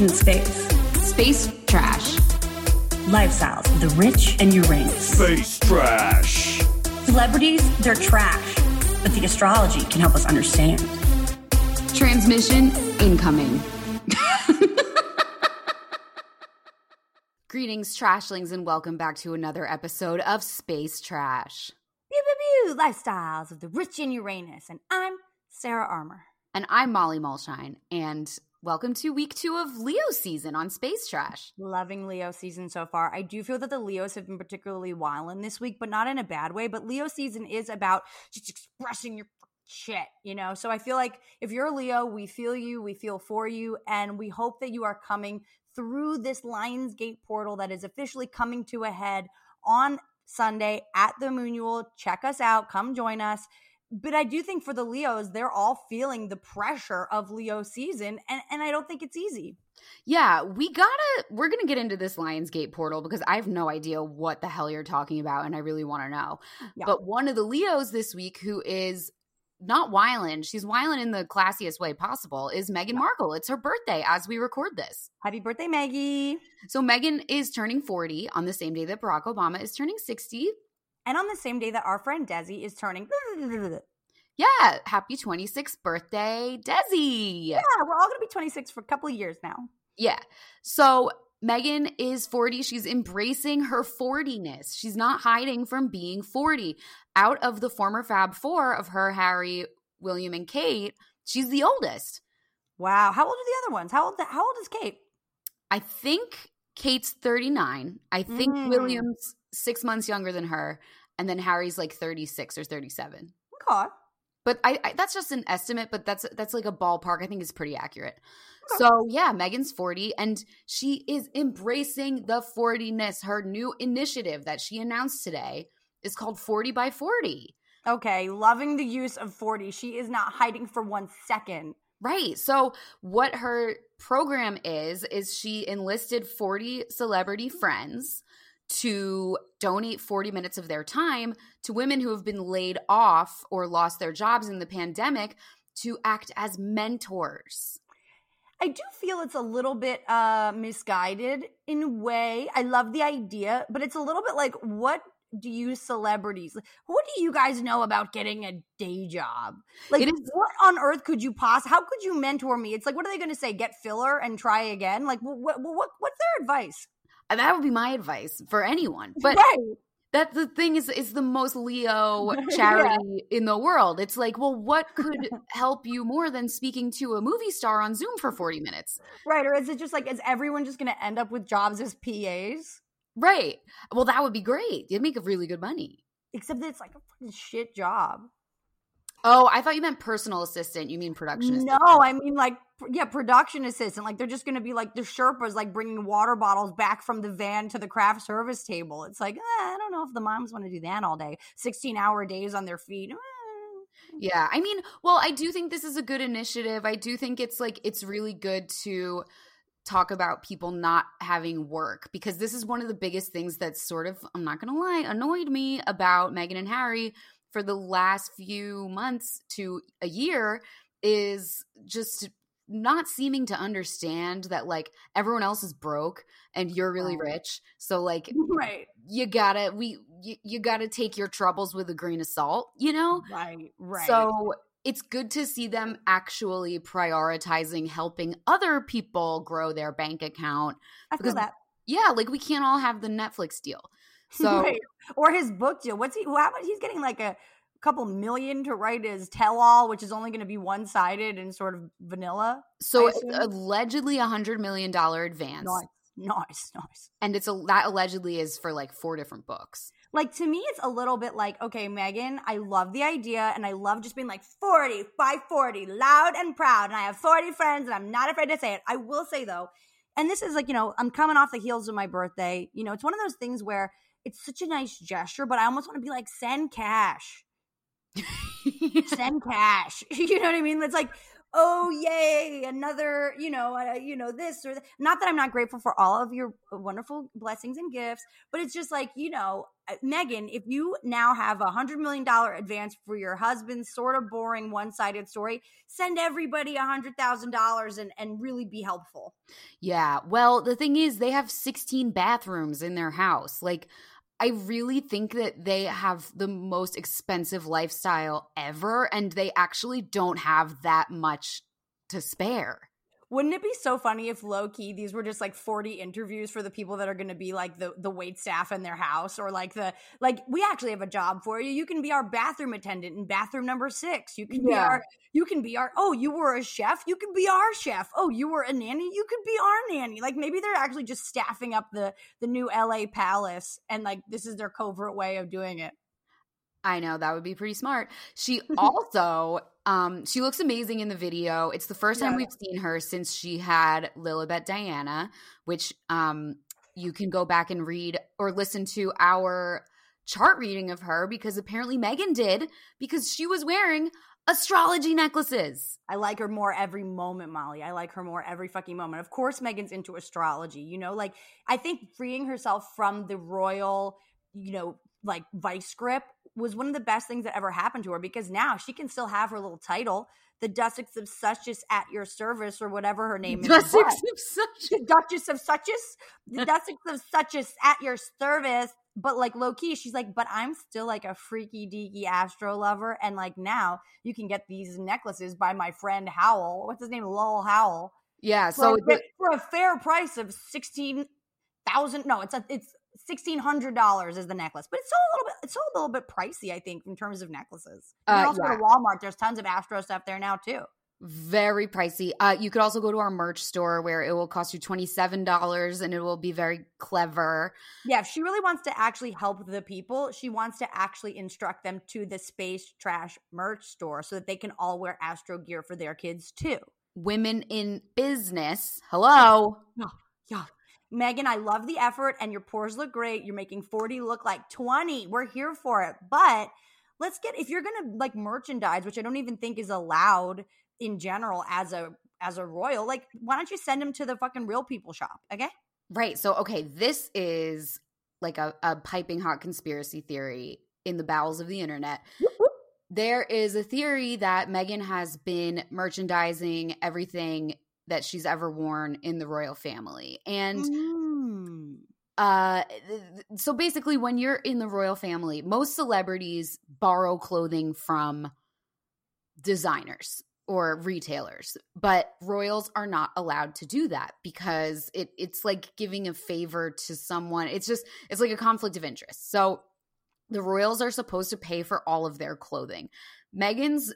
in space. Space trash. Lifestyles of the rich and Uranus. Space trash. Celebrities, they're trash, but the astrology can help us understand. Transmission incoming. Greetings, trashlings, and welcome back to another episode of Space Trash. Pew pew pew! Lifestyles of the rich and Uranus, and I'm Sara Armour. And I'm Molly Mulshine, and welcome to week two of Leo season on Space Trash. Loving Leo season so far. I do feel that the Leos have been particularly wild in this week, but not in a bad way. But Leo season is about just expressing your shit, you know? So I feel like if you're a Leo, we feel you, we feel for you, and we hope that you are coming through this Lion's Gate portal that is officially coming to a head on Sunday at the Moonual. Check us out, come join us. But I do think for the Leos, they're all feeling the pressure of Leo season, and, and I don't think it's easy. Yeah, we gotta, we're gonna get into this Lion's Gate portal because I have no idea what the hell you're talking about, and I really wanna know. Yeah. But one of the Leos this week who is not Wyland, she's Wyland in the classiest way possible, is Meghan Markle. It's her birthday as we record this. Happy birthday, Maggie. So Meghan is turning 40 on the same day that Barack Obama is turning 60. And on the same day that our friend Desi is turning. Yeah, happy 26th birthday, Desi. Yeah, we're all going to be 26 for a couple of years now. Yeah. So Megan is 40. She's embracing her 40ness. She's not hiding from being 40. Out of the former Fab Four of her, Harry, William, and Kate, she's the oldest. Wow. How old are the other ones? How old how old is Kate? I think Kate's 39. I think Mm. William's six months younger than her. And then Harry's like 36 or 37. Okay. But I, I that's just an estimate, but that's that's like a ballpark. I think it's pretty accurate. So yeah, Megan's 40 and she is embracing the 40ness. Her new initiative that she announced today is called 40 by 40. Okay. Loving the use of 40. She is not hiding for one second. Right. So what her program is is she enlisted 40 celebrity friends to donate 40 minutes of their time to women who have been laid off or lost their jobs in the pandemic to act as mentors. I do feel it's a little bit uh misguided in a way. I love the idea, but it's a little bit like what do you celebrities what do you guys know about getting a day job like is- what on earth could you pass how could you mentor me it's like what are they going to say get filler and try again like what, what, what what's their advice And that would be my advice for anyone. But right that the thing is is the most Leo charity in the world. It's like, well, what could help you more than speaking to a movie star on Zoom for 40 minutes? right or is it just like is everyone just going to end up with jobs as pas Right. Well, that would be great. You'd make a really good money. except that it's like a fucking shit job Oh, I thought you meant personal assistant. You mean production assistant. No, I mean like yeah, production assistant. Like they're just going to be like the Sherpas, like bringing water bottles back from the van to the craft service table. It's like eh, I don't know if the moms want to do that all day. Sixteen hour days on their feet. Eh. Yeah. I mean, well, I do think this is a good initiative. I do think it's like it's really good to talk about people not having work because this is one of the biggest things that's sort of, I'm not going to lie, annoyed me about Meghan and Harry for the last few months to a year is just not seeming to understand that like everyone else is broke and you're really rich. So like Right, you gotta we you, you gotta take your troubles with a grain of salt, you know? right, right. So it's good to see them actually prioritizing helping other people grow their bank account. I feel that. Yeah, like we can't all have the Netflix deal. So Right. or his book deal. What's he? How much? He's getting like a couple million to write his tell-all, which is only going to be one-sided and sort of vanilla. so it's allegedly a hundred million dollar advance, Nice, nice, nice. and it's a that allegedly is for like four different books. Like to me, it's a little bit like, okay, Megan, I love the idea and I love just being like 40 by 40, loud and proud. And I have 40 friends and I'm not afraid to say it. I will say though, and this is like, you know, I'm coming off the heels of my birthday. You know, it's one of those things where it's such a nice gesture, but I almost want to be like, send cash. send cash. you know what I mean? It's like, oh yay another you know uh, you know this or that. not that i'm not grateful for all of your wonderful blessings and gifts but it's just like you know megan if you now have a hundred million dollar advance for your husband's sort of boring one-sided story send everybody a hundred thousand dollars and and really be helpful yeah well the thing is they have 16 bathrooms in their house like I really think that they have the most expensive lifestyle ever, and they actually don't have that much to spare. Wouldn't it be so funny if low key these were just like 40 interviews for the people that are going to be like the the wait staff in their house or like the like we actually have a job for you. You can be our bathroom attendant in bathroom number 6. You can be our you can be our oh, you were a chef, you can be our chef. Oh, you were a nanny, you could be our nanny. Like maybe they're actually just staffing up the the new LA palace and like this is their covert way of doing it. I know that would be pretty smart. She also um she looks amazing in the video. It's the first time we've seen her since she had Lilibet Diana, which um you can go back and read or listen to our chart reading of her because apparently Megan did because she was wearing astrology necklaces. I like her more every moment, Molly. I like her more every fucking moment. Of course Megan's into astrology, you know, like I think freeing herself from the royal, you know, like vice grip was one of the best things that ever happened to her because now she can still have her little title, the Duchess of Suchus at your service or whatever her name Duchess is. of Duchess of Suchus. the Duchess of Suches at your service. But like low key, she's like, but I'm still like a freaky deaky astro lover, and like now you can get these necklaces by my friend Howell. What's his name? Lowell Howell. Yeah, so for, the, for a fair price of sixteen thousand. No, it's a it's sixteen hundred dollars is the necklace, but it's still a little bit it's still a little bit pricey, I think, in terms of necklaces. You uh, also yeah. go to Walmart. There's tons of Astro stuff there now too. Very pricey. Uh, you could also go to our merch store where it will cost you twenty seven dollars, and it will be very clever. Yeah, if she really wants to actually help the people, she wants to actually instruct them to the Space Trash merch store so that they can all wear Astro gear for their kids too. Women in business. Hello. Yeah. yeah. Meghan, I love the effort and your pores look great. You're making 40 look like 20. We're here for it. But let's get if you're going to like merchandise, which I don't even think is allowed in general as a as a royal, like why don't you send them to the fucking real people shop, okay? Right. So okay, this is like a, a piping hot conspiracy theory in the bowels of the internet. There is a theory that Megan has been merchandising everything that she's ever worn in the royal family. And mm. uh so basically when you're in the royal family, most celebrities borrow clothing from designers or retailers, but royals are not allowed to do that because it it's like giving a favor to someone. It's just it's like a conflict of interest. So the royals are supposed to pay for all of their clothing. Meghan's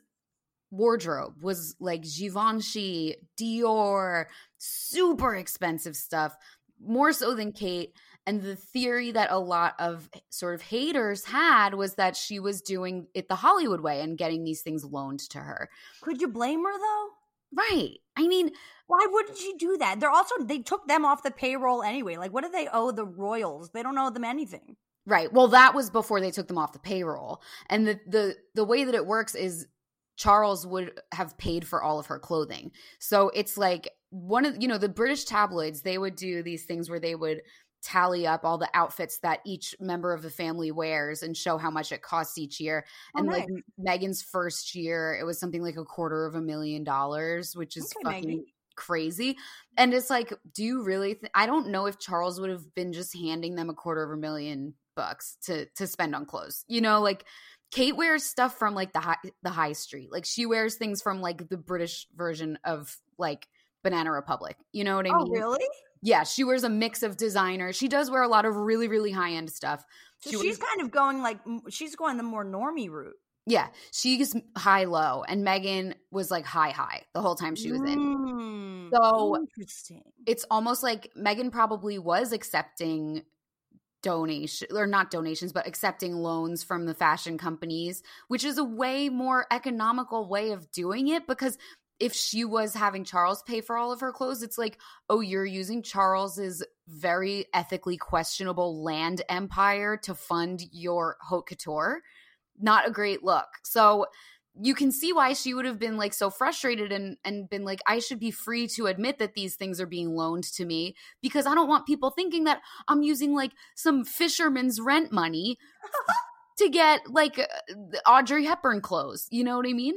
wardrobe was like Givenchy, Dior, super expensive stuff, more so than Kate. And the theory that a lot of sort of haters had was that she was doing it the Hollywood way and getting these things loaned to her. Could you blame her though? Right. I mean, why wouldn't she do that? They're also they took them off the payroll anyway. Like what do they owe the royals? They don't owe them anything. Right. Well, that was before they took them off the payroll. And the the the way that it works is Charles would have paid for all of her clothing. So it's like one of you know the British tabloids they would do these things where they would tally up all the outfits that each member of the family wears and show how much it costs each year. Oh, and nice. like Meghan's first year, it was something like a quarter of a million dollars, which is okay, fucking crazy. And it's like, do you really? Th- I don't know if Charles would have been just handing them a quarter of a million bucks to to spend on clothes. You know, like Kate wears stuff from like the high the high street. Like she wears things from like the British version of like Banana Republic. You know what I oh, mean? Really? Yeah, she wears a mix of designer. She does wear a lot of really really high end stuff. So she she's wears- kind of going like she's going the more normie route. Yeah, she's high low, and Megan was like high high the whole time she was in. Mm, so interesting. It's almost like Megan probably was accepting donation or not donations but accepting loans from the fashion companies which is a way more economical way of doing it because if she was having Charles pay for all of her clothes it's like oh you're using Charles's very ethically questionable land empire to fund your haute couture. Not a great look. So you can see why she would have been like so frustrated and and been like I should be free to admit that these things are being loaned to me because I don't want people thinking that I'm using like some fisherman's rent money to get like Audrey Hepburn clothes. You know what I mean?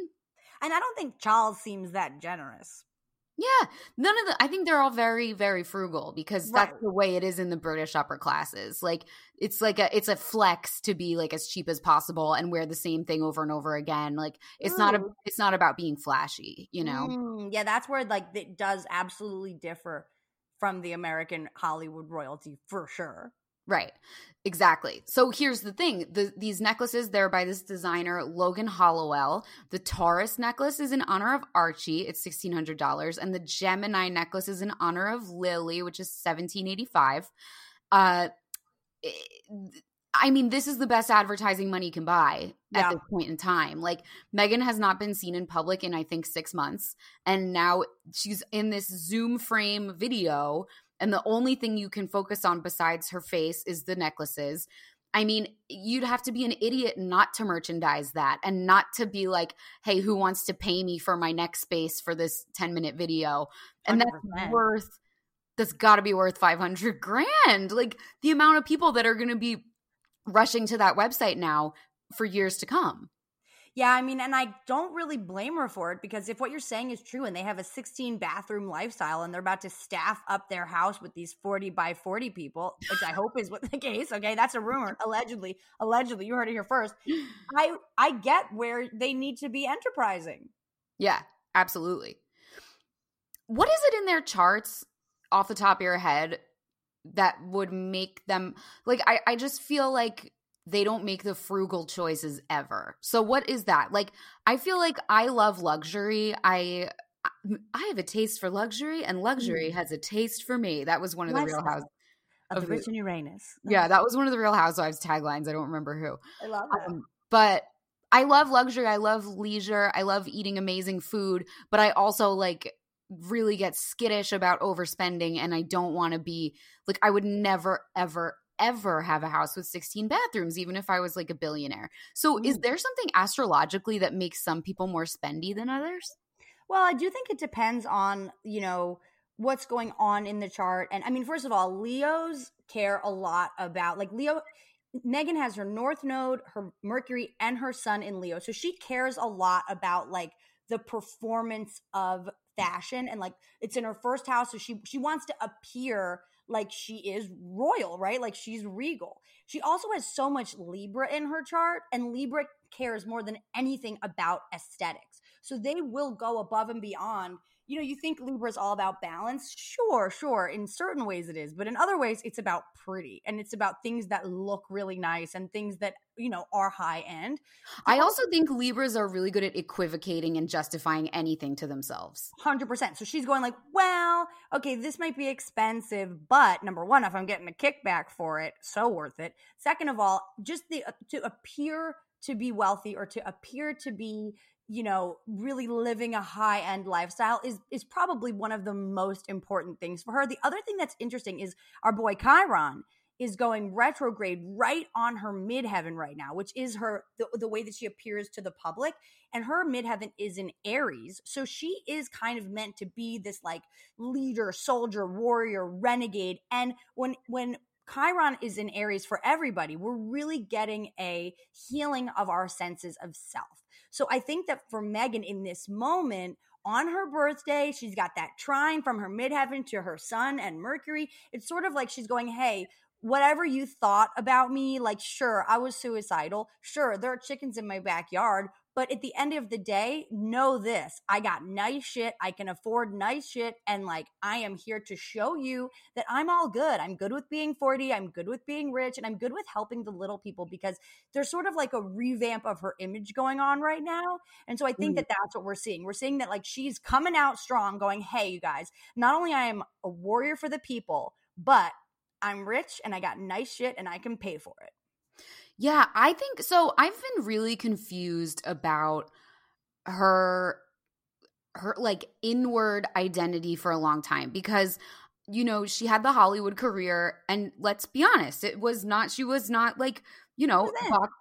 And I don't think Charles seems that generous. Yeah, none of the. I think they're all very, very frugal because that's the way it is in the British upper classes. Like it's like a it's a flex to be like as cheap as possible and wear the same thing over and over again. Like it's not a it's not about being flashy, you know. Mm, yeah, that's where like it does absolutely differ from the American Hollywood royalty for sure. Right. Exactly. So here's the thing. The, these necklaces, they're by this designer, Logan Hollowell. The Taurus necklace is in honor of Archie. It's $1,600. And the Gemini necklace is in honor of Lily, which is 1,785. Uh, it- I mean, this is the best advertising money can buy at Yeah. this point in time. Like, Megan has not been seen in public in, I think, six months. And now she's in this Zoom frame video and the only thing you can focus on besides her face is the necklaces. I mean, you'd have to be an idiot not to merchandise that and not to be like, hey, who wants to pay me for my neck space for this 10 minute video? And that's 100%. worth, that's got to be worth 500 grand. Like the amount of people that are going to be rushing to that website now for years to come. Yeah, I mean, and I don't really blame her for it because if what you're saying is true and they have a 16 bathroom lifestyle and they're about to staff up their house with these 40 by 40 people, which I hope is what the case, okay? That's a rumor, allegedly. Allegedly, you heard it here first. I I get where they need to be enterprising. Yeah, absolutely. What is it in their charts off the top of your head that would make them like I, I just feel like they don't make the frugal choices ever. So what is that? Like I feel like I love luxury. I I have a taste for luxury and luxury has a taste for me. That was one of the real house. Of the rich and Uranus. Yeah, that was one of the real housewives taglines. I don't remember who. I love. Um, but I love luxury. I love leisure. I love eating amazing food. But I also like really get skittish about overspending. And I don't want to be like, I would never, ever, ever have a house with 16 bathrooms, even if I was like a billionaire. So is mm. there something astrologically that makes some people more spendy than others? Well, I do think it depends on, you know, what's going on in the chart. And I mean, first of all, Leos care a lot about like Leo Megan has her north node, her Mercury and her sun in Leo. So she cares a lot about like the performance of fashion and like it's in her first house so she she wants to appear like she is royal, right? Like she's regal. She also has so much Libra in her chart and Libra cares more than anything about aesthetics. So they will go above and beyond. You know, you think Libra is all about balance? Sure, sure. In certain ways it is, but in other ways it's about pretty and it's about things that look really nice and things that, you know, are high end. I also think Libras are really good at equivocating and justifying anything to themselves. 100%. So she's going like, well, okay, this might be expensive, but number one, if I'm getting a kickback for it, so worth it. Second of all, just the uh, to appear to be wealthy or to appear to be, you know, really living a high-end lifestyle is is probably one of the most important things for her. The other thing that's interesting is our boy Chiron is going retrograde right on her midheaven right now, which is her the, the way that she appears to the public. And her midheaven is in Aries. So she is kind of meant to be this like leader, soldier, warrior, renegade. And when when Chiron is in Aries for everybody, we're really getting a healing of our senses of self. So I think that for Megan in this moment, on her birthday, she's got that trine from her midheaven to her sun and Mercury. It's sort of like she's going, hey, whatever you thought about me, like, sure, I was suicidal. Sure, there are chickens in my backyard. But at the end of the day, know this I got nice shit. I can afford nice shit. And like, I am here to show you that I'm all good. I'm good with being 40. I'm good with being rich. And I'm good with helping the little people because there's sort of like a revamp of her image going on right now. And so I think Mhm. that that's what we're seeing. We're seeing that like she's coming out strong, going, hey, you guys, not only I am a warrior for the people, but I'm rich and I got nice shit and I can pay for it. Yeah, I think so. I've been really confused about her her like inward identity for a long time because you know, she had the Hollywood career and let's be honest, it was not she was not like, you know, box,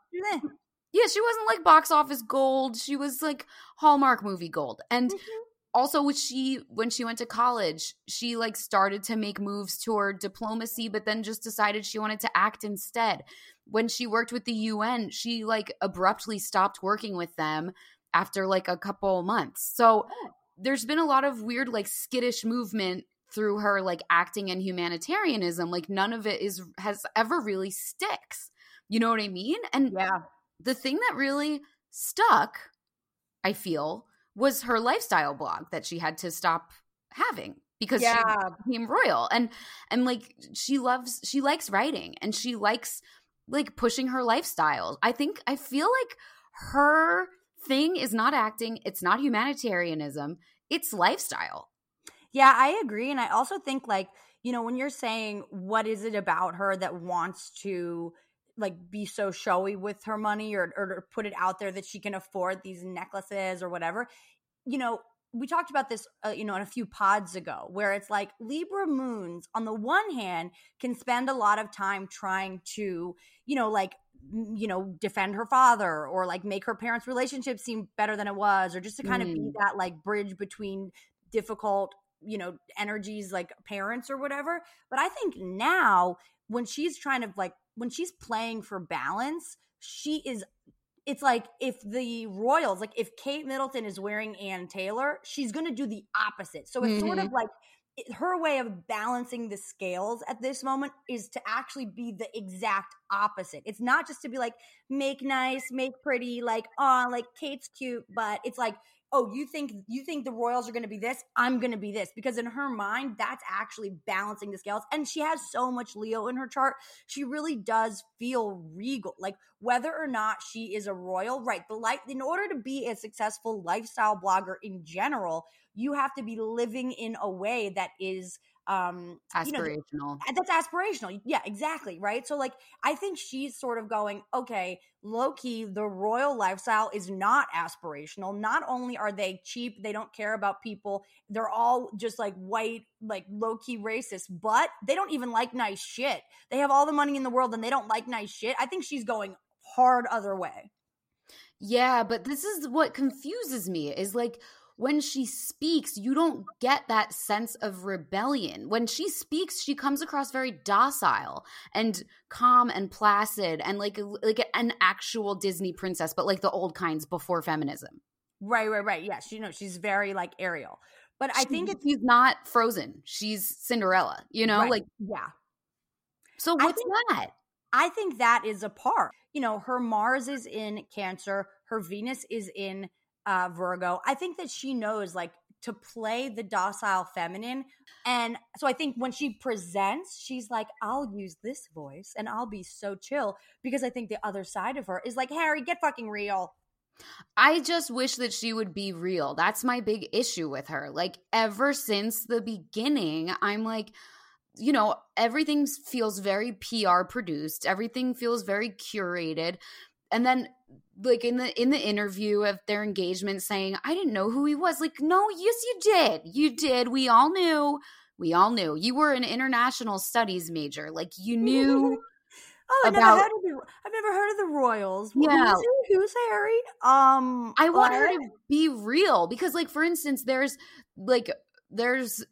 yeah, she wasn't like box office gold. She was like Hallmark movie gold. And mm-hmm. Also when she when she went to college, she like started to make moves toward diplomacy, but then just decided she wanted to act instead. When she worked with the UN, she like abruptly stopped working with them after like a couple months. So oh. there's been a lot of weird like skittish movement through her like acting and humanitarianism like none of it is has ever really sticks you know what i mean and yeah the thing that really stuck i feel was her lifestyle blog that she had to stop having because yeah. she became royal and and like she loves she likes writing and she likes like pushing her lifestyle i think i feel like her thing is not acting it's not humanitarianism it's lifestyle yeah, I agree. And I also think, like, you know, when you're saying what is it about her that wants to like be so showy with her money or, or put it out there that she can afford these necklaces or whatever, you know, we talked about this, uh, you know, in a few pods ago, where it's like Libra moons, on the one hand, can spend a lot of time trying to, you know, like, you know, defend her father or like make her parents' relationship seem better than it was, or just to kind mm. of be that like bridge between difficult you know energies like parents or whatever but i think now when she's trying to like when she's playing for balance she is it's like if the royals like if kate middleton is wearing ann taylor she's gonna do the opposite so it's mm-hmm. sort of mm-hmm. like her way of balancing the scales at this moment is to actually be the exact opposite. It's not just to be like make nice, make pretty, like oh, like Kate's cute, but it's like oh you think you think the royals are going to be this i'm going to be this because in her mind that's actually balancing the scales and she has so much leo in her chart she really does feel regal like whether or not she is a royal right the life in order to be a successful lifestyle blogger in general you have to be living in a way that is um aspirational you know, that's aspirational yeah exactly right? So like i think she's sort of going okay low key the royal lifestyle is not aspirational. Not only are they cheap they don't care about people they're all just like white like low key racist but they don't even like nice shit. They have all the money in the world and they don't like nice shit. I think she's going hard other way. Yeah but this is what confuses me is like when she speaks, you don't get that sense of rebellion. When she speaks, she comes across very docile and calm and placid and like like an actual Disney princess, but like the old kinds before feminism. Right, right, right. Yes, you know, she's very like Ariel. But I think it's, she's not Frozen. She's Cinderella, you know? Right. Like yeah. So what's think, that? I think that is a part. You know, her Mars is in Cancer, her Venus is in uh, Virgo. I think that she knows like to play the docile feminine. And so I think when she presents, she's like, I'll use this voice and I'll be so chill because I think the other side of her is like, Harry, get fucking real. I just wish that she would be real. That's my big issue with her. Like, ever since the beginning, I'm like, you know, everything feels very PR produced, everything feels very curated. And then like in the in the interview of their engagement saying i didn't know who he was. Like no yes you did. You did. We all knew. We all knew. You were an international studies major. Like you knew oh I about, never heard of the, i've never heard of the royals. Yeah. who's, who's harry? Um i want her to be real because like for instance there's like there's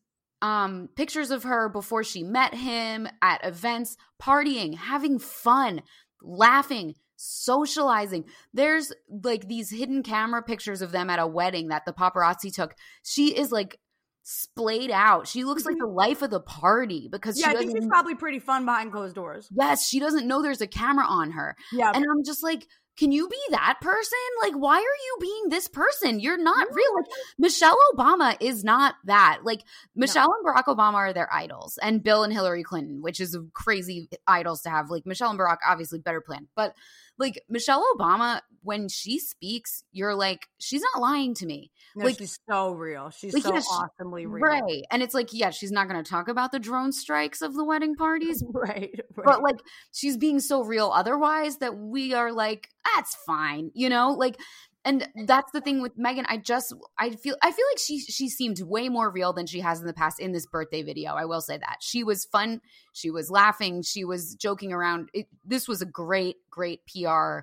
um pictures of her before she met him at events partying having fun laughing socializing. There's like these hidden camera pictures of them at a wedding that the paparazzi took. She is like splayed out. She looks like mm-hmm. the life of the party because yeah, I think she's probably pretty fun behind closed doors. Yes, she doesn't know there's a camera on her. Yeah, and I'm just like, can you be that person? Like, why are you being this person? You're not real. Like, Michelle Obama is not that. Like, Michelle no. and Barack Obama are their idols, and Bill and Hillary Clinton, which is crazy idols to have. Like, Michelle and Barack, obviously, better plan. But like Michelle Obama, when she speaks, you're like, she's not lying to me. No, like she's so real. She's like, so yeah, she- awesomely real. Right. And it's like, yeah, she's not going to talk about the drone strikes of the wedding parties, Right. right. but like she's being so real otherwise that we are like, that's fine, you know? Like, and that's the thing with Megan. I just, I feel, I feel like she, she seemed way more real than she has in the past in this birthday video. I will say that she was fun. She was laughing. She was joking around. It, this was a great, great PR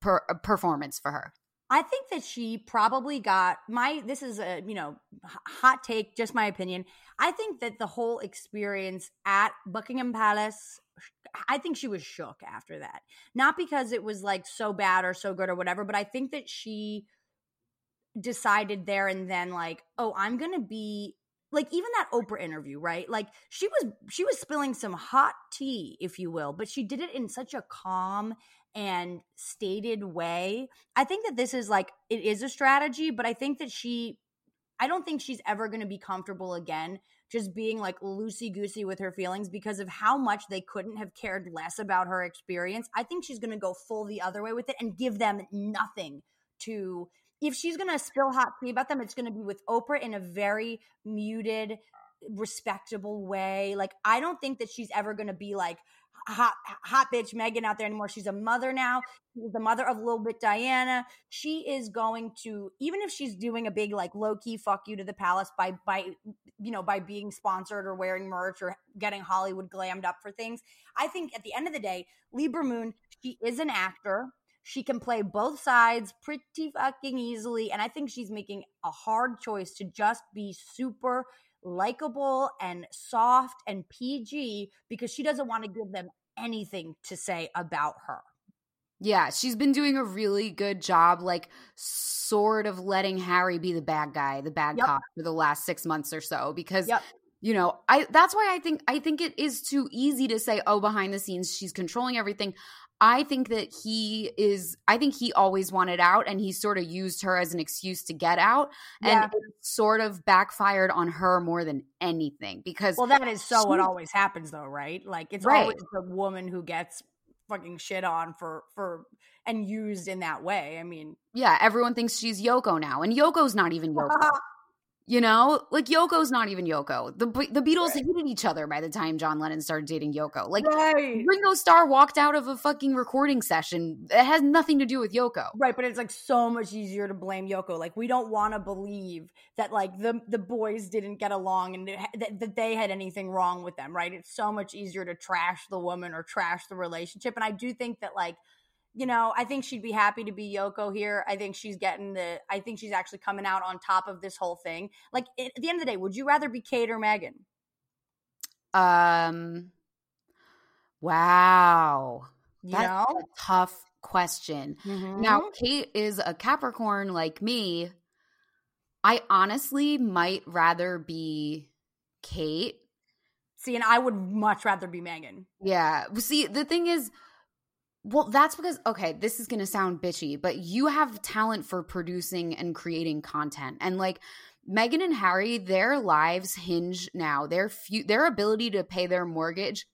per, uh, performance for her. I think that she probably got my this is a, you know, hot take, just my opinion. I think that the whole experience at Buckingham Palace I think she was shook after that. Not because it was like so bad or so good or whatever, but I think that she decided there and then like, "Oh, I'm going to be like even that Oprah interview, right? Like she was she was spilling some hot tea, if you will, but she did it in such a calm and stated way. I think that this is like it is a strategy, but I think that she I don't think she's ever going to be comfortable again just being like loosey goosey with her feelings because of how much they couldn't have cared less about her experience. I think she's going to go full the other way with it and give them nothing to. If she's going to spill hot tea about them, it's going to be with Oprah in a very muted, respectable way. Like, I don't think that she's ever going to be like, hot hot bitch Megan out there anymore. She's a mother now. She's the mother of Lilibet Diana. She is going to even if she's doing a big like low key fuck you to the palace by by you know by being sponsored or wearing merch or getting Hollywood glammed up for things. I think at the end of the day, Libra Moon, she is an actor. She can play both sides pretty fucking easily and I think she's making a hard choice to just be super likable and soft and PG because she doesn't want to give them anything to say about her. Yeah, she's been doing a really good job, like sort of letting Harry be the bad guy, the bad Yep. cop for the last six months or so. Because Yep. you know, I that's why I think I think it is too easy to say, oh, behind the scenes she's controlling everything. I think that he is. I think he always wanted out, and he sort of used her as an excuse to get out, Yeah. and it sort of backfired on her more than anything because Well, that is so what always happens though, right? Like it's Right. always the woman who gets fucking shit on for for and used in that way. I mean, yeah, everyone thinks she's Yoko now, and Yoko's not even Yoko. You know, like Yoko's not even Yoko. The the Beatles hated each other by the time John Lennon started dating Yoko. Like right. Ringo Starr walked out of a fucking recording session. It has nothing to do with Yoko. Right, but it's like so much easier to blame Yoko. Like we don't want to believe that like the the boys didn't get along and that, that they had anything wrong with them. Right? It's so much easier to trash the woman or trash the relationship. And I do think that like you know, I think she'd be happy to be Yoko here. I think she's getting the. I think she's actually coming out on top of this whole thing. Like at the end of the day, would you rather be Kate or Megan? Um, wow, You that's know, a tough question. Mhm. Now, Kate is a Capricorn like me. I honestly might rather be Kate see, and I would much rather be Megan. Yeah. See, the thing is, well, that's because, okay, this is going to sound bitchy, but you have talent for producing and creating content. And like Megan and Harry, their lives hinge now, their, fu- their ability to pay their mortgage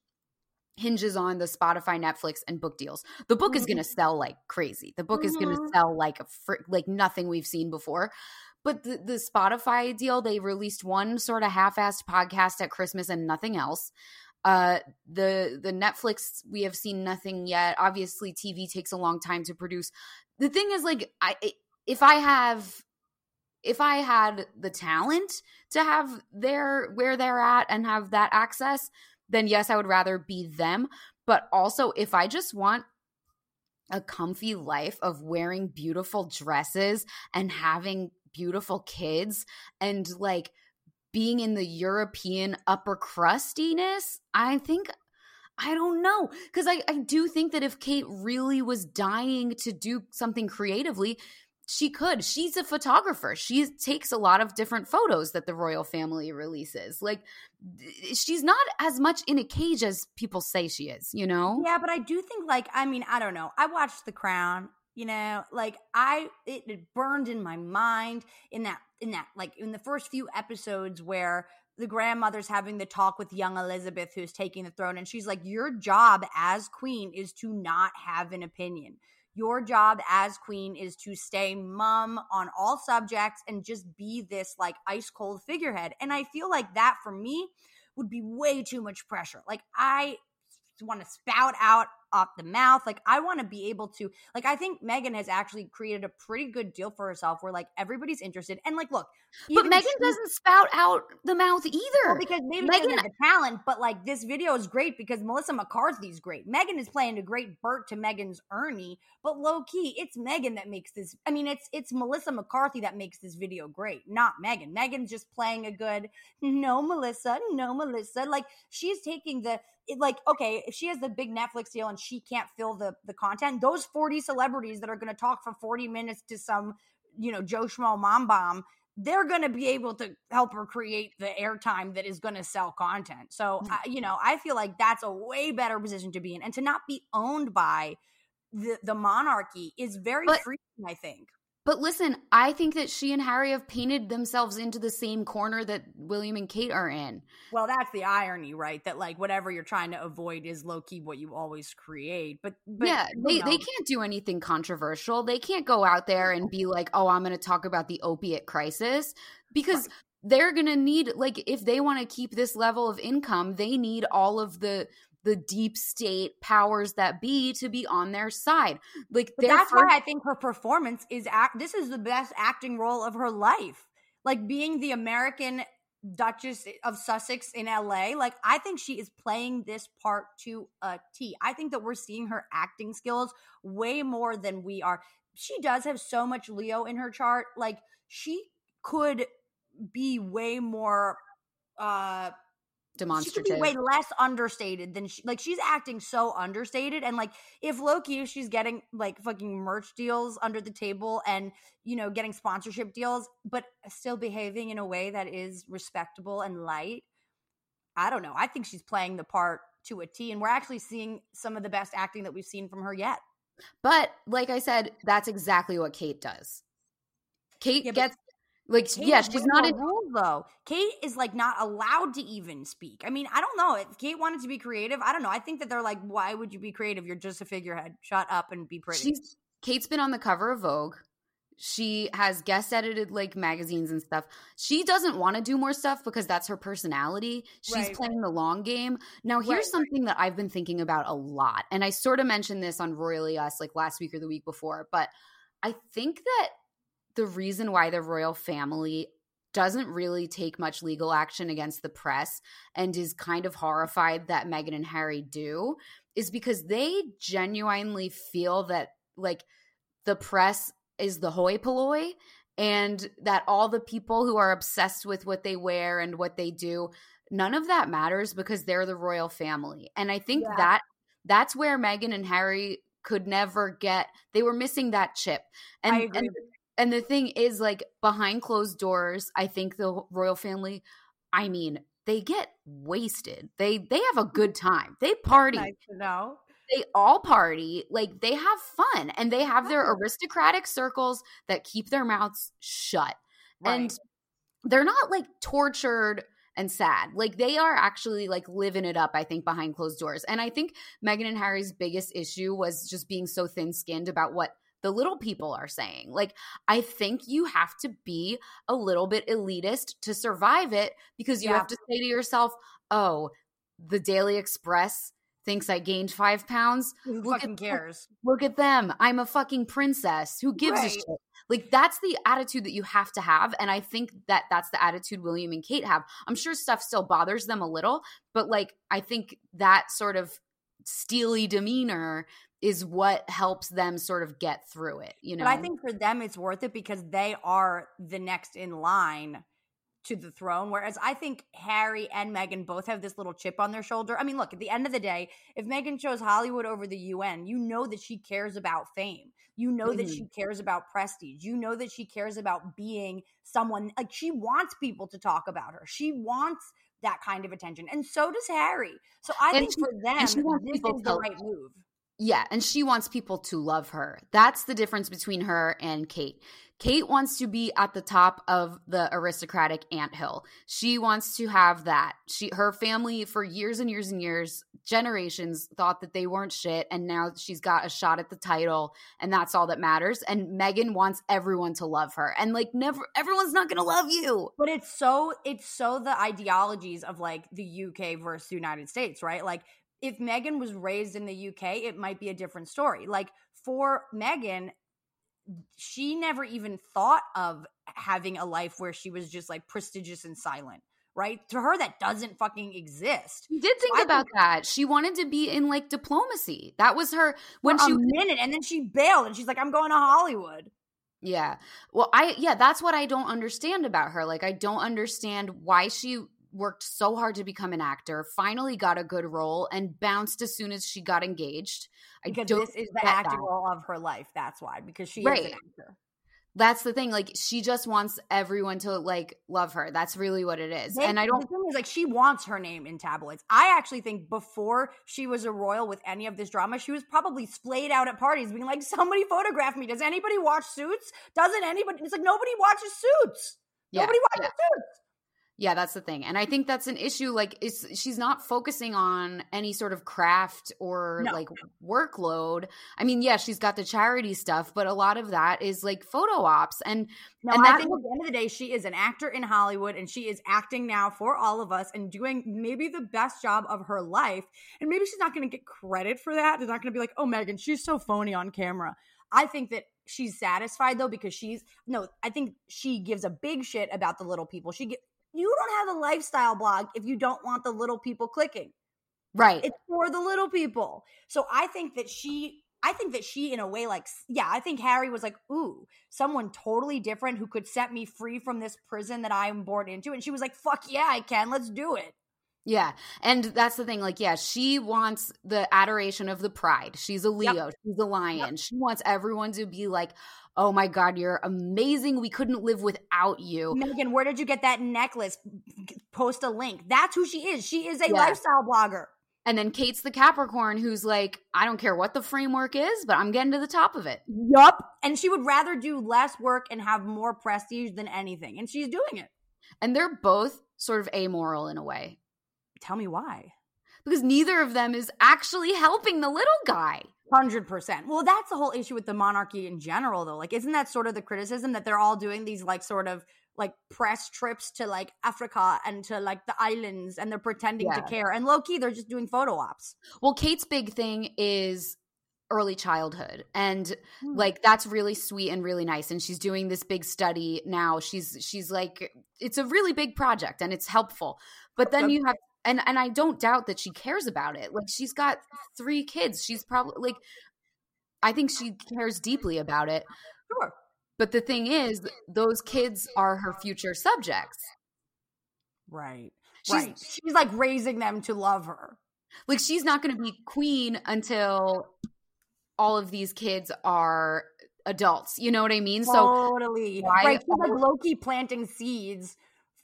hinges on the Spotify, Netflix, and book deals. The book is going to mm-hmm. sell like crazy. The book is going to mm-hmm. sell like a fr- like nothing we've seen before. But the, the Spotify deal, they released one sort of half-assed podcast at Christmas and nothing else. Uh, the the Netflix we have seen nothing yet. Obviously, TV takes a long time to produce. The thing is, like, I if I have if I had the talent to have their where they're at and have that access, then yes, I would rather be them. But also, if I just want a comfy life of wearing beautiful dresses and having beautiful kids and like being in the European upper crustiness, I think I don't know. Because I, I do think that if Kate really was dying to do something creatively, she could. She's a photographer. She takes a lot of different photos that the royal family releases. Like, she's not as much in a cage as people say she is, you know? Yeah, but I do think like I mean I don't know. I watched The Crown. You know, like I it, it burned in my mind in that in that like in the first few episodes where the grandmother's having the talk with young Elizabeth who's taking the throne and she's like your job as queen is to not have an opinion. Your job as queen is to stay mum on all subjects and just be this like ice cold figurehead. And I feel like that for me would be way too much pressure. Like I want to spout out off the mouth. Like I want to be able to like I think Megan has actually created a pretty good deal for herself where like everybody's interested. And like look, but Meghan she, doesn't spout out the mouth either. Well, because maybe Meghan has the talent, but like this video is great because Melissa McCarthy's great. Megan is playing a great Bert to Megan's Ernie, but low key, it's Megan that makes this. I mean, it's it's Melissa McCarthy that makes this video great, not Megan. Megan's just playing a good no Melissa, no Melissa. Like she's taking the it, like okay if she has the big netflix deal and she can't fill the the content those 40 celebrities that are going to talk for 40 minutes to some you know joe schmo mom bomb they're going to be able to help her create the airtime that is going to sell content. So mm. you know i feel like that's a way better position to be in. And to not be owned by the the monarchy is very but, freeing i think but listen, I think that she and Harry have painted themselves into the same corner that William and Kate are in. Well, that's the irony, right? That like whatever you're trying to avoid is low key what you always create. But, but yeah, they, they can't do anything controversial. They can't go out there and be like, oh, I'm going to talk about the opiate crisis because. Right. They're going to need, like, if they want to keep this level of income, they need all of the the deep state powers that be to be on their side. Like that's why I think her performance is act. This is the best acting role of her life. Like being the American Duchess of Sussex in LA. Like I think she is playing this part to a T. I think that we're seeing her acting skills way more than we are. She does have so much Leo in her chart. Like she could be way more uh demonstrative. She could be way less understated than she like she's acting so understated and like if low key she's getting like fucking merch deals under the table and you know getting sponsorship deals but still behaving in a way that is respectable and light. I don't know. I think she's playing the part to a T and we're actually seeing some of the best acting that we've seen from her yet. But like I said, that's exactly what Kate does. Kate yeah, gets like, Kate yeah, she's not in rule though. Kate is like not allowed to even speak. I mean, I don't know. If Kate wanted to be creative, I don't know. I think that they're like, why would you be creative? You're just a figurehead. Shut up and be pretty. She's Kate's been on the cover of Vogue. She has guest edited like magazines and stuff. She doesn't want to do more stuff because that's her personality. She's right, playing the long game. Now, here's right, something that I've been thinking about a lot. And I sort of mentioned this on Royally Us like last week or the week before, but I think that the reason why the royal family doesn't really take much legal action against the press and is kind of horrified that Meghan and Harry do is because they genuinely feel that like the press is the hoi polloi and that all the people who are obsessed with what they wear and what they do none of that matters because they're the royal family. And i think yeah. that that's where Meghan and Harry could never get they were missing that chip. And, and and the thing is, like behind closed doors, I think the royal family, I mean, they get wasted. They they have a good time. They party. Nice to know. They all party. Like they have fun and they have their aristocratic circles that keep their mouths shut. Right. And they're not like tortured and sad. Like they are actually like living it up, I think, behind closed doors. And I think Meghan and Harry's biggest issue was just being so thin skinned about what the little people are saying. Like, I think you have to be a little bit elitist to survive it because you yeah. have to say to yourself, oh, the Daily Express thinks I gained five pounds. Who look fucking at, cares? Look at them. I'm a fucking princess. Who gives right. a shit? Like that's the attitude that you have to have, and I think that that's the attitude William and Kate have. I'm sure stuff still bothers them a little, but like I think that sort of steely demeanor is what helps them sort of get through it, you know. But I think for them it's worth it because they are the next in line to the throne. Whereas I think Harry and Meghan both have this little chip on their shoulder. I mean, look, at the end of the day, if Meghan chose Hollywood over the UN, you know that she cares about fame. You know mm-hmm. that she cares about prestige. You know that she cares about being someone like she wants people to talk about her. She wants that kind of attention. And so does Harry. So I and think she, for them, this is the right move. Yeah, and she wants people to love her. That's the difference between her and Kate. Kate wants to be at the top of the aristocratic anthill. She wants to have that. She her family for years and years and years, generations thought that they weren't shit and now she's got a shot at the title and that's all that matters. And Meghan wants everyone to love her. And like never everyone's not going to love you. But it's so it's so the ideologies of like the UK versus the United States, right? Like if Meghan was raised in the UK, it might be a different story. Like for Meghan, she never even thought of having a life where she was just like prestigious and silent right? To her that doesn't fucking exist. She did think so about think, that. She wanted to be in like diplomacy. That was her when she a minute and then she bailed and she's like i'm going to hollywood. Yeah. Well i yeah that's what i don't understand about her. Like i don't understand why she worked so hard to become an actor, finally got a good role, and bounced as soon as she got engaged. I because this is the acting role of her life. That's why, because she right. is an actor. That's the thing. Like she just wants everyone to like love her. That's really what it is. They, and I don't. The thing is, like, she wants her name in tabloids. I actually think before she was a royal with any of this drama, she was probably splayed out at parties, being like, "Somebody photograph me. Does anybody watch Suits? Doesn't anybody?" It's like nobody watches Suits. Yeah, nobody watches yeah. Suits. Yeah, that's the thing. And I think that's an issue. Like, is she's not focusing on any sort of craft or no. like workload. I mean, yeah, she's got the charity stuff, but a lot of that is like photo ops. And, no, and I think at the end of the day, she is an actor in Hollywood and she is acting now for all of us and doing maybe the best job of her life. And maybe she's not going to get credit for that. They're not going to be like, oh, Meghan, she's so phony on camera. I think that she's satisfied though because she's no i think she gives a big shit about the little people she you don't have a lifestyle blog if you don't want the little people clicking. Right. It's for the little people. So I think that she I think that she in a way like yeah, I think Harry was like, "Ooh, someone totally different who could set me free from this prison that I'm born into." And she was like, "Fuck yeah, I can. Let's do it." Yeah. And that's the thing. Like, yeah, she wants the adoration of the pride. She's a Leo. Yep. She's a lion. Yep. She wants everyone to be like, oh my God, you're amazing. We couldn't live without you. Meghan, where did you get that necklace? Post a link. That's who she is. She is a yeah. lifestyle blogger. And then Kate's the Capricorn who's like, I don't care what the framework is, but I'm getting to the top of it. Yup. And she would rather do less work and have more prestige than anything. And she's doing it. And they're both sort of amoral in a way. Tell me why. Because neither of them is actually helping the little guy. Hundred percent. Well, that's the whole issue with the monarchy in general, though. Like, isn't that sort of the criticism that they're all doing these like sort of like press trips to like Africa and to like the islands, and they're pretending yeah. to care, and low key they're just doing photo ops. Well, Kate's big thing is early childhood and hmm. like that's really sweet and really nice and she's doing this big study now she's she's like it's a really big project and it's helpful but then you have and and I don't doubt that she cares about it. Like she's got three kids. She's probably like I think she cares deeply about it. Sure. But the thing is, those kids are her future subjects. Right. She's, right. She's like raising them to love her. Like she's not going to be queen until all of these kids are adults. You know what I mean? So totally. So right. She's like low key planting seeds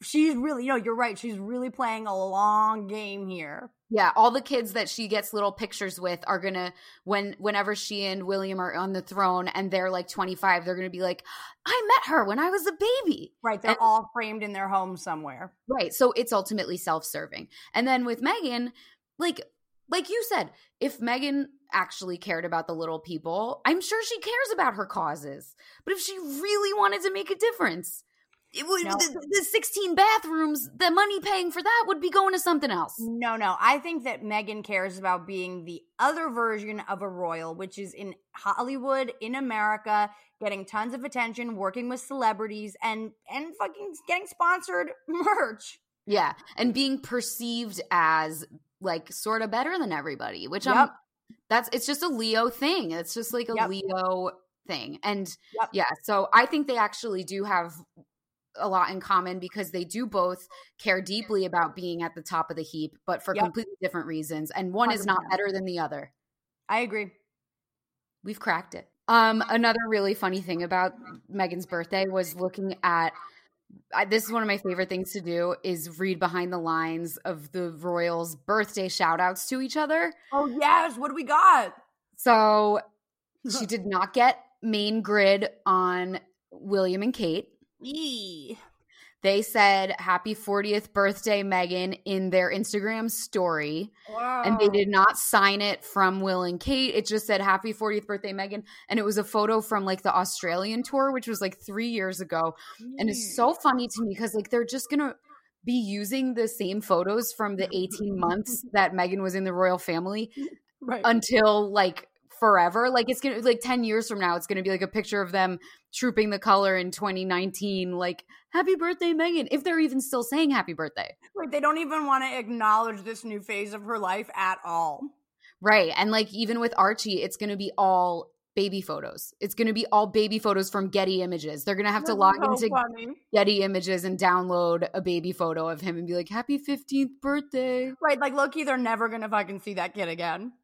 she's really, you know, you're right. She's really playing a long game here. Yeah, all the kids that she gets little pictures with are gonna when whenever she and William are on the throne and they're like 25, they're gonna be like, I met her when I was a baby. Right. They're and, all framed in their home somewhere. Right. So it's ultimately self-serving. And then with Meghan, like like you said, if Meghan actually cared about the little people, I'm sure she cares about her causes. But if she really wanted to make a difference, it would no. the, the, 16 bathrooms the money paying for that would be going to something else no no i think that meghan cares about being the other version of a royal which is in hollywood in america getting tons of attention working with celebrities and and fucking getting sponsored merch yeah and being perceived as like sort of better than everybody which yep. i'm that's it's just a leo thing it's just like a yep. leo thing and yep. yeah so i think they actually do have a lot in common because they do both care deeply about being at the top of the heap, but for yep. completely different reasons. And one 100%. is not better than the other. I agree. We've cracked it. Um, another really funny thing about Meghan's birthday was looking at. I, this is one of my favorite things to do is read behind the lines of the royals' birthday shout outs to each other. Oh yes, what do we got? So she did not get main grid on William and Kate. Yee. They said happy 40th birthday, Meghan, in their Instagram story. And they did not sign it from Will and Kate. It just said happy 40th birthday, Meghan. And it was a photo from like the Australian tour, which was like three years ago. And it's so funny to me because like they're just going to be using the same photos from the 18 months that Meghan was in the royal family right. until like forever. Like it's gonna be like 10 years from now, it's gonna be like a picture of them trooping the color in 2019, like happy birthday, Meghan. If they're even still saying happy birthday. Right, they don't even want to acknowledge this new phase of her life at all. Right. And like even with Archie, it's gonna be all baby photos. It's gonna be all baby photos from Getty Images. They're gonna have to log so into funny. Getty Images and download a baby photo of him and be like, Happy 15th birthday. Right, like low key, they're never gonna fucking see that kid again.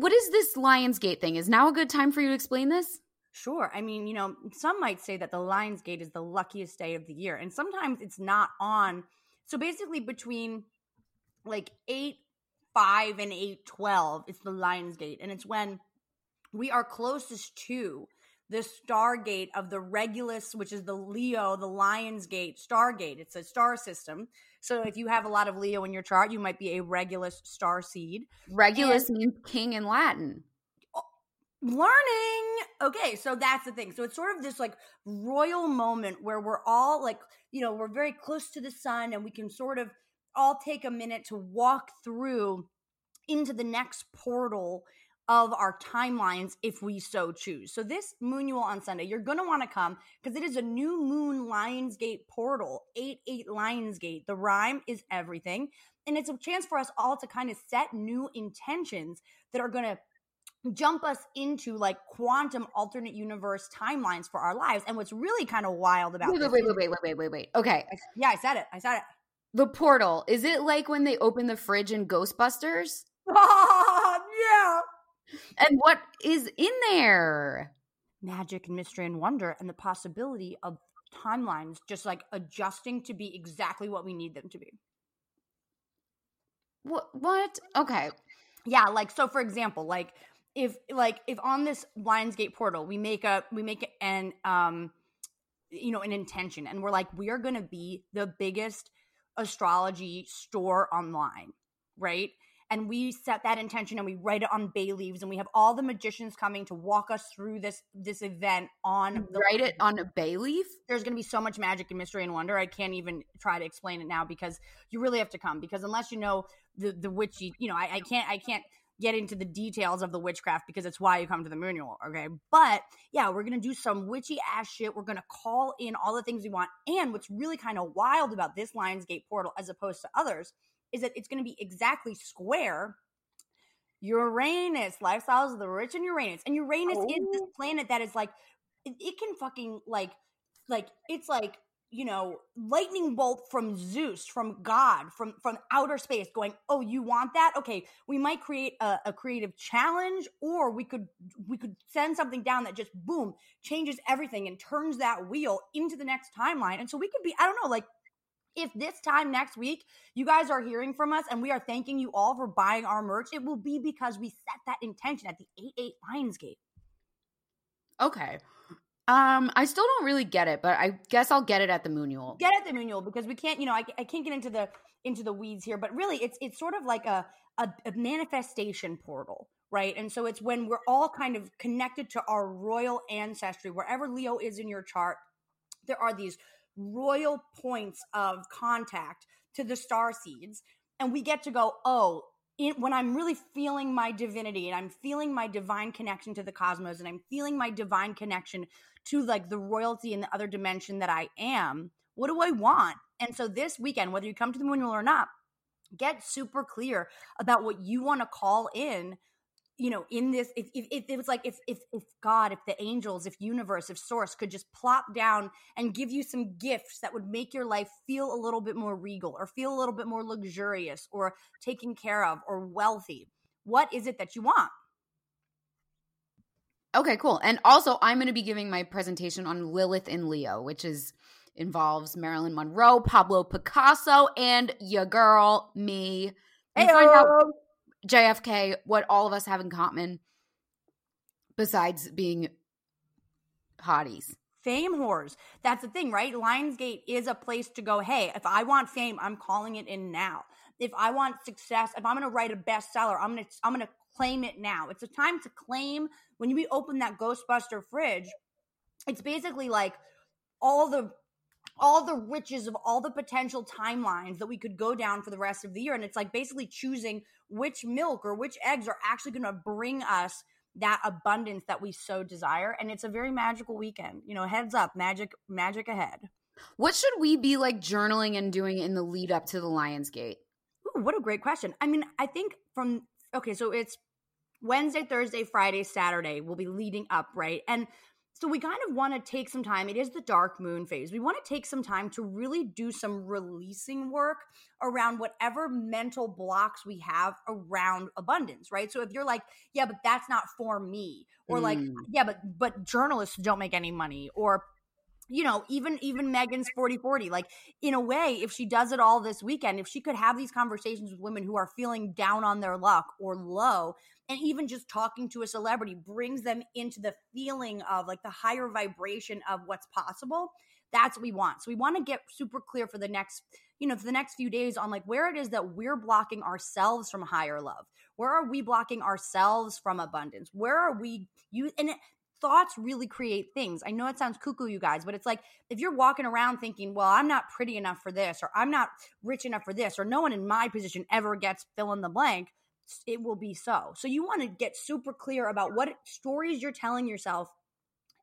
What is this Lion's Gate thing? Is now a good time for you to explain this? Sure. I mean, you know, some might say that the Lion's Gate is the luckiest day of the year, and sometimes it's not on. So basically, between like eight five and eight twelve, it's the Lion's Gate, and it's when we are closest to the Stargate of the Regulus, which is the Leo, the Lion's Gate Stargate. It's a star system. So if you have a lot of Leo in your chart, you might be a Regulus star seed. Regulus means king in Latin. Oh, learning okay so that's the thing so it's sort of this like royal moment where we're all like you know we're very close to the sun and we can sort of all take a minute to walk through into the next portal of our timelines if we so choose. So this Moonual on Sunday, you're going to want to come because it is a new moon Lion's Gate portal, 8-8 Lion's Gate. The rhyme is everything. And it's a chance for us all to kind of set new intentions that are going to jump us into like quantum alternate universe timelines for our lives. And what's really kind of wild about Wait, this wait, wait, wait, wait, wait, wait, wait. Okay. I- yeah, I said it. I said it. The portal. Is it like when they open the fridge in Ghostbusters? And what is in there? magic and mystery and wonder and the possibility of timelines just like adjusting to be exactly what we need them to be. What? What? Okay. Yeah, like so for example, like if like if on this Lion's Gate portal we make a we make an um you know an intention and we're like we are going to be the biggest astrology store online, right? And we set that intention and we write it on bay leaves and we have all the magicians coming to walk us through this this event on the Write it on a bay leaf? there's going to be so much magic and mystery and wonder. I can't even try to explain it now because you really have to come because unless you know the the witchy, you know, I, I can't I can't get into the details of the witchcraft because it's why you come to the Moonual, okay? But yeah, we're gonna do some witchy ass shit. We're gonna call in all the things we want. And what's really kind of wild about this Lion's Gate portal as opposed to others is that it's gonna be exactly square. Uranus, lifestyles of the rich and Uranus. And Uranus is this oh. planet that is like it, it can fucking like like it's like you know lightning bolt from zeus from god from from outer space going oh you want that? Okay we might create a, a creative challenge or we could we could send something down that just boom changes everything and turns that wheel into the next timeline. And so we could be i don't know like if this time next week you guys are hearing from us and we are thanking you all for buying our merch it will be because we set that intention at the 8-8 lion's gate Okay. Um, I still don't really get it, but I guess I'll get it at the Moonual. get at the manual because we can't you know I, I can't get into the into the weeds here but really it's it's sort of like a, a a manifestation portal right and so it's when we're all kind of connected to our royal ancestry wherever leo is in your chart there are these royal points of contact to the star seeds and we get to go oh when i'm really feeling my divinity and i'm feeling my divine connection to the cosmos and i'm feeling my divine connection to like the royalty in the other dimension that i am what do i want? And so this weekend whether you come to the moon or not get super clear about what you want to call in you know in this if, if, if it was like if, if if god if the angels if universe if source could just plop down and give you some gifts that would make your life feel a little bit more regal or feel a little bit more luxurious or taken care of or wealthy what is it that you want Okay, cool. And also, I'm going to be giving my presentation on Lilith in Leo, which is involves Marilyn Monroe, Pablo Picasso, and your girl, me. Out JFK, what all of us have in common, besides being hotties. Fame whores. That's the thing, right? Lion's Gate is a place to go, hey, if I want fame, I'm calling it in now. If I want success, if I'm gonna write a bestseller, I'm gonna I'm gonna claim it now. It's a time to claim when you open that Ghostbuster fridge, it's basically like all the all the riches of all the potential timelines that we could go down for the rest of the year. And it's like basically choosing which milk or which eggs are actually going to bring us that abundance that we so desire. And it's a very magical weekend. You know, heads up, magic, magic ahead. What should we be like journaling and doing in the lead up to the Lion's Gate? Ooh, what a great question. I mean, I think from, okay, so it's Wednesday, Thursday, Friday, Saturday will be leading up, right? And so we kind of want to take some time. It is the dark moon phase. We want to take some time to really do some releasing work around whatever mental blocks we have around abundance, right? So if you're like, yeah, but that's not for me, or mm. like, yeah, but but journalists don't make any money, or you know, even even meghan's 40-40. Like, in a way, if she does it all this weekend, if she could have these conversations with women who are feeling down on their luck or low, and even just talking to a celebrity brings them into the feeling of like the higher vibration of what's possible. That's what we want. So we want to get super clear for the next, you know, for the next few days on like where it is that we're blocking ourselves from higher love. Where are we blocking ourselves from abundance? Where are we you and it, thoughts really create things. I know it sounds cuckoo, you guys, but it's like if you're walking around thinking, well, I'm not pretty enough for this, or I'm not rich enough for this, or no one in my position ever gets fill in the blank, it will be so. So you want to get super clear about what stories you're telling yourself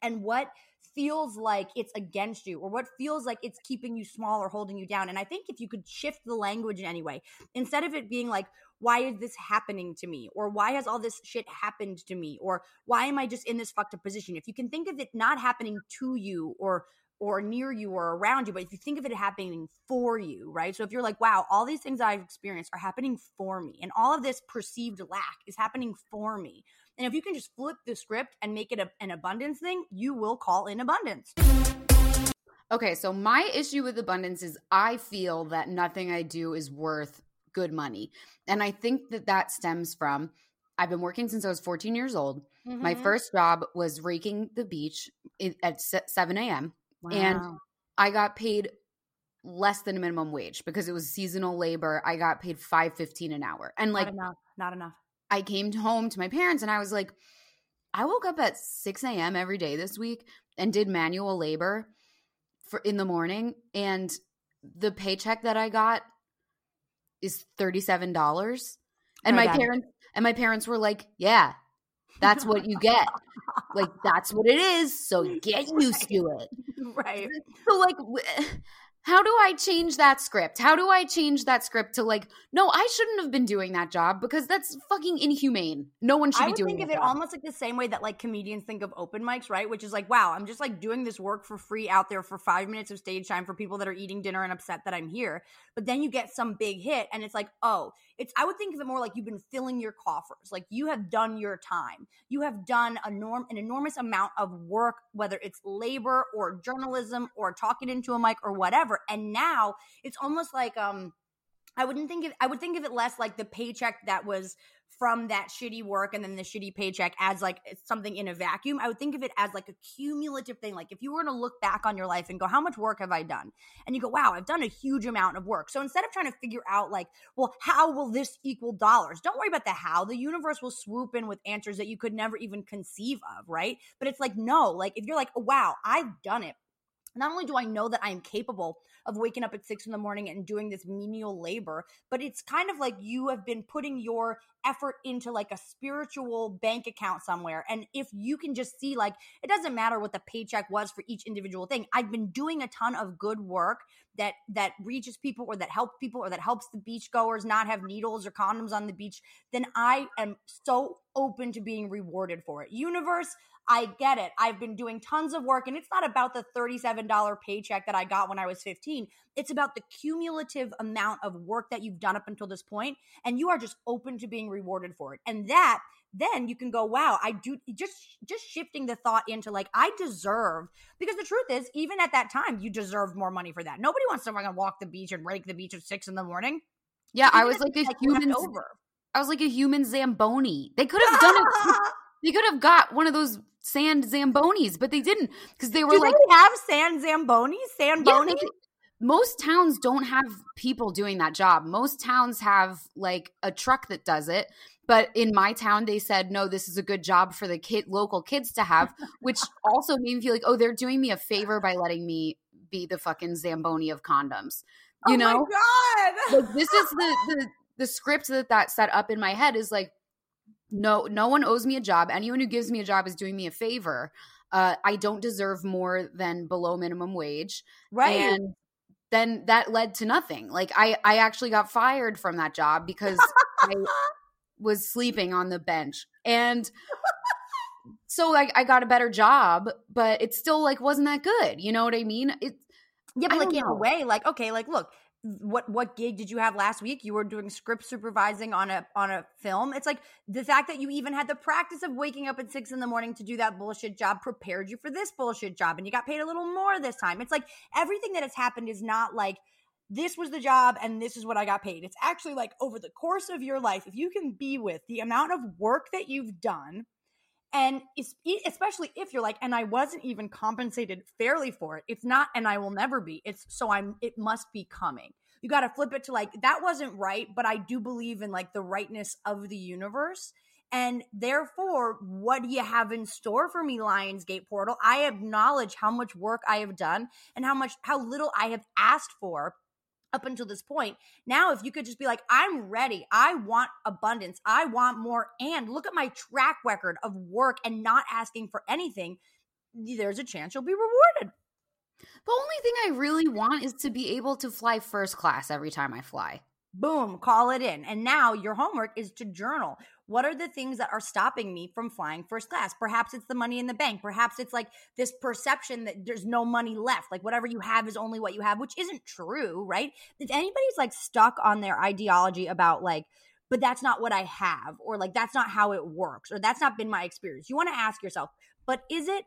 and what feels like it's against you or what feels like it's keeping you small or holding you down. And I think if you could shift the language in any way, instead of it being like, why is this happening to me? Or why has all this shit happened to me? Or why am I just in this fucked up position? If you can think of it not happening to you or or near you or around you, but if you think of it happening for you, right? So if you're like, wow, all these things I've experienced are happening for me, and all of this perceived lack is happening for me. And if you can just flip the script and make it a, an abundance thing, you will call in abundance. Okay, so my issue with abundance is I feel that nothing I do is worth good money. And I think that that stems from I've been working since I was 14 years old. Mm-hmm. My first job was raking the beach at 7 a.m. Wow. And I got paid less than minimum wage because it was seasonal labor. I got paid 5.15 an hour. And like not enough. Not enough. I came home to my parents and I was like, I woke up at 6 a.m. every day this week and did manual labor for in the morning. And the paycheck that I got is $37. And my parents and my parents were like, Yeah, that's what you get. like that's what it is. So get used to it. Right. So like how do I change that script? How do I change that script to like, no, I shouldn't have been doing that job because that's fucking inhumane. No one should I be doing. I think of it job. almost like the same way that like comedians think of open mics, right? Which is like, wow, I'm just like doing this work for free out there for five minutes of stage time for people that are eating dinner and upset that I'm here. But then you get some big hit, and it's like, oh, it's. I would think of it more like you've been filling your coffers, like you have done your time. You have done a norm, an enormous amount of work, whether it's labor or journalism or talking into a mic or whatever, and now it's almost like um I wouldn't think of I would think of it less like the paycheck that was from that shitty work and then the shitty paycheck as like something in a vacuum. I would think of it as like a cumulative thing. Like if you were to look back on your life and go, how much work have I done? And you go, wow, I've done a huge amount of work. So instead of trying to figure out like, well, how will this equal dollars? Don't worry about the how. The universe will swoop in with answers that you could never even conceive of, right? But it's like, no, like if you're like, oh, wow, I've done it not only do I know that I am capable of waking up at six in the morning and doing this menial labor, but it's kind of like you have been putting your effort into like a spiritual bank account somewhere. And if you can just see, like, it doesn't matter what the paycheck was for each individual thing. I've been doing a ton of good work that that reaches people or that helps people or that helps the beachgoers not have needles or condoms on the beach, then I am so open to being rewarded for it. Universe, I get it. I've been doing tons of work, and it's not about the $37 paycheck that I got when I was 15. It's about the cumulative amount of work that you've done up until this point, and you are just open to being rewarded for it. And that then you can go wow i do just just shifting the thought into like i deserve because the truth is even at that time you deserved more money for that nobody wants to fucking walk the beach and rake the beach at six in the morning yeah i was like a human over I was like a human Zamboni. They could have done it. They could have got one of those sand Zambonis, but they didn't because they were Do like, they have sand zambonis? yeah, Sandboni? they- most towns don't have people doing that job. Most towns have like a truck that does it. But in my town, they said, no, this is a good job for the kid, local kids to have, which also made me feel like, oh, they're doing me a favor by letting me be the fucking Zamboni of condoms. You oh know? god! like this is the the the script that that set up in my head is like no no one owes me a job. Anyone who gives me a job is doing me a favor. Uh i don't deserve more than below minimum wage. Right. and then that led to nothing. Like i i actually got fired from that job because i was sleeping on the bench. And so I, I got a better job but it still like wasn't that good. You know what i mean? It Yeah, I like in a way, like okay, like look, what what gig did you have last week? You were doing script supervising on a on a film. It's like the fact that you even had the practice of waking up at six in the morning to do that bullshit job prepared you for this bullshit job, and you got paid a little more this time. It's like everything that has happened is not like this was the job and this is what I got paid. It's actually like over the course of your life, if you can be with the amount of work that you've done and es- especially if you're like and i wasn't even compensated fairly for it. It's not and i will never be. It's so i'm it must be coming. You got to flip it to like that wasn't right but i do believe in like the rightness of the universe and therefore what do you have in store for me lion's gate portal? I acknowledge how much work i have done and how much how little i have asked for up until this point. Now, if you could just be like, I'm ready, I want abundance, I want more, and look at my track record of work and not asking for anything, there's a chance you'll be rewarded. The only thing I really want is to be able to fly first class every time I fly. Boom, call it in. And now your homework is to journal. What are the things that are stopping me from flying first class? Perhaps it's the money in the bank. Perhaps it's like this perception that there's no money left. Like whatever you have is only what you have, which isn't true, right? If anybody's like stuck on their ideology about like, but that's not what I have, or like that's not how it works, or that's not been my experience, you want to ask yourself, but is it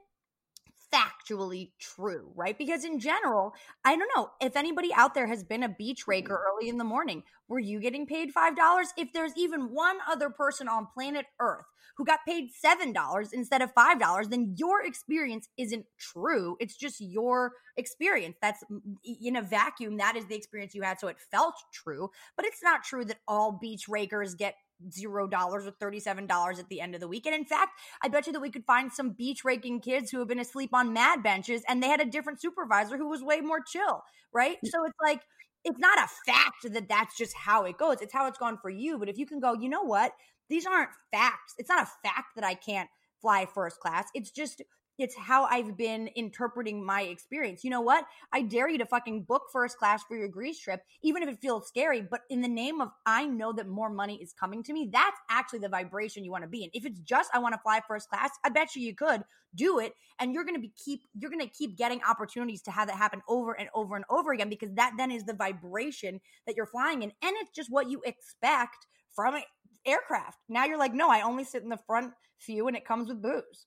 factually true, right? Because in general, I don't know if anybody out there has been a beach raker mm. early in the morning. Were you getting paid $5? If there's even one other person on planet Earth who got paid $7 instead of $5, then your experience isn't true. It's just your experience. That's in a vacuum, that is the experience you had. So it felt true, but it's not true that all beach rakers get zero dollars or thirty-seven dollars at the end of the week. And in fact, I bet you that we could find some beach raking kids who have been asleep on mad benches and they had a different supervisor who was way more chill, right? So it's like it's not a fact that that's just how it goes. It's how it's gone for you. But if you can go, you know what? These aren't facts. It's not a fact that I can't fly first class. It's just it's how I've been interpreting my experience. You know what? I dare you to fucking book first class for your Greece trip, even if it feels scary. But in the name of I know that more money is coming to me, that's actually the vibration you want to be in. If it's just I want to fly first class, I bet you you could do it, and you're gonna be keep you're gonna keep getting opportunities to have that happen over and over and over again because that then is the vibration that you're flying in, and it's just what you expect from an aircraft. Now you're like, no, I only sit in the front few, and it comes with booze.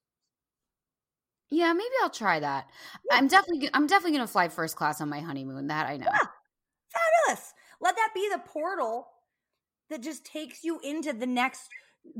Yeah, maybe I'll try that. I'm definitely I'm definitely going to fly first class on my honeymoon. That I know. Yeah. Fabulous. Let that be the portal that just takes you into the next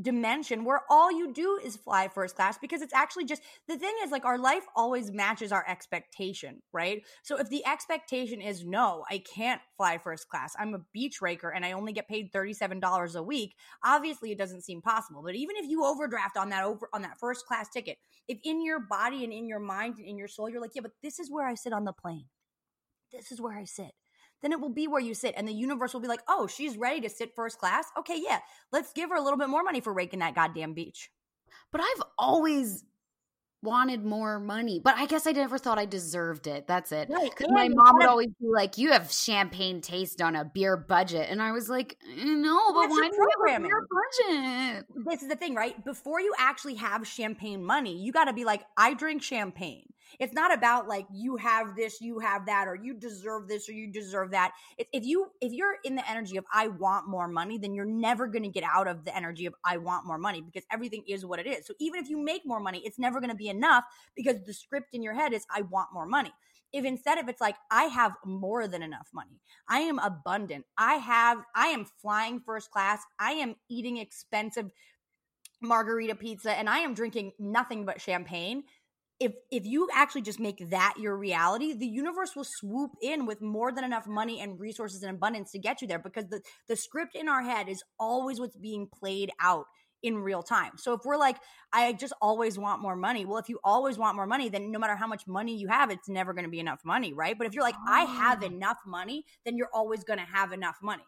dimension where all you do is fly first class because it's actually just the thing is like our life always matches our expectation, right? So if the expectation is no, I can't fly first class. I'm a beach raker and I only get paid $37 a week, obviously it doesn't seem possible. But even if you overdraft on that over on that first class ticket, if in your body and in your mind and in your soul you're like, "Yeah, but this is where I sit on the plane. This is where I sit." Then it will be where you sit. And the universe will be like, oh, she's ready to sit first class. Okay, yeah, let's give her a little bit more money for raking that goddamn beach. But I've always wanted more money. But I guess I never thought I deserved it. That's it. Right. My mom would always be like, "You have champagne taste on a beer budget," and I was like, eh, "No, but why do you have a programming. beer budget?" This is the thing, right? Before you actually have champagne money, you got to be like, I drink champagne. It's not about like you have this, you have that, or you deserve this or you deserve that. If, if you if you're in the energy of I want more money, then you're never going to get out of the energy of I want more money because everything is what it is. So even if you make more money, it's never going to be enough because the script in your head is I want more money if instead of it's like i have more than enough money i am abundant i have i am flying first class i am eating expensive margarita pizza and i am drinking nothing but champagne if if you actually just make that your reality the universe will swoop in with more than enough money and resources and abundance to get you there because the the script in our head is always what's being played out in real time. So if we're like, I just always want more money, well, if you always want more money, then no matter how much money you have, it's never going to be enough money, right? But if you're like, I have Oh. enough money, then you're always going to have enough money.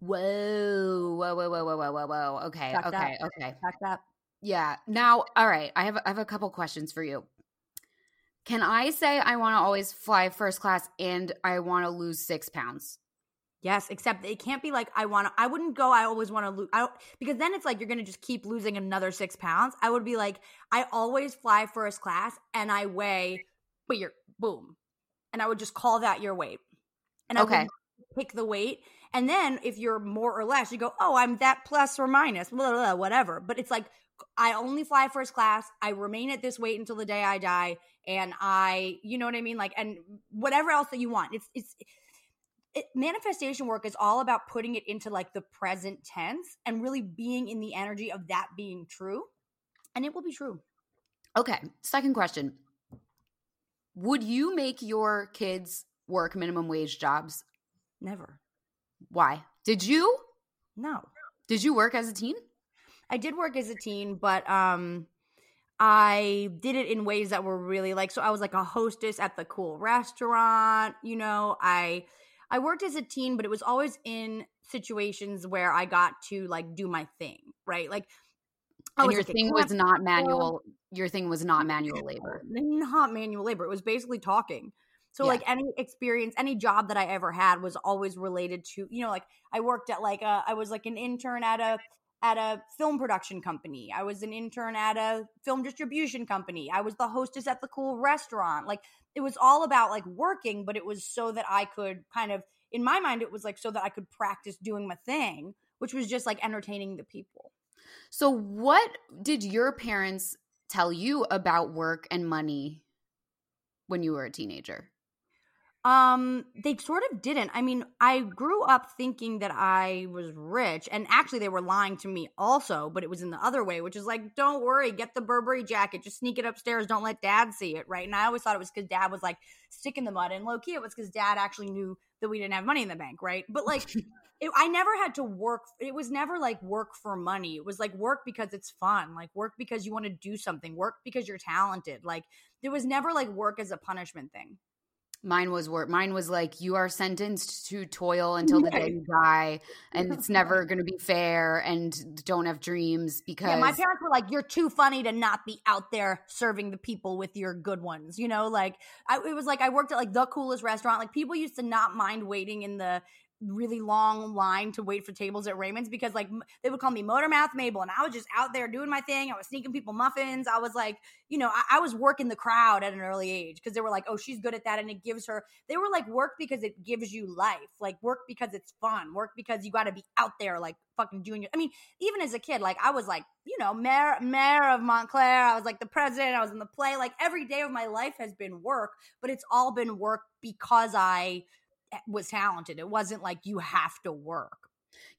Whoa, whoa, whoa, whoa, whoa, whoa, whoa, whoa. Okay, Fucked up. okay, okay. Up. Yeah. Now, all right. I have I have a couple questions for you. Can I say I want to always fly first class and I want to lose six pounds? Yes, except it can't be like I want to. I wouldn't go. I always want to lose. I because then it's like you're gonna just keep losing another six pounds. I would be like, I always fly first class and I weigh, but you're boom, and I would just call that your weight. And I Okay. would pick the weight, and then if you're more or less, you go, oh, I'm that plus or minus, blah, blah, blah, whatever. But it's like I only fly first class. I remain at this weight until the day I die, and I, you know what I mean, like, and whatever else that you want. It's it's it, manifestation work is all about putting it into like the present tense and really being in the energy of that being true and it will be true Okay. Second question. Would you make your kids work minimum wage jobs? never Why? Did you? no Did you work as a teen? I did work as a teen but um i did it in ways that were really like so i was like a hostess at the cool restaurant you know i i worked as a teen but it was always in situations where i got to like do my thing right like And your thing was not manual. Your thing was not manual labor. not manual labor. It was basically talking. So Yeah. like any experience, any job that I ever had was always related to, you know, like I worked at like a I was like an intern at a at a film production company. I was an intern at a film distribution company. I was the hostess at the cool restaurant. Like it was all about like working, but it was so that I could kind of in my mind it was like so that I could practice doing my thing, which was just like entertaining the people. So, what did your parents tell you about work and money when you were a teenager? Um, they sort of didn't. I mean, I grew up thinking that I was rich, and actually, they were lying to me also, but it was in the other way, which is like, don't worry, get the Burberry jacket, just sneak it upstairs, don't let dad see it, right? And I always thought it was because dad was like stick in the mud, and low key, it was because dad actually knew that we didn't have money in the bank, right? But like, it, I never had to work. It was never like work for money. It was like work because it's fun, like work because you want to do something, work because you're talented. Like, there was never like work as a punishment thing. Mine was work. Mine was like you are sentenced to toil until the day you die, and it's never going to be fair. And don't have dreams because Yeah, my parents were like, "You're too funny to not be out there serving the people with your good ones." You know, like I, it was like I worked at like the coolest restaurant. Like people used to not mind waiting in the really long line to wait for tables at Raymond's because like they would call me Motor Mouth Mabel, and I was just out there doing my thing. I was sneaking people muffins. I was like, you know, I, I was working the crowd at an early age because they were like, "Oh, she's good at that," and it gives her. They were like, work because it gives you life, like work because it's fun, work because you got to be out there, like fucking doing your. I mean, even as a kid, like I was like, you know, mayor mayor of Montclair. I was like the president. I was in the play. Like every day of my life has been work, but it's all been work because I was talented. It wasn't like you have to work.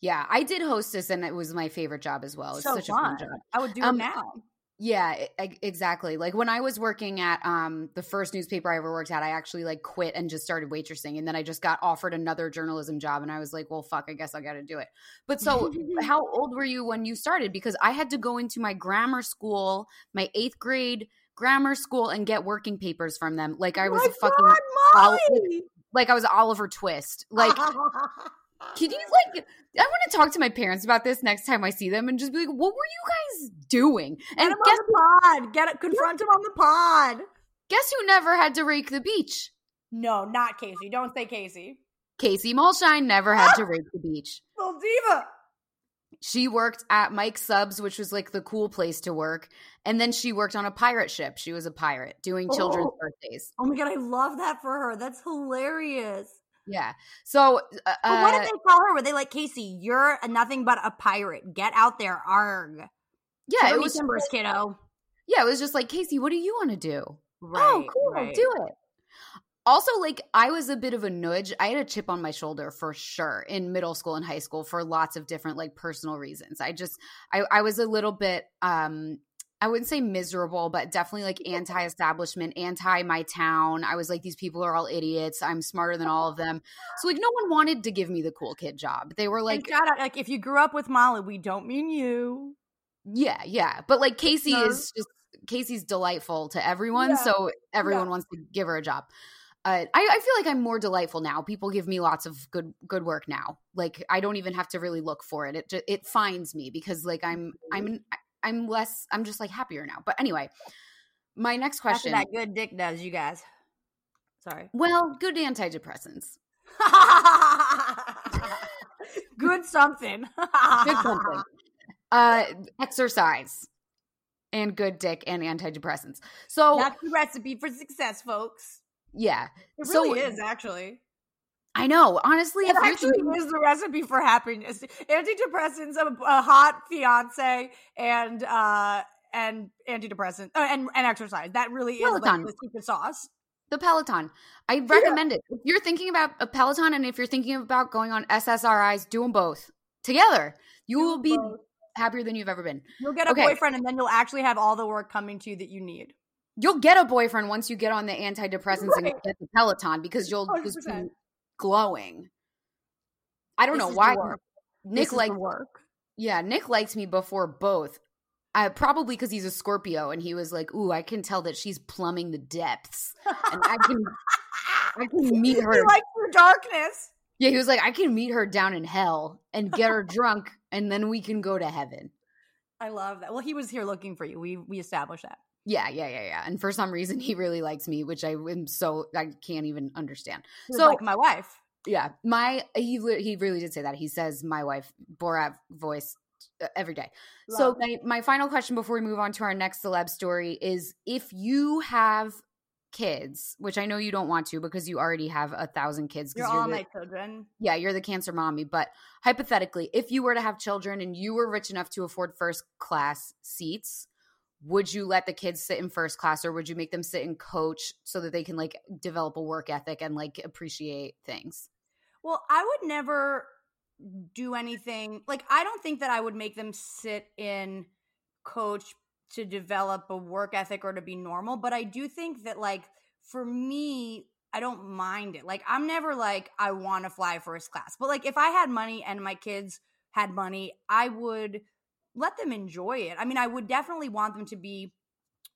yeah, I did hostess, and it was my favorite job as well. It's so such fun. a fun job. I would do Um, it now. Yeah, exactly. Like when I was working at um the first newspaper I ever worked at, I actually like quit and just started waitressing and then I just got offered another journalism job and I was like, well fuck, I guess I got to do it. But so how old were you when you started because I had to go into my grammar school, my 8th grade grammar school and get working papers from them like I was My a fucking God, Molly! Like I was Oliver Twist. Like can you like I want to talk to my parents about this next time I see them and just be like, what were you guys doing? And him guess on the pod. Get it. Confront him on the pod. Guess who never had to rake the beach? No, not Casey. Don't say Casey. Casey Mulshine never had to rake the beach. Little diva. She worked at Mike Subs, which was like the cool place to work. And then she worked on a pirate ship. She was a pirate doing children's Oh. birthdays. Oh my god, I love that for her. That's hilarious. Yeah. So, uh, But what did uh, they call her? Were they like, Casey, you're a nothing but a pirate. Get out there, arg. yeah, Show it was timbers, kiddo. yeah, it was just like Casey, what do you want to do? Right, oh, cool, right. do it. Also, like I was a bit of a nudge. I had a chip on my shoulder for sure in middle school and high school for lots of different like personal reasons. I just I, I was a little bit um I wouldn't say miserable, but definitely like anti-establishment, anti my town. I was like, these people are all idiots. I'm smarter than all of them. So like, no one wanted to give me the cool kid job. They were Like, like, shout out, like if you grew up with Molly, we don't mean you. yeah, yeah. But like Casey No. is just Casey's delightful to everyone, Yeah. so everyone wants to give her a job. Uh, I, I feel like I'm more delightful now. People give me lots of good good work now. Like I don't even have to really look for it. It ju- it finds me because like I'm I'm I'm less I'm just like happier now. But anyway, my next That's question. what that good dick does, you guys. Sorry. Well, good antidepressants. good something. Good something. Uh, exercise and good dick and antidepressants. So That's the recipe for success, folks. Yeah, It So- really is, actually. I know. Honestly, It actually thinking- is the recipe for happiness. Antidepressants, a, a hot fiance, and uh and antidepressant uh, and and exercise. That really is like Peloton. the secret sauce. the Peloton. I recommend it. If you're thinking about a Peloton and if you're thinking about going on SSRIs, do them both together. You will be both. happier than you've ever been. You'll get a Okay. boyfriend, and then you'll actually have all the work coming to you that you need. You'll get a boyfriend once you get on the antidepressants Right. and get the Peloton because you'll just be glowing. I don't This know why. Nick This is the liked work. Yeah, Nick liked me before both. I, probably because he's a Scorpio and he was like, "Ooh, I can tell that she's plumbing the depths, and I can, I can meet He her." likes your darkness. yeah, he was like, "I can meet her down in hell and get her drunk, and then we can go to heaven." I love that. Well, he was here looking for you. We we established that. Yeah, yeah, yeah, yeah. And for some reason, he really likes me, which I am so I can't even understand. He was So- like my wife. Yeah, my he he really did say that. He says my wife Borat voice uh, every day. So my, my final question before we move on to our next celeb story is if you have kids, which I know you don't want to because you already have a thousand kids. You're you're all the- my children. yeah, you're the cancer mommy. But hypothetically, if you were to have children and you were rich enough to afford first class seats, would you let the kids sit in first class or would you make them sit in coach so that they can like develop a work ethic and like appreciate things? Well, I would never do anything like I don't think that I would make them sit in coach to develop a work ethic or to be normal, but I do think that like for me I don't mind it. Like I'm never like I want to fly first class. But like if I had money and my kids had money, I would let them enjoy it. I mean, I would definitely want them to be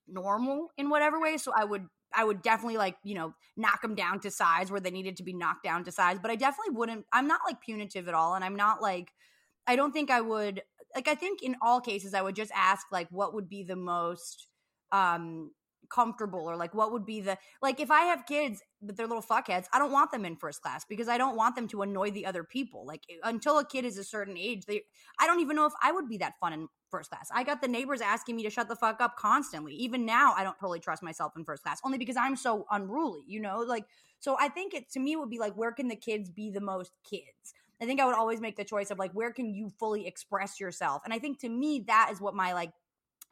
normal in whatever way, so I would I would definitely like, you know, knock them down to size where they needed to be knocked down to size, but I definitely wouldn't I'm not like punitive at all and I'm not like I don't think I would like I think in all cases I would just ask like what would be the most um comfortable or like what would be the like if I have kids but they're little fuckheads, I don't want them in first class because I don't want them to annoy the other people. Like until a kid is a certain age, they I don't even know if I would be that fun in first class. I got the neighbors asking me to shut the fuck up constantly. Even now, I don't totally trust myself in first class only because I'm so unruly, you know? Like so I think it to me would be like where can the kids be the most kids? I think I would always make the choice of like where can you fully express yourself? And I think to me that is what my like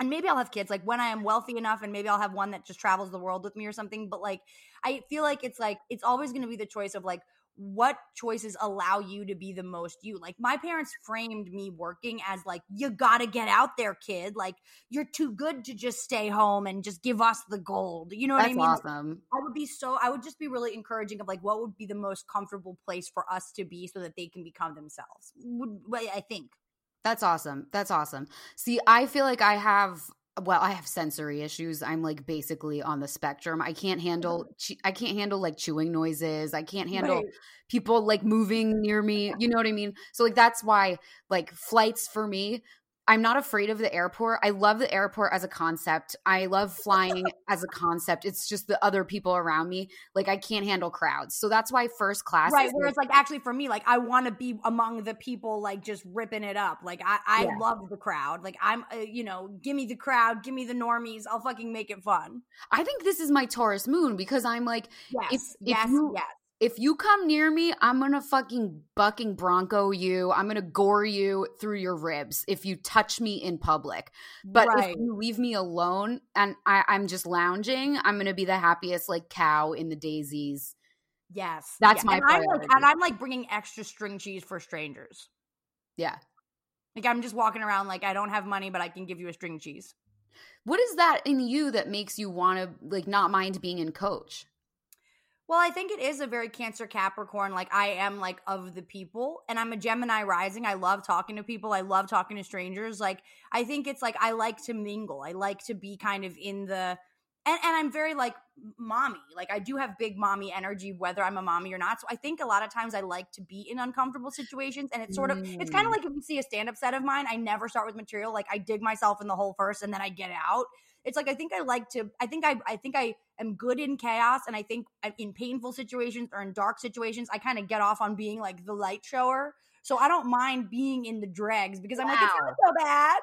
and maybe I'll have kids like when I am wealthy enough and maybe I'll have one that just travels the world with me or something, but like I feel like it's like it's always going to be the choice of like what choices allow you to be the most you. Like my parents framed me working as like you got to get out there kid, like you're too good to just stay home and just give us the gold. You know what That's I mean? Awesome. I would be so I would just be really encouraging of like what would be the most comfortable place for us to be so that they can become themselves. Would I think. That's awesome. That's awesome. See, I feel like I have well, I have sensory issues. I'm like basically on the spectrum. I can't handle I can't handle like chewing noises. I can't handle Right. people like moving near me. You know what I mean? So like that's why like flights for me I'm not afraid of the airport. I love the airport as a concept. I love flying as a concept. It's just the other people around me. Like I can't handle crowds. So that's why first class Right. Whereas like actually for me, like I want to be among the people like just ripping it up. Like I, I Yeah. love the crowd. Like I'm, uh, you know, give me the crowd, give me the normies. I'll fucking make it fun. I think this is my Taurus moon because I'm like, Yes. if yes. you yes. If you come near me, I'm gonna fucking bucking bronco you. I'm gonna gore you through your ribs if you touch me in public. But Right. if you leave me alone and I, I'm just lounging, I'm gonna be the happiest like cow in the daisies. Yes. That's yeah. my and I'm, like, and I'm like bringing extra string cheese for strangers. Yeah. Like I'm just walking around like I don't have money, but I can give you a string cheese. What is that in you that makes you want to like not mind being in coach? Well, I think it is a very Cancer Capricorn. Like I am like of the people, and I'm a Gemini rising. I love talking to people. I love talking to strangers. Like I think it's like I like to mingle. I like to be kind of in the. And, and I'm very like mommy. Like I do have big mommy energy, whether I'm a mommy or not. So I think a lot of times I like to be in uncomfortable situations. And it's sort of, it's kind of Mm. like if you see a stand up set of mine, I never start with material. Like I dig myself in the hole first and then I get out. It's like I think I like to. I think I. I think I am good in chaos, and I think in painful situations or in dark situations, I kind of get off on being like the light shower. So I don't mind being in the dregs because I'm like, it's not so bad.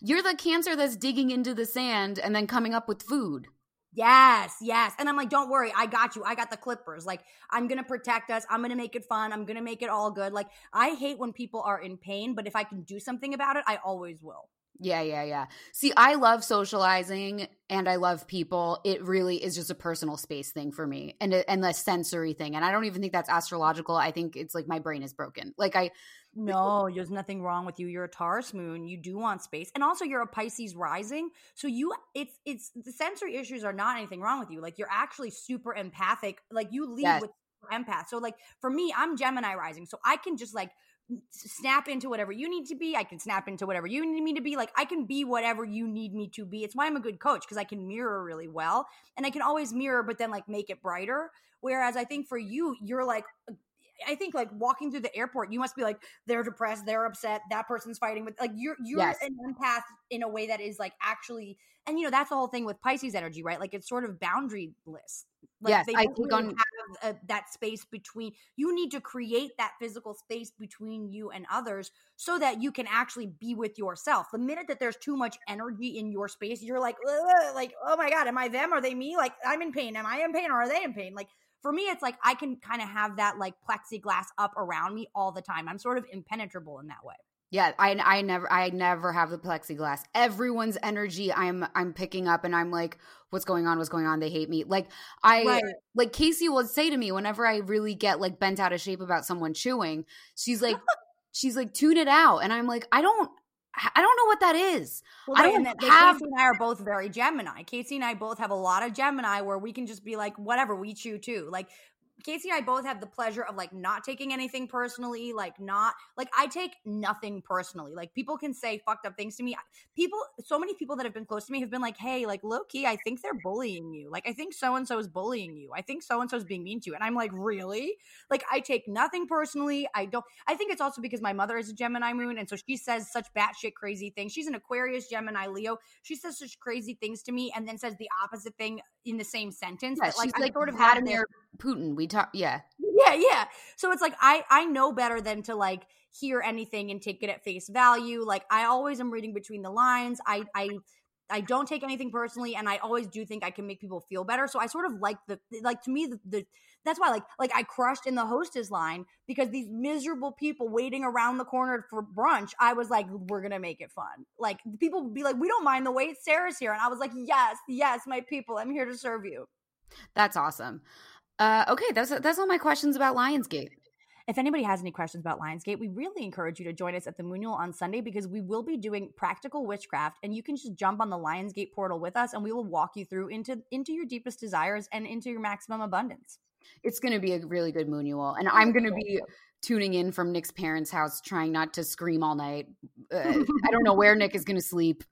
You're the cancer that's digging into the sand and then coming up with food. Yes, yes. And I'm like, don't worry, I got you. I got the clippers. Like, I'm gonna protect us. I'm gonna make it fun. I'm gonna make it all good. Like, I hate when people are in pain, but if I can do something about it, I always will. Yeah, yeah, yeah. See, I love socializing and I love people. It really is just a personal space thing for me and a, and the sensory thing. And I don't even think that's astrological. I think it's like my brain is broken. Like I No, there's nothing wrong with you. You're a Taurus moon. You do want space. And also you're a Pisces rising. So you it's it's the sensory issues are not anything wrong with you. Like you're actually super empathic. Like you lead Yes. with empath. So like for me, I'm Gemini rising. So I can just like snap into whatever you need to be. I can snap into whatever you need me to be. Like I can be whatever you need me to be. It's why I'm a good coach because I can mirror really well and I can always mirror but then like make it brighter. Whereas I think for you, you're like I think like walking through the airport, you must be like they're depressed, they're upset, that person's fighting with like you're you're Yes. an empath in a way that is like actually and you know that's the whole thing with Pisces energy, right? Like it's sort of boundaryless. Like Yes, they I really on- have uh, that space between you need to create that physical space between you and others so that you can actually be with yourself. The minute that there's too much energy in your space, you're like, like, oh my god, am I them? Are they me? Like, I'm in pain. Am I in pain or are they in pain? Like, for me, it's like I can kind of have that like plexiglass up around me all the time. I'm sort of impenetrable in that way. Yeah, I I never I never have the plexiglass. Everyone's energy I'm I'm picking up and I'm like, what's going on? What's going on? They hate me. Like I Right. like Casey will say to me whenever I really get like bent out of shape about someone chewing, she's like she's like, tune it out. And I'm like, I don't I don't know what that is. Well, I don't like, have- Casey and I are both very Gemini. Casey and I both have a lot of Gemini where we can just be like, whatever, we chew too. Like Casey and I both have the pleasure of like not taking anything personally, like not like I take nothing personally. Like people can say fucked up things to me. People, so many people that have been close to me have been like, "Hey, like low key, I think they're bullying you. Like I think so and so is bullying you. I think so and so is being mean to you." And I'm like, "Really?" Like I take nothing personally. I don't. I think it's also because my mother is a Gemini moon, and so she says such batshit crazy things. She's an Aquarius, Gemini, Leo. She says such crazy things to me, and then says the opposite thing in the same sentence. Yeah, that, like she's I like sort of Vladimir Putin. We talk yeah. yeah, yeah. So it's like I I know better than to like hear anything and take it at face value. Like I always am reading between the lines. I I I don't take anything personally, and I always do think I can make people feel better. So I sort of like the like to me the, the that's why like like I crushed in the hostess line because these miserable people waiting around the corner for brunch. I was like, we're gonna make it fun. Like people would be like, we don't mind the wait. Sara's here, and I was like, yes, yes, my people, I'm here to serve you. That's awesome. Uh, okay, that's that's all my questions about Lion's Gate. If anybody has any questions about Lion's Gate, we really encourage you to join us at the Moonual on Sunday because we will be doing practical witchcraft and you can just jump on the Lion's Gate portal with us and we will walk you through into into your deepest desires and into your maximum abundance. It's going to be a really good Moonual, and I'm going to be tuning in from Nick's parents' house, trying not to scream all night. Uh, I don't know where Nick is going to sleep.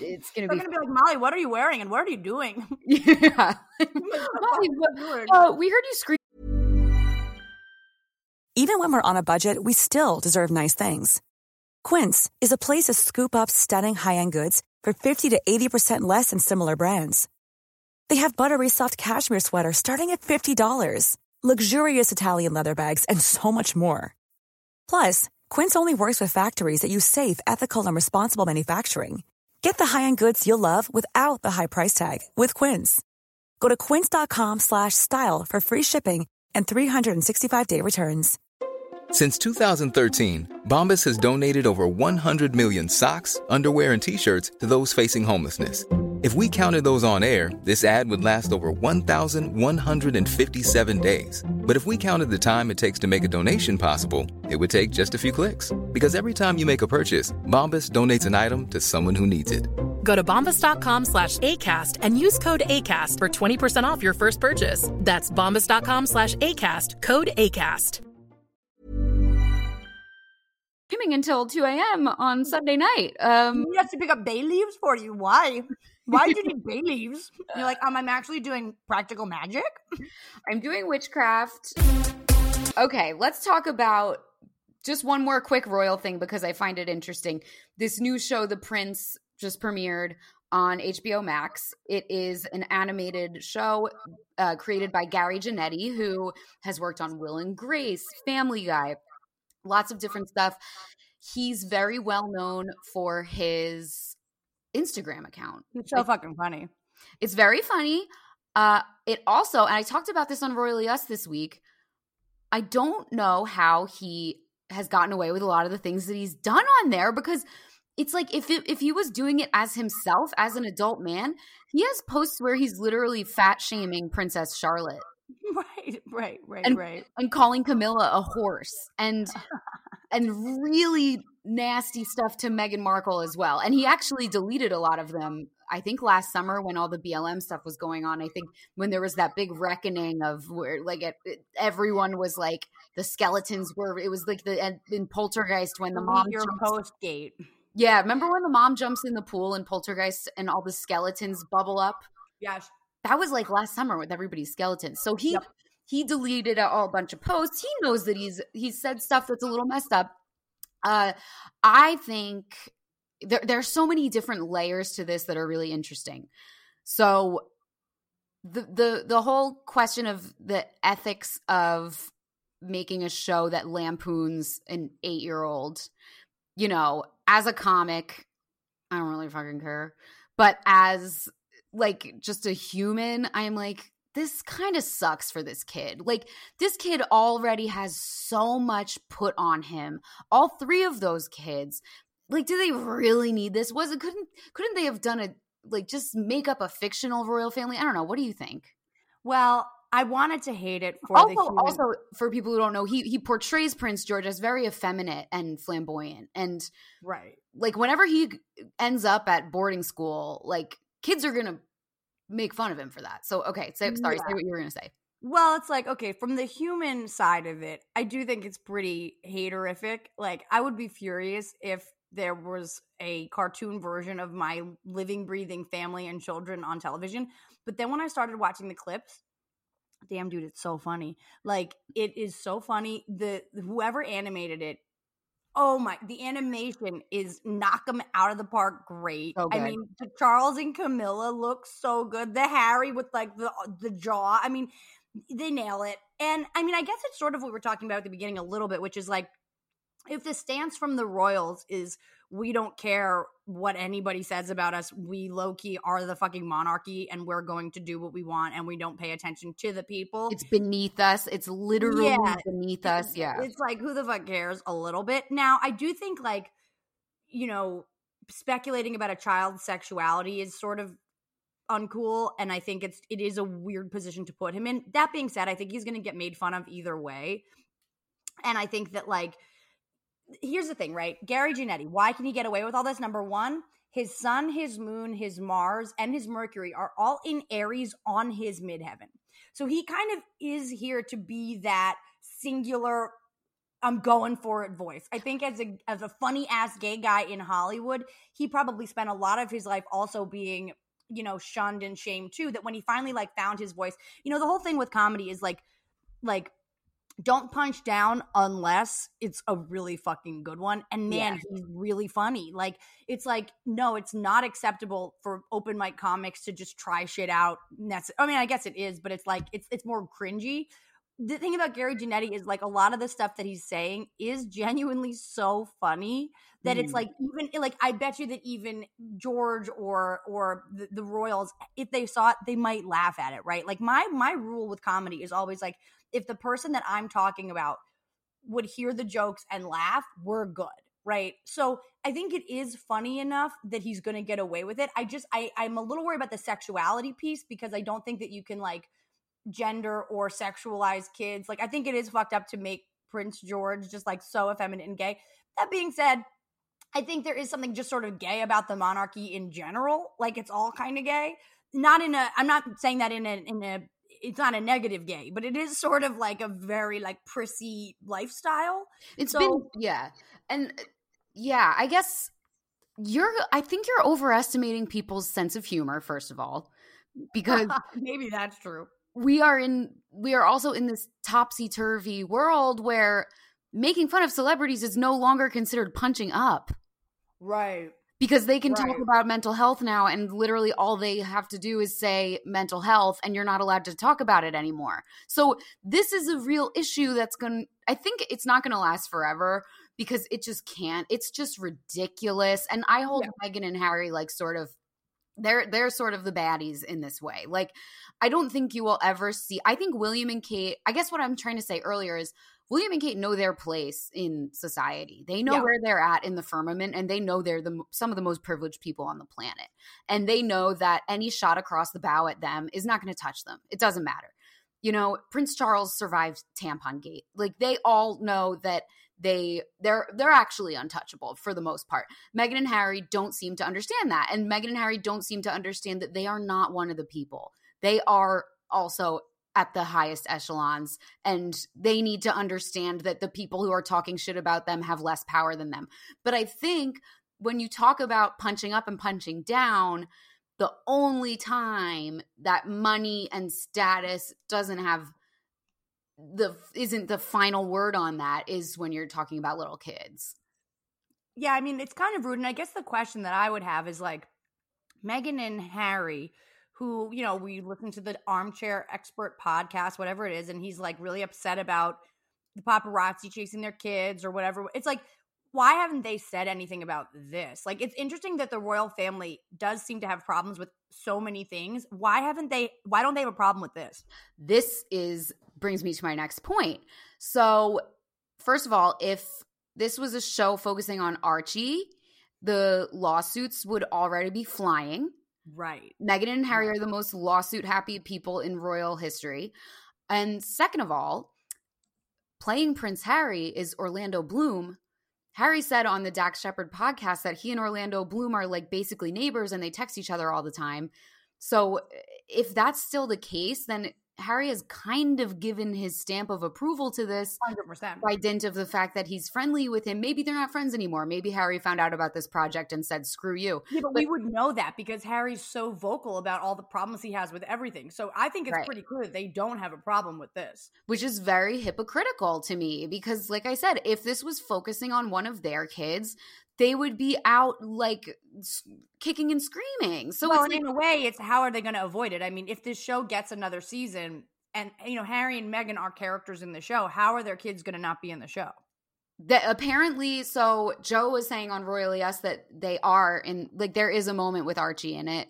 It's going to be going to be like, Molly, what are you wearing and what are you doing? yeah. Molly, what- uh, we heard you scream. Even when we're on a budget, we still deserve nice things. Quince is a place to scoop up stunning high-end goods for 50 to 80% less than similar brands. They have buttery soft cashmere sweaters starting at $50, luxurious Italian leather bags, and so much more. Plus, Quince only works with factories that use safe, ethical, and responsible manufacturing. Get the high-end goods you'll love without the high price tag with Quince. Go to quince.com slash style for free shipping and 365-day returns. Since 2013, Bombas has donated over 100 million socks, underwear, and T-shirts to those facing homelessness. If we counted those on air, this ad would last over 1,157 days. But if we counted the time it takes to make a donation possible, it would take just a few clicks. Because every time you make a purchase, Bombas donates an item to someone who needs it. Go to bombas.com slash ACAST and use code ACAST for 20% off your first purchase. That's bombas.com slash ACAST, code ACAST. Streaming until 2 a.m. on Sunday night. Um, We have to pick up bay leaves for you. Why? Why do you need bay leaves? You're like, um, I'm actually doing practical magic. I'm doing witchcraft. Okay, let's talk about just one more quick royal thing because I find it interesting. This new show, The Prince, just premiered on HBO Max. It is an animated show uh, created by Gary Janetti, who has worked on Will and Grace, Family Guy, lots of different stuff. He's very well known for his Instagram account. It's so fucking funny. It's very funny. Uh, it also, and I talked about this on Royally Us this week. I don't know how he has gotten away with a lot of the things that he's done on there because it's like if it, if he was doing it as himself as an adult man, he has posts where he's literally fat shaming Princess Charlotte Right, right, right, And- right. and calling Camilla a horse and and really nasty stuff to Meghan Markle as well. And he actually deleted a lot of them. I think last summer when all the BLM stuff was going on, I think when there was that big reckoning of where like it, it- everyone was like the skeletons were. It was like the and in Poltergeist when the mom your post gate. Yeah, remember when the mom jumps in the pool in Poltergeist and all the skeletons bubble up? Yes. that was like last summer with everybody's skeletons. So he Yep. He deleted a, a bunch of posts. He knows that he's he said stuff that's a little messed up. Uh, I think there there's so many different layers to this that are really interesting. So the the the whole question of the ethics of making a show that lampoons an eight year old, you know, as a comic, I don't really fucking care. But as like just a human, I'm like, this kind of sucks for this kid. Like this kid already has so much put on him. All three of those kids. Like, do they really need this? Was it couldn't couldn't they have done a like just make up a fictional royal family? I don't know. What do you think? Well, I wanted to hate it for also, the human. also for people who don't know, he he portrays Prince George as very effeminate and flamboyant, and right. like whenever he ends up at boarding school, like kids are gonna make fun of him for that. So okay, say, sorry, Yeah. say what you were gonna say. Well, it's like, okay, from the human side of it, I do think it's pretty haterific. Like, I would be furious if there was a cartoon version of my living, breathing family and children on television. But then when I started watching the clips, damn dude, it's so funny. Like, it is so funny. The whoever animated it, oh my, the animation is knock them out of the park great. So I mean, Charles and Camilla look so good. The Harry with like the uh, the jaw. I mean, they nail it. And I mean, I guess it's sort of what we're talking about at the beginning a little bit, which is like if the stance from the Royals is we don't care what anybody says about us, we low key are the fucking monarchy and we're going to do what we want and we don't pay attention to the people. It's beneath us. It's literally Yeah. beneath us. Yeah. It's like who the fuck cares a little bit. Now, I do think like, you know, speculating about a child's sexuality is sort of uncool and I think it's it is a weird position to put him in. That being said, I think he's going to get made fun of either way. And I think that like here's the thing, right? Gary Janetti, why can he get away with all this? Number 1, his sun, his moon, his Mars, and his Mercury are all in Aries on his midheaven. So he kind of is here to be that singular I'm going for it voice. I think as a as a funny ass gay guy in Hollywood, he probably spent a lot of his life also being, you know, shunned and shamed too. That when he finally like found his voice, you know, the whole thing with comedy is like like don't punch down unless it's a really fucking good one. And man, yeah. he's really funny. Like, it's like, no, it's not acceptable for open mic comics to just try shit out. I mean, I guess it is, but it's like, it's, it's more cringy. The thing about Gary Janetti is like a lot of the stuff that he's saying is genuinely so funny that mm. it's like even like I bet you that even George or or the, the Royals if they saw it they might laugh at it right like my my rule with comedy is always like if the person that I'm talking about would hear the jokes and laugh, we're good. Right. So I think it is funny enough that he's going to get away with it. I just, I, I'm a little worried about the sexuality piece because I don't think that you can like gender or sexualize kids. Like, I think it is fucked up to make Prince George just like so effeminate and gay. That being said, I think there is something just sort of gay about the monarchy in general. Like, it's all kind of gay. Not in a, I'm not saying that in a, in a it's not a negative gay, but it is sort of like a very like prissy lifestyle. It's so, been yeah. And uh, yeah, I guess you're I think you're overestimating people's sense of humor first of all because maybe that's true. We are in we are also in this topsy-turvy world where making fun of celebrities is no longer considered punching up. Right because they can right. talk about mental health now and literally all they have to do is say mental health and you're not allowed to talk about it anymore. So this is a real issue that's going to I think it's not going to last forever because it just can't. It's just ridiculous and I hold yeah. Meghan and Harry like sort of they're they're sort of the baddies in this way. Like I don't think you will ever see I think William and Kate I guess what I'm trying to say earlier is William and Kate know their place in society. They know yeah. where they're at in the firmament and they know they're the some of the most privileged people on the planet. And they know that any shot across the bow at them is not going to touch them. It doesn't matter. You know, Prince Charles survived tampon gate. Like they all know that they they're they're actually untouchable for the most part. Meghan and Harry don't seem to understand that. And Meghan and Harry don't seem to understand that they are not one of the people. They are also at the highest echelons and they need to understand that the people who are talking shit about them have less power than them. But I think when you talk about punching up and punching down, the only time that money and status doesn't have the isn't the final word on that is when you're talking about little kids. Yeah, I mean, it's kind of rude. And I guess the question that I would have is like Meghan and Harry who, you know, we listen to the armchair expert podcast, whatever it is, and he's like really upset about the paparazzi chasing their kids or whatever. It's like, why haven't they said anything about this? Like, it's interesting that the royal family does seem to have problems with so many things. Why haven't they? Why don't they have a problem with this? This is brings me to my next point. So, first of all, if this was a show focusing on Archie, the lawsuits would already be flying Right. Meghan and Harry are the most lawsuit happy people in royal history. And second of all, playing Prince Harry is Orlando Bloom. Harry said on the Dax Shepard podcast that he and Orlando Bloom are like basically neighbors and they text each other all the time. So if that's still the case, then Harry has kind of given his stamp of approval to this 100%. by dint of the fact that he's friendly with him. Maybe they're not friends anymore. Maybe Harry found out about this project and said, screw you. Yeah, but, but we would know that because Harry's so vocal about all the problems he has with everything. So I think it's right. pretty clear that they don't have a problem with this. Which is very hypocritical to me because, like I said, if this was focusing on one of their kids, they would be out like kicking and screaming. So well, like, in a way, it's how are they going to avoid it? I mean, if this show gets another season, and you know Harry and Meghan are characters in the show, how are their kids going to not be in the show? That apparently, so Joe was saying on Royally Us that they are in like there is a moment with Archie in it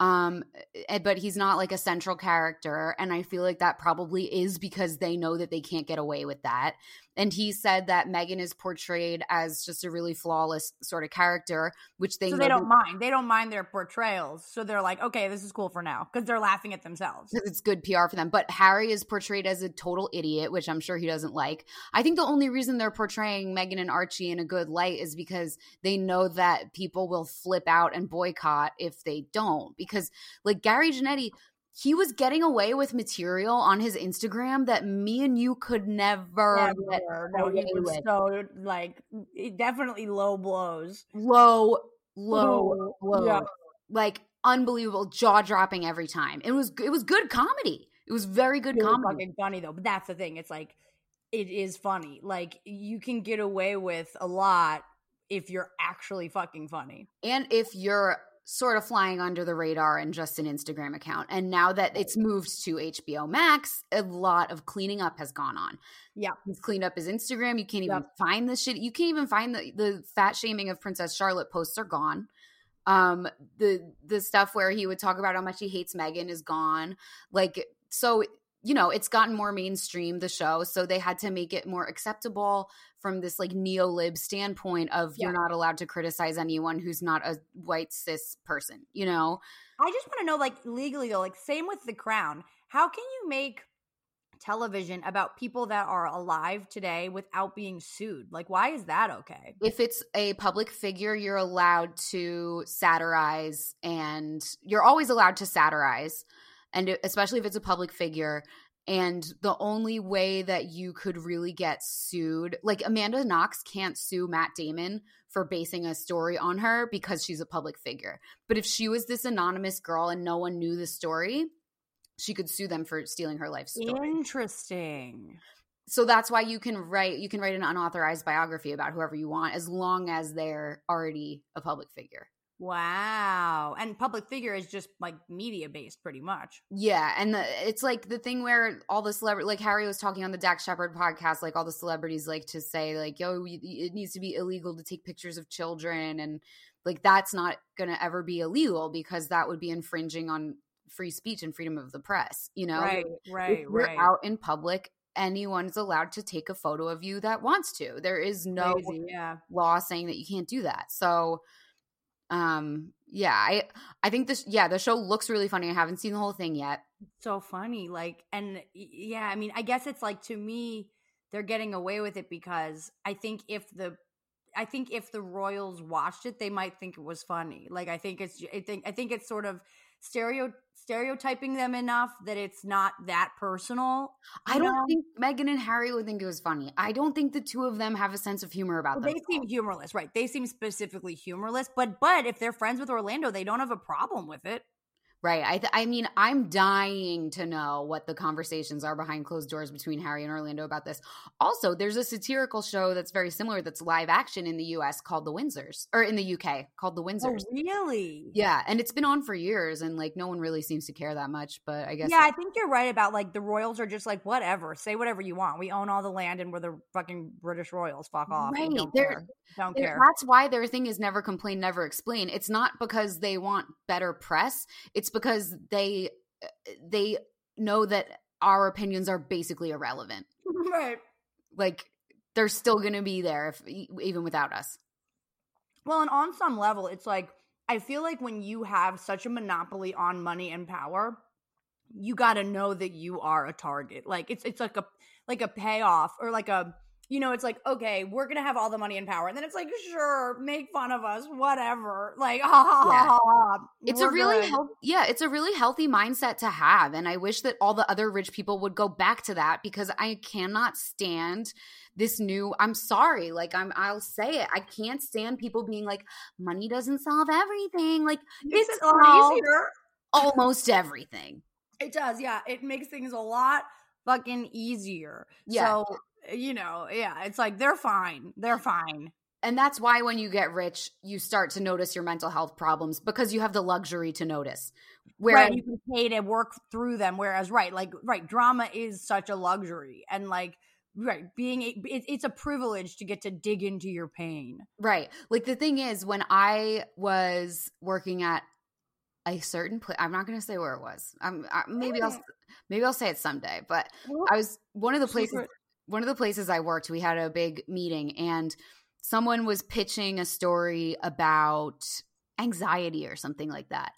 um eh, but he's not like a central character and i feel like that probably is because they know that they can't get away with that and he said that Meghan is portrayed as just a really flawless sort of character, which they so they don't mind. They don't mind their portrayals, so they're like, okay, this is cool for now because they're laughing at themselves. It's good PR for them. But Harry is portrayed as a total idiot, which I'm sure he doesn't like. I think the only reason they're portraying Meghan and Archie in a good light is because they know that people will flip out and boycott if they don't. Because like Gary Janetti he was getting away with material on his Instagram that me and you could never. never. No, he was with. so like definitely low blows. Low, low, low. Yeah. Like unbelievable, jaw dropping every time. It was it was good comedy. It was very good it comedy. fucking funny though. But that's the thing. It's like it is funny. Like you can get away with a lot if you're actually fucking funny. And if you're sort of flying under the radar and just an Instagram account. And now that it's moved to HBO Max, a lot of cleaning up has gone on. Yeah. He's cleaned up his Instagram. You can't even Yep. find the shit. You can't even find the, the fat shaming of Princess Charlotte posts are gone. Um, the the stuff where he would talk about how much he hates Meghan is gone. Like so you know, it's gotten more mainstream, the show. So they had to make it more acceptable from this like neo-lib standpoint of you're not allowed to criticize anyone who's not a white cis person, you know? I just want to know, like, legally though, like, same with The Crown. How can you make television about people that are alive today without being sued? Like, why is that okay? If it's a public figure, you're allowed to satirize and you're always allowed to satirize. And especially if it's a public figure. And the only way that you could really get sued, like Amanda Knox can't sue Matt Damon for basing a story on her because she's a public figure. But if she was this anonymous girl and no one knew the story, she could sue them for stealing her life story. Interesting. So that's why you can write you can write an unauthorized biography about whoever you want as long as they're already a public figure. Wow. And public figure is just like media based, pretty much. Yeah, and the, it's like the thing where all the celebrity, like Harry was talking on the Dax Shepard podcast, like all the celebrities like to say, like, "Yo, it needs to be illegal to take pictures of children," and like that's not going to ever be illegal because that would be infringing on free speech and freedom of the press. You know, Right, right, if you're right. out in public, anyone's allowed to take a photo of you that wants to. There is no Crazy, yeah. law saying that you can't do that. So um yeah, I I think this yeah, the show looks really funny. I haven't seen the whole thing yet. so funny like and yeah i mean i guess it's like to me they're getting away with it because i think if the i think if the royals watched it they might think it was funny like i think it's i think i think it's sort of stereo stereotyping them enough that it's not that personal I don't know? think Meghan and Harry would think it was funny. I don't think the two of them have a sense of humor about Well, them. they seem humorless right they seem specifically humorless but but if they're friends with orlando they don't have a problem with it Right. I th- I mean, I'm dying to know what the conversations are behind closed doors between Harry and Orlando about this. Also, there's a satirical show that's very similar that's live action in the US called The Windsors or in the UK called The oh, Windsors. Oh, really Yeah, and it's been on for years and like no one really seems to care that much, but I guess Yeah, I think you're right about like the royals are just like whatever, say whatever you want. We own all the land and we're the fucking British royals. Fuck off. Right, Don't they're- care. Don't care. That's why their thing is never complain, never explain. It's not because they want better press. It's because they uh, they know that our opinions are basically irrelevant. right. Like they're still going to be there if even without us. Well, and on some level, it's like I feel like when you have such a monopoly on money and power, you got to know that you are a target. Like it's it's like a like a payoff or like a you know, it's like okay, we're gonna have all the money and power, and then it's like sure, make fun of us, whatever. Like ha ha ha. Yeah. ha, ha, It's a really yeah, it's a really healthy mindset to have and I wish that all the other rich people would go back to that because I cannot stand this new I'm sorry, like I'm I'll say it. I can't stand people being like money doesn't solve everything. Like it's it a lot easier. almost everything. It does, yeah. It makes things a lot fucking easier. Yeah. So, you know, yeah, it's like they're fine. They're fine. And that's why when you get rich, you start to notice your mental health problems because you have the luxury to notice. Whereas right. You can pay to work through them. Whereas, right, like, right, drama is such a luxury. And, like, right, being, a, it, it's a privilege to get to dig into your pain. Right. Like the thing is, when I was working at a certain place, I'm not going to say where it was. Um, I, maybe I'll maybe I'll say it someday. But I was one of the places. One of the places I worked, we had a big meeting, and someone was pitching a story about anxiety or something like that.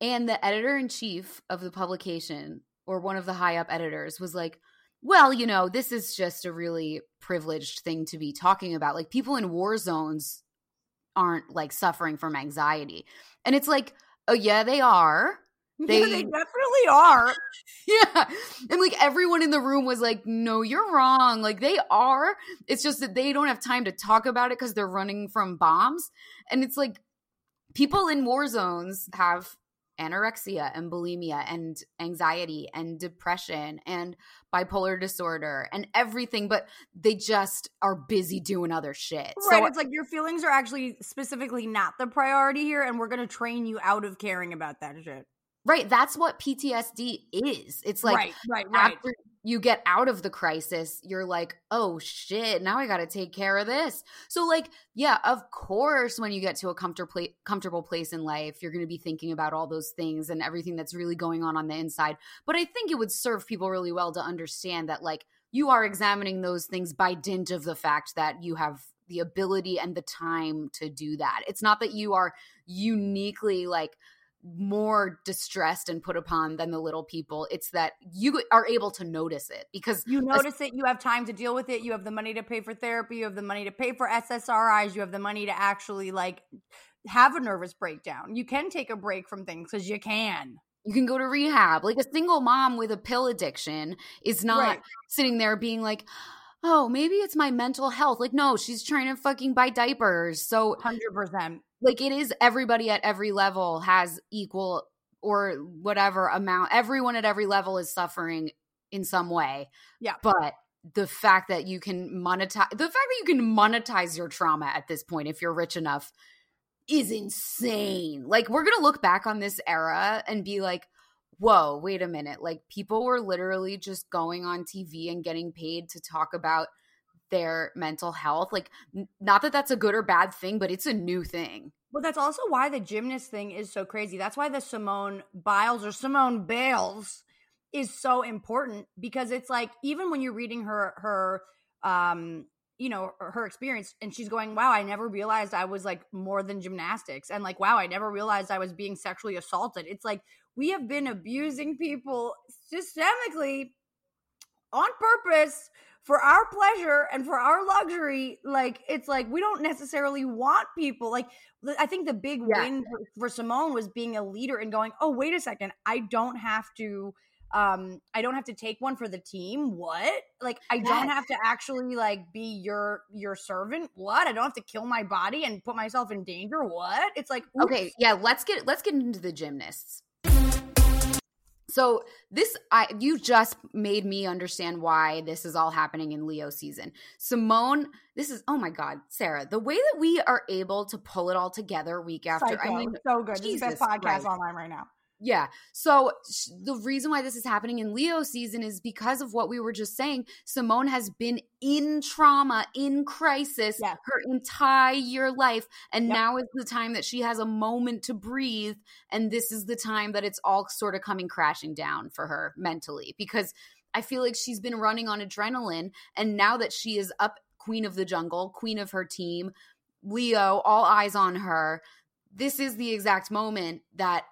And the editor in chief of the publication, or one of the high up editors, was like, well, you know, this is just a really privileged thing to be talking about. Like people in war zones aren't like suffering from anxiety. And it's like, oh yeah, they are. They, They- they definitely are. Yeah. And like everyone in the room was like, no, you're wrong. Like they are. It's just that they don't have time to talk about it because they're running from bombs. And it's like people in war zones have anorexia and bulimia and anxiety and depression and bipolar disorder and everything, but they just are busy doing other shit. Right. So, it's like your feelings are actually specifically not the priority here, and we're going to train you out of caring about that shit. Right. That's what PTSD is. It's like right, right, right. after you get out of the crisis, you're like, oh shit, now I got to take care of this. So, like, yeah, of course, when you get to a comfortable comfortable place in life, you're going to be thinking about all those things and everything that's really going on on the inside. But I think it would serve people really well to understand that, like, you are examining those things by dint of the fact that you have the ability and the time to do that. It's not that you are uniquely like more distressed and put upon than the little people. It's that you are able to notice it because you notice it, you have time to deal with it, you have the money to pay for therapy, you have the money to pay for SSRIs, you have the money to actually like have a nervous breakdown. You can take a break from things because you can. You can go to rehab. Like a single mom with a pill addiction is not right. sitting there being like, oh, maybe it's my mental health. Like, no, she's trying to fucking buy diapers. So, 100% like it is everybody at every level has equal or whatever amount everyone at every level is suffering in some way yeah but the fact that you can monetize the fact that you can monetize your trauma at this point if you're rich enough is insane like we're gonna look back on this era and be like whoa wait a minute like people were literally just going on tv and getting paid to talk about their mental health. Like, n- not that that's a good or bad thing, but it's a new thing. Well, that's also why the gymnast thing is so crazy. That's why the Simone Biles or Simone Bales is so important because it's like even when you're reading her her um you know her experience and she's going wow i never realized i was like more than gymnastics and like wow i never realized i was being sexually assaulted it's like we have been abusing people systemically on purpose for our pleasure and for our luxury. Like it's like we don't necessarily want people like i think the big yeah. win for, for simone was being a leader and going oh wait a second i don't have to um i don't have to take one for the team? What? Like i don't have to actually like be your your servant? What? I don't have to kill my body and put myself in danger? What? It's like oops. okay yeah let's get let's get into the gymnasts so this I you just made me understand why this is all happening in Leo season. Simone, this is oh my god, Sara, the way that we are able to pull it all together week after. Psycho. I mean, so good. Jesus this is the best podcast Christ. online right now. Yeah. So the reason why this is happening in Leo season is because of what we were just saying. Simone has been in trauma, in crisis yes. her entire life. And yep. now is the time that she has a moment to breathe. And this is the time that it's all sort of coming crashing down for her mentally because I feel like she's been running on adrenaline. And now that she is up, queen of the jungle, queen of her team, Leo, all eyes on her. This is the exact moment that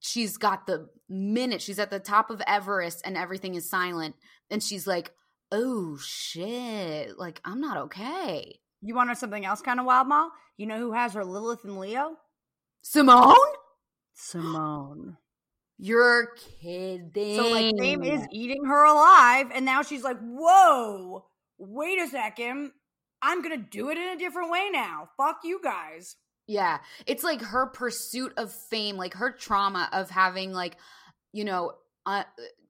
she's got the minute she's at the top of Everest and everything is silent and she's like, "Oh shit, like I'm not okay." You want to know something else kind of wild, Mal? You know who has her Lilith and Leo? Simone? Simone. You're kidding. So like fame is eating her alive and now she's like, "Whoa, wait a second. I'm to do it in a different way now. Fuck you guys." Yeah. It's like her pursuit of fame, like her trauma of having like, you know, uh,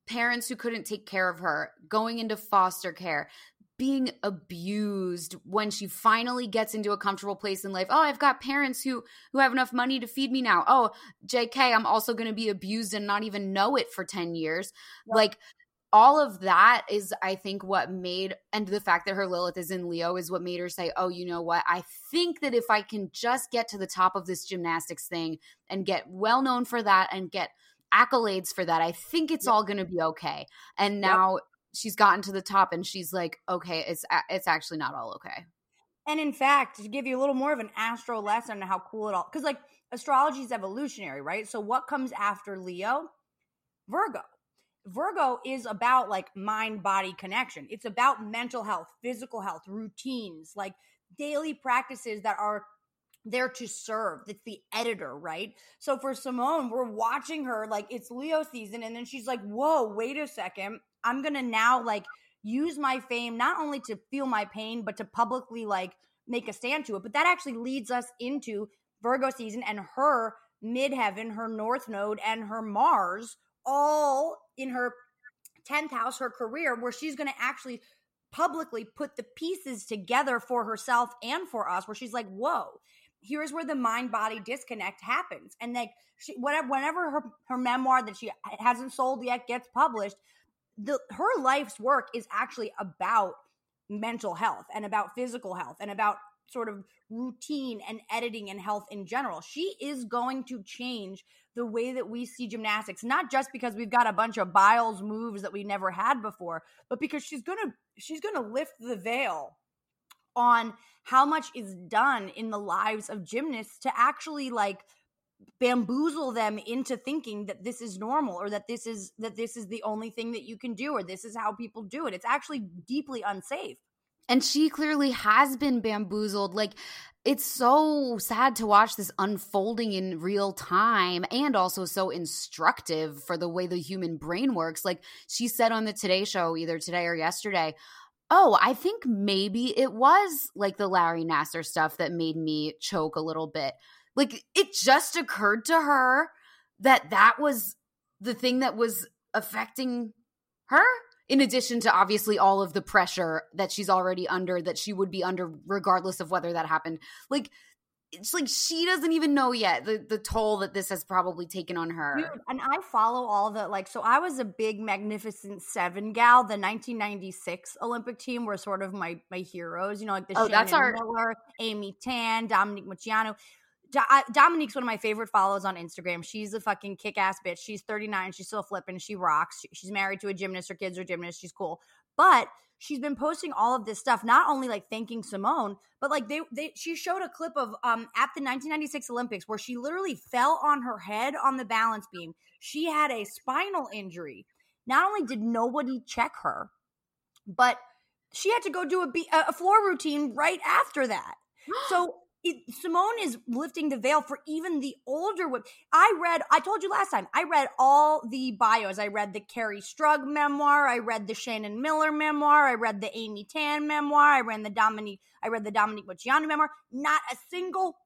parents who couldn't take care of her, going into foster care, being abused when she finally gets into a comfortable place in life. Oh, I've got parents who who have enough money to feed me now. Oh, JK, I'm also going to be abused and not even know it for 10 years. Yep. Like all of that is i think what made and the fact that her lilith is in leo is what made her say oh you know what? I think that if i can just get to the top of this gymnastics thing and get well known for that and get accolades for that i think it's yep. all going to be okay. And now yep. she's gotten to the top and she's like okay it's it's actually not all okay. And in fact to give you a little more of an astro lesson on how cool it all because like astrology is evolutionary right? So what comes after leo? Virgo Virgo is about like mind body connection. It's about mental health, physical health, routines, like daily practices that are there to serve. It's the editor, right? So for Simone, we're watching her like it's Leo season, and then she's like, whoa, wait a second. I'm gonna now like use my fame not only to feel my pain, but to publicly like make a stand to it. But that actually leads us into Virgo season and her midheaven, her north node, and her Mars all in her 10th house, her career, where she's going to actually publicly put the pieces together for herself and for us, where she's like, whoa, here's where the mind body disconnect happens. And like, she, whatever, whenever her, her memoir that she hasn't sold yet gets published, the her life's work is actually about mental health and about physical health and about sort of routine and editing and health in general. She is going to change the way that we see gymnastics, not just because we've got a bunch of Biles moves that we never had before, but because she's going to she's going to lift the veil on how much is done in the lives of gymnasts to actually like bamboozle them into thinking that this is normal or that this is that this is the only thing that you can do or this is how people do it. It's actually deeply unsafe. And she clearly has been bamboozled. Like, it's so sad to watch this unfolding in real time and also so instructive for the way the human brain works. Like, she said on the Today Show, either today or yesterday, Oh, I think maybe it was like the Larry Nassar stuff that made me choke a little bit. Like, it just occurred to her that that was the thing that was affecting her in addition to obviously all of the pressure that she's already under that she would be under regardless of whether that happened. Like it's like she doesn't even know yet the, the toll that this has probably taken on her. Dude, and i follow all the like so i was a big magnificent seven gal. The 1996 olympic team were sort of my my heroes you know like the oh, Shannon that's our Miller, amy tan dominique Moceanu. Dominique's one of my favorite follows on Instagram. She's a fucking kick ass bitch. She's 39. She's still flipping. She rocks. She's married to a gymnast. Her kids are gymnasts. She's cool. But she's been posting all of this stuff, not only like thanking Simone, but like they, they she showed a clip of um at the 1996 Olympics where she literally fell on her head on the balance beam. She had a spinal injury. Not only did nobody check her, but she had to go do a, a floor routine right after that. So it, Simone is lifting the veil for even the older women. I read, I told you last time, I read all the bios. I read the Kerri Strug memoir. I read the Shannon Miller memoir. I read the Amy Tan memoir. I read the Dominique, I read the Dominique Moceanu memoir. Not a single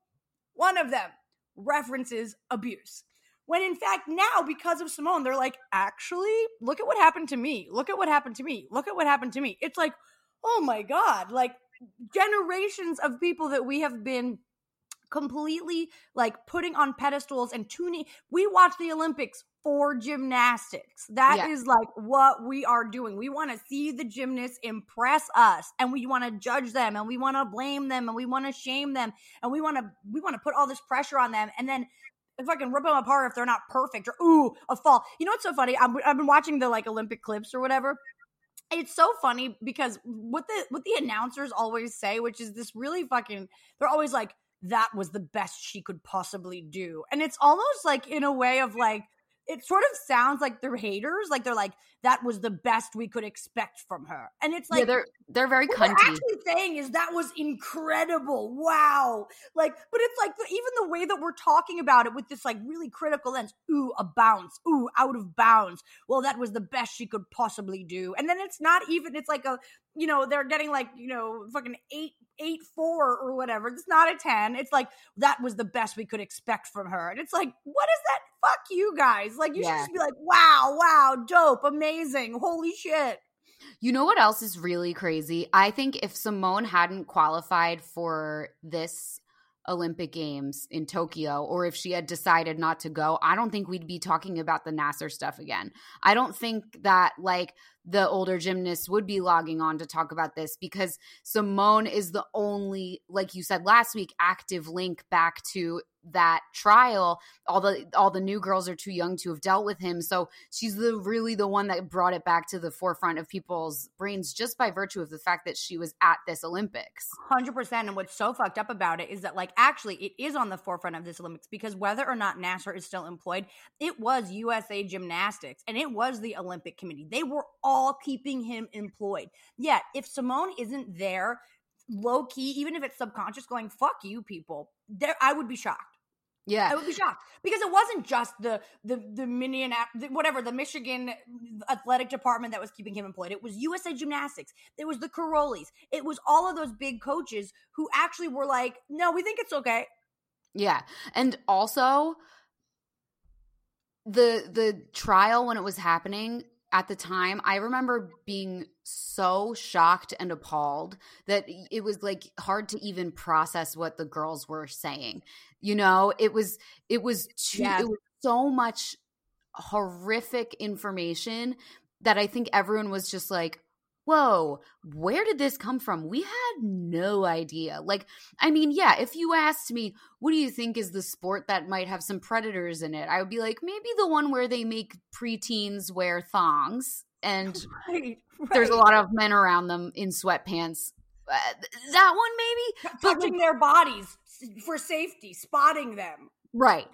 one of them references abuse. When in fact, now because of Simone, they're like, actually, look at what happened to me. Look at what happened to me. Look at what happened to me. It's like, oh my God. Like, generations of people that we have been completely like putting on pedestals and tuning. We watch the Olympics for gymnastics. That yeah. is like what we are doing. We want to see the gymnasts impress us and we want to judge them and we want to blame them and we want to shame them and we want to we want to put all this pressure on them and then if I can rip them apart if they're not perfect or ooh a fall. You know what's so funny? I've, I've been watching the like Olympic clips or whatever it's so funny because what the what the announcers always say, which is this really fucking they're always like, that was the best she could possibly do. And it's almost like in a way of like it sort of sounds like they're haters, like they're like that was the best we could expect from her, and it's like yeah, they're they're very what cunty. They're actually saying is that was incredible, wow, like, but it's like even the way that we're talking about it with this like really critical lens. Ooh, a bounce. Ooh, out of bounds. Well, that was the best she could possibly do, and then it's not even. It's like a you know they're getting like you know fucking eight eight four or whatever. It's not a ten. It's like that was the best we could expect from her, and it's like what is that? Fuck you guys! Like you yeah. should just be like, wow, wow, dope, amazing, holy shit. You know what else is really crazy? I think if Simone hadn't qualified for this Olympic Games in Tokyo, or if she had decided not to go, I don't think we'd be talking about the Nassar stuff again. I don't think that like the older gymnasts would be logging on to talk about this because Simone is the only, like you said last week, active link back to that trial all the all the new girls are too young to have dealt with him. So she's the really the one that brought it back to the forefront of people's brains just by virtue of the fact that she was at this olympics. 100% and what's so fucked up about it is that like actually it is on the forefront of this olympics because whether or not nassar is still employed it was usa gymnastics and it was the olympic committee. They were all keeping him employed. Yet if simone isn't there low key, even if it's subconscious, going "fuck you, people." There, I would be shocked. Yeah, I would be shocked because it wasn't just the the the Minion whatever the Michigan athletic department that was keeping him employed. It was USA Gymnastics. It was the Karolyis. It was all of those big coaches who actually were like, "No, we think it's okay." Yeah, and also the the trial when it was happening at the time, I remember being so shocked and appalled that it was like hard to even process what the girls were saying. You know, it was it was too Yes. it was so much horrific information that I think everyone was just like, whoa, where did this come from? We had no idea. Like, I mean, yeah, if you asked me, what do you think is the sport that might have some predators in it? I would be like, maybe the one where they make preteens wear thongs and Right, there's a lot of men around them in sweatpants. Uh, that one, maybe? Touching their bodies for safety, spotting them. Right.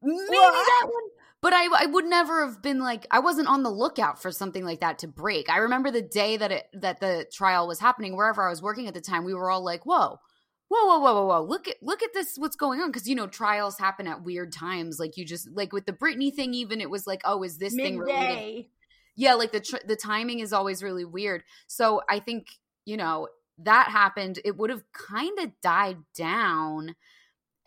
Maybe that one. But I, I would never have been like I wasn't on the lookout for something like that to break. I remember the day that it that the trial was happening, wherever I was working at the time, we were all like, "Whoa, whoa, whoa, whoa, whoa, whoa! Look at look at this! What's going on?" Because you know trials happen at weird times. Like you just like with the Britney thing, even it was like, "Oh, is this thing related?" Yeah like the tr- the timing is always really weird so i think you know that happened it would have kind of died down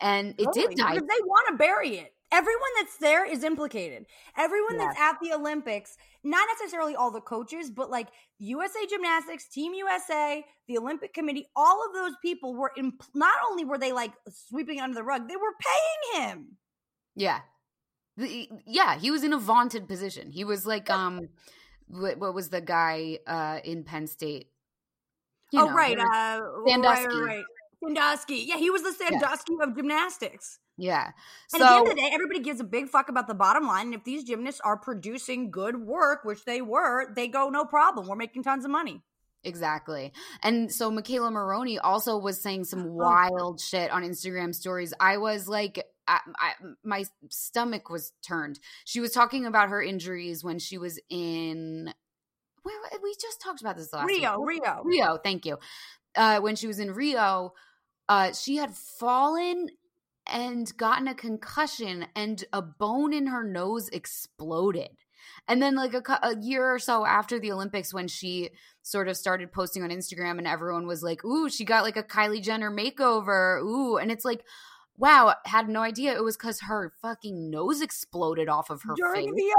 and it Totally, did die because they want to bury it. Everyone that's there is implicated. Everyone that's at the Olympics, not necessarily all the coaches, but like USA Gymnastics, Team USA, the Olympic Committee, all of those people were in. Not only were they like sweeping under the rug, they were paying him. yeah The- yeah he was in a vaunted position he was like um what, what was the guy uh in penn state You oh know, right, uh, Sandusky. right, right. Sandusky. Yeah, he was the Sandusky of gymnastics. yeah And at the end of the day, everybody gives a big fuck about the bottom line. And if these gymnasts are producing good work, which they were, they go, no problem. We're making tons of money. Exactly. And so McKayla Maroney also was saying some Oh. wild shit on Instagram stories. I was like, I, I, my stomach was turned. She was talking about her injuries when she was in. Where we just talked about this last Rio, week. Rio. Rio, thank you. Uh, when she was in Rio, uh, she had fallen and gotten a concussion, and a bone in her nose exploded. And then, like a, a year or so after the Olympics, when she sort of started posting on Instagram, and everyone was like, "Ooh, she got like a Kylie Jenner makeover." Ooh, and it's like, wow, had no idea it was because her fucking nose exploded off of her During face the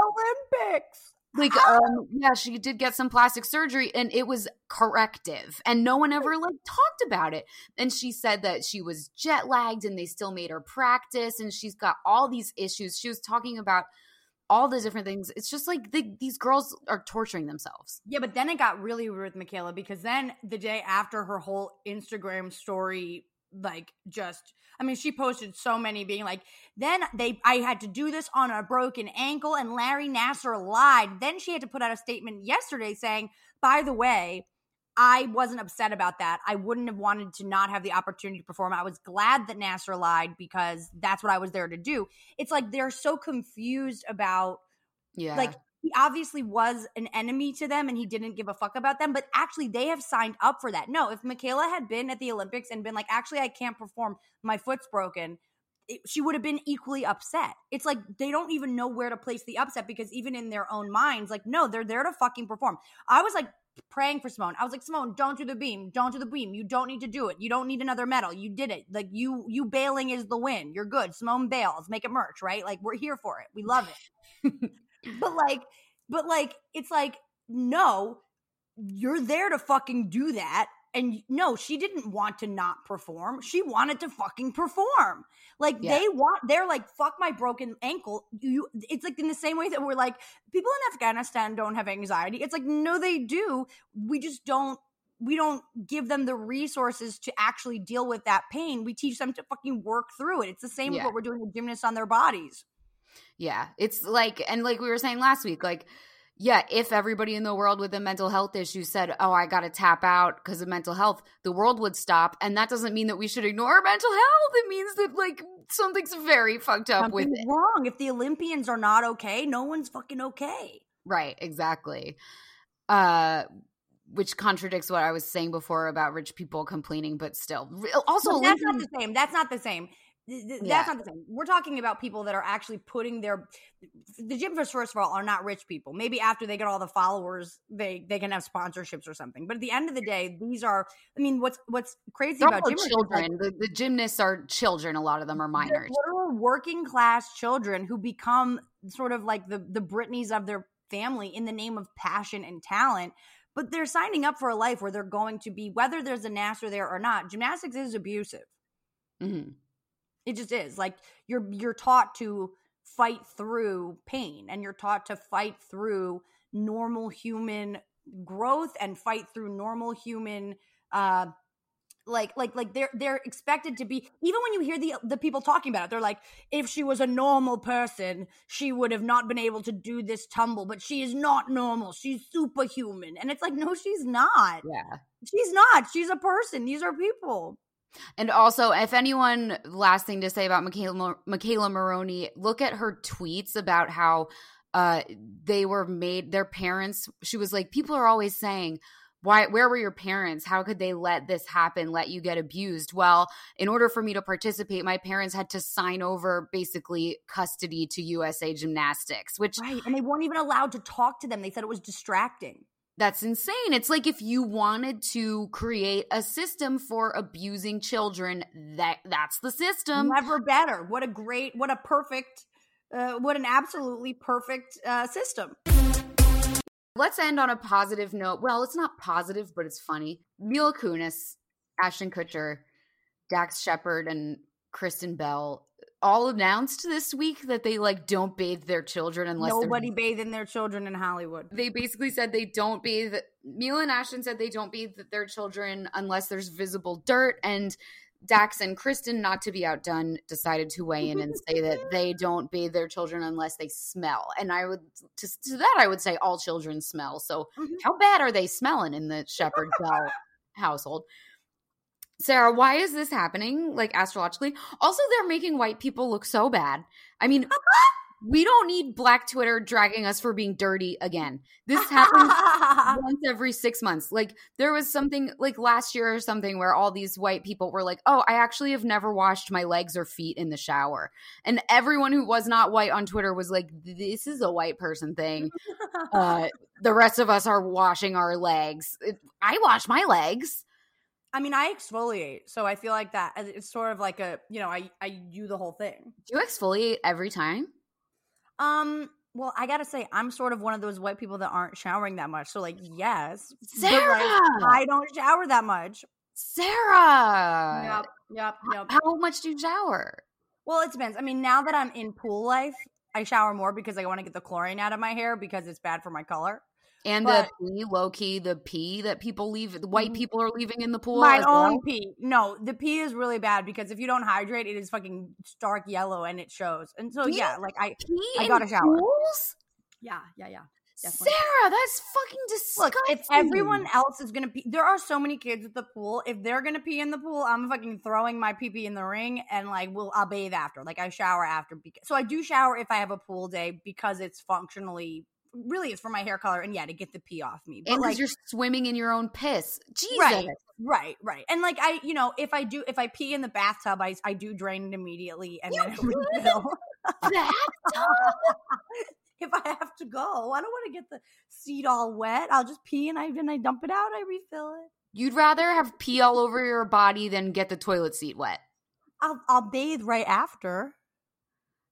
Olympics. Like um yeah she did get some plastic surgery and it was corrective and no one ever like talked about it. And she said that she was jet lagged and they still made her practice and she's got all these issues. She was talking about all the different things. It's just like the, these girls are torturing themselves. Yeah, but then it got really weird with McKayla because then the day after her whole Instagram story, like just, I mean, she posted so many being like, then they, I had to do this on a broken ankle and Larry Nassar lied. Then she had to put out a statement yesterday saying, by the way, I wasn't upset about that. I wouldn't have wanted to not have the opportunity to perform. I was glad that Nassar lied because that's what I was there to do. It's like they're so confused about yeah like he obviously was an enemy to them and he didn't give a fuck about them but actually they have signed up for that. No if McKayla had been at the olympics and been like actually i can't perform. My foot's broken it, she would have been equally upset. It's like they don't even know where to place the upset because even in their own minds like no they're there to fucking perform. I was like praying for simone. I was like simone don't do the beam. Don't do the beam. You don't need to do it. You don't need another medal. You did it. Like you you bailing is the win. You're good. Simone bails. Make it merch right? Like we're here for it. We love it but like but like it's like no you're there to fucking do that and no she didn't want to not perform she wanted to fucking perform. Like Yeah. they want they're like fuck my broken ankle. You it's like in the same way that we're like people in afghanistan don't have anxiety. It's like no they do. We just don't we don't give them the resources to actually deal with that pain. We teach them to fucking work through it. It's the same with what we're doing with gymnasts on their bodies Yeah, it's like, and like we were saying last week, like, yeah, if everybody in the world with a mental health issue said, "Oh, I got to tap out because of mental health," the world would stop, and that doesn't mean that we should ignore mental health. It means that like something's very fucked up with it. wrong. If the Olympians are not okay, no one's fucking okay. Right, exactly. Uh which contradicts what I was saying before about rich people complaining, but still, also that's not the same. That's not the same. Th- th- Yeah. That's not the same. We're talking about people that are actually putting their the gymnasts. First of all, are not rich people. Maybe after they get all the followers, they they can have sponsorships or something. But at the end of the day, these are. I mean, what's what's crazy they're about gymnasts? like, children. the, the gymnasts are children. A lot of them are minors. literal working class children who become sort of like the the Britneys of their family in the name of passion and talent. But they're signing up for a life where they're going to be, whether there's a Nassar there or not. Gymnastics is abusive. Mm-hmm. It just is. Like you're you're taught to fight through pain and you're taught to fight through normal human growth and fight through normal human uh like like like they're they're expected to be even when you hear the the people talking about it they're like if she was a normal person she would have not been able to do this tumble but she is not normal she's superhuman and it's like no she's not Yeah. she's not she's a person these are people And also, if anyone, last thing to say about McKayla, McKayla Maroney, look at her tweets about how uh, they were made, their parents, she was like, people are always saying, why where were your parents? How could they let this happen let you get abused? Well in order for me to participate my parents had to sign over basically custody to usa gymnastics which right and they weren't even allowed to talk to them. They said it was distracting that's insane. It's like if you wanted to create a system for abusing children, that that's the system. Never better. What a great, what a perfect, uh, what an absolutely perfect uh, system. Let's end on a positive note. Well, it's not positive, but it's funny. Mila Kunis, Ashton Kutcher, Dax Shepard, and Kristen Bell all announced this week that they like don't bathe their children unless nobody bathing their children in Hollywood. They basically said they don't bathe. Mila and Ashton said they don't bathe their children unless there's visible dirt, and Dax and Kristen, not to be outdone, decided to weigh in and say that they don't bathe their children unless they smell. And I would to, to that I would say all children smell. So Mm-hmm. how bad are they smelling in the Shepard Bell household? Sara, why is this happening? Like astrologically. Also, they're making white people look so bad. I mean, we don't need Black Twitter dragging us for being dirty again. This happens once every six months. Like there was something like last year or something where all these white people were like, "Oh, I actually have never washed my legs or feet in the shower," and everyone who was not white on Twitter was like, "This is a white person thing." uh, the rest of us are washing our legs. It, I wash my legs. I mean, I exfoliate, so I feel like that it's sort of like a you know I I do the whole thing. Do you exfoliate every time? Um. Well, I gotta say, I'm sort of one of those white people that aren't showering that much. So, like, yes, Sara! like, I don't shower that much. Sara. Yep, yep, yep. How much do you shower? Well, it depends. I mean, now that I'm in pool life, I shower more because I want to get the chlorine out of my hair because it's bad for my color. And But- the pee, low key, the pee that people leave, the white mm-hmm. people are leaving in the pool. my own well? pee. No, the pee is really bad because if you don't hydrate, it is fucking stark yellow and it shows. And so, you yeah, like I, Pee I got a shower. pools? yeah, yeah, yeah. Definitely. Sara, that's fucking Look, disgusting. if everyone else is gonna pee, there are so many kids at the pool. If they're gonna pee in the pool, I'm fucking throwing my pee pee in the ring and like, we'll I'll bathe after. Like I shower after. Because, so I do shower if I have a pool day because it's functionally really it's for my hair color and yeah to get the pee off me. But and because like, you're swimming in your own piss. Jesus. right, right, right. And like I, you know, if I do, if I pee in the bathtub, I I do drain it immediately and You then refill. Bathtub? if I have to go, I don't want to get the seat all wet. I'll just pee and I then I dump it out. I refill it. You'd rather have pee all over your body than get the toilet seat wet. I'll I'll bathe right after.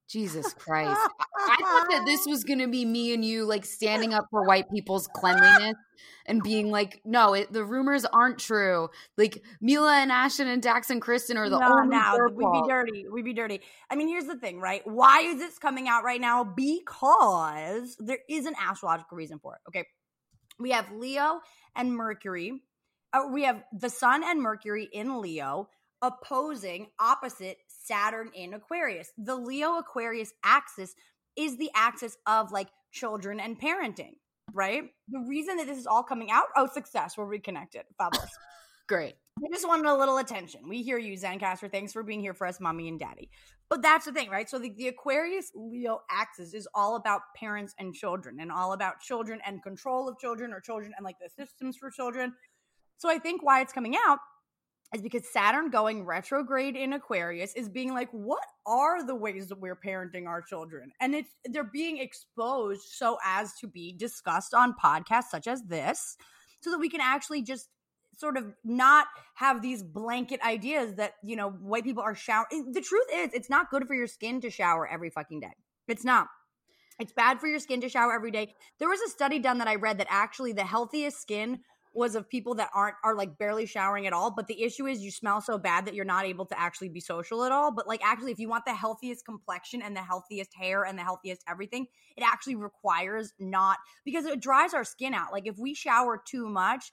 Jesus Christ. I thought that this was going to be me and you like standing up for white people's cleanliness and being like, no, it, the rumors aren't true. Like Mila and Ashton and Dax and Kristen are the no, only no, we'd be dirty. We'd be dirty. I mean, here's the thing, right? Why is this coming out right now? Because there is an astrological reason for it. Okay, we have Leo and Mercury. Uh, we have the Sun and Mercury in Leo opposing opposite Saturn in Aquarius. The Leo Aquarius axis is the axis of like children and parenting, right? The reason that this is all coming out, oh, success, we're reconnected. Fabulous. Great. We just wanted a little attention. We hear you, Zencastr. Thanks for being here for us, mommy and daddy. But that's the thing, right? So the, the Aquarius Leo axis is all about parents and children and all about children and control of children or children and like the systems for children. So I think why it's coming out is because Saturn going retrograde in Aquarius is being like, what are the ways that we're parenting our children? And it's they're being exposed so as to be discussed on podcasts such as this, so that we can actually just sort of not have these blanket ideas that, you know, white people are showering. The truth is, it's not good for your skin to shower every fucking day. It's not. It's bad for your skin to shower every day. There was a study done that I read that actually the healthiest skin was of people that aren't are like barely showering at all. But the issue is you smell so bad that you're not able to actually be social at all. But like actually, if you want the healthiest complexion and the healthiest hair and the healthiest everything, it actually requires not because it dries our skin out. Like if we shower too much,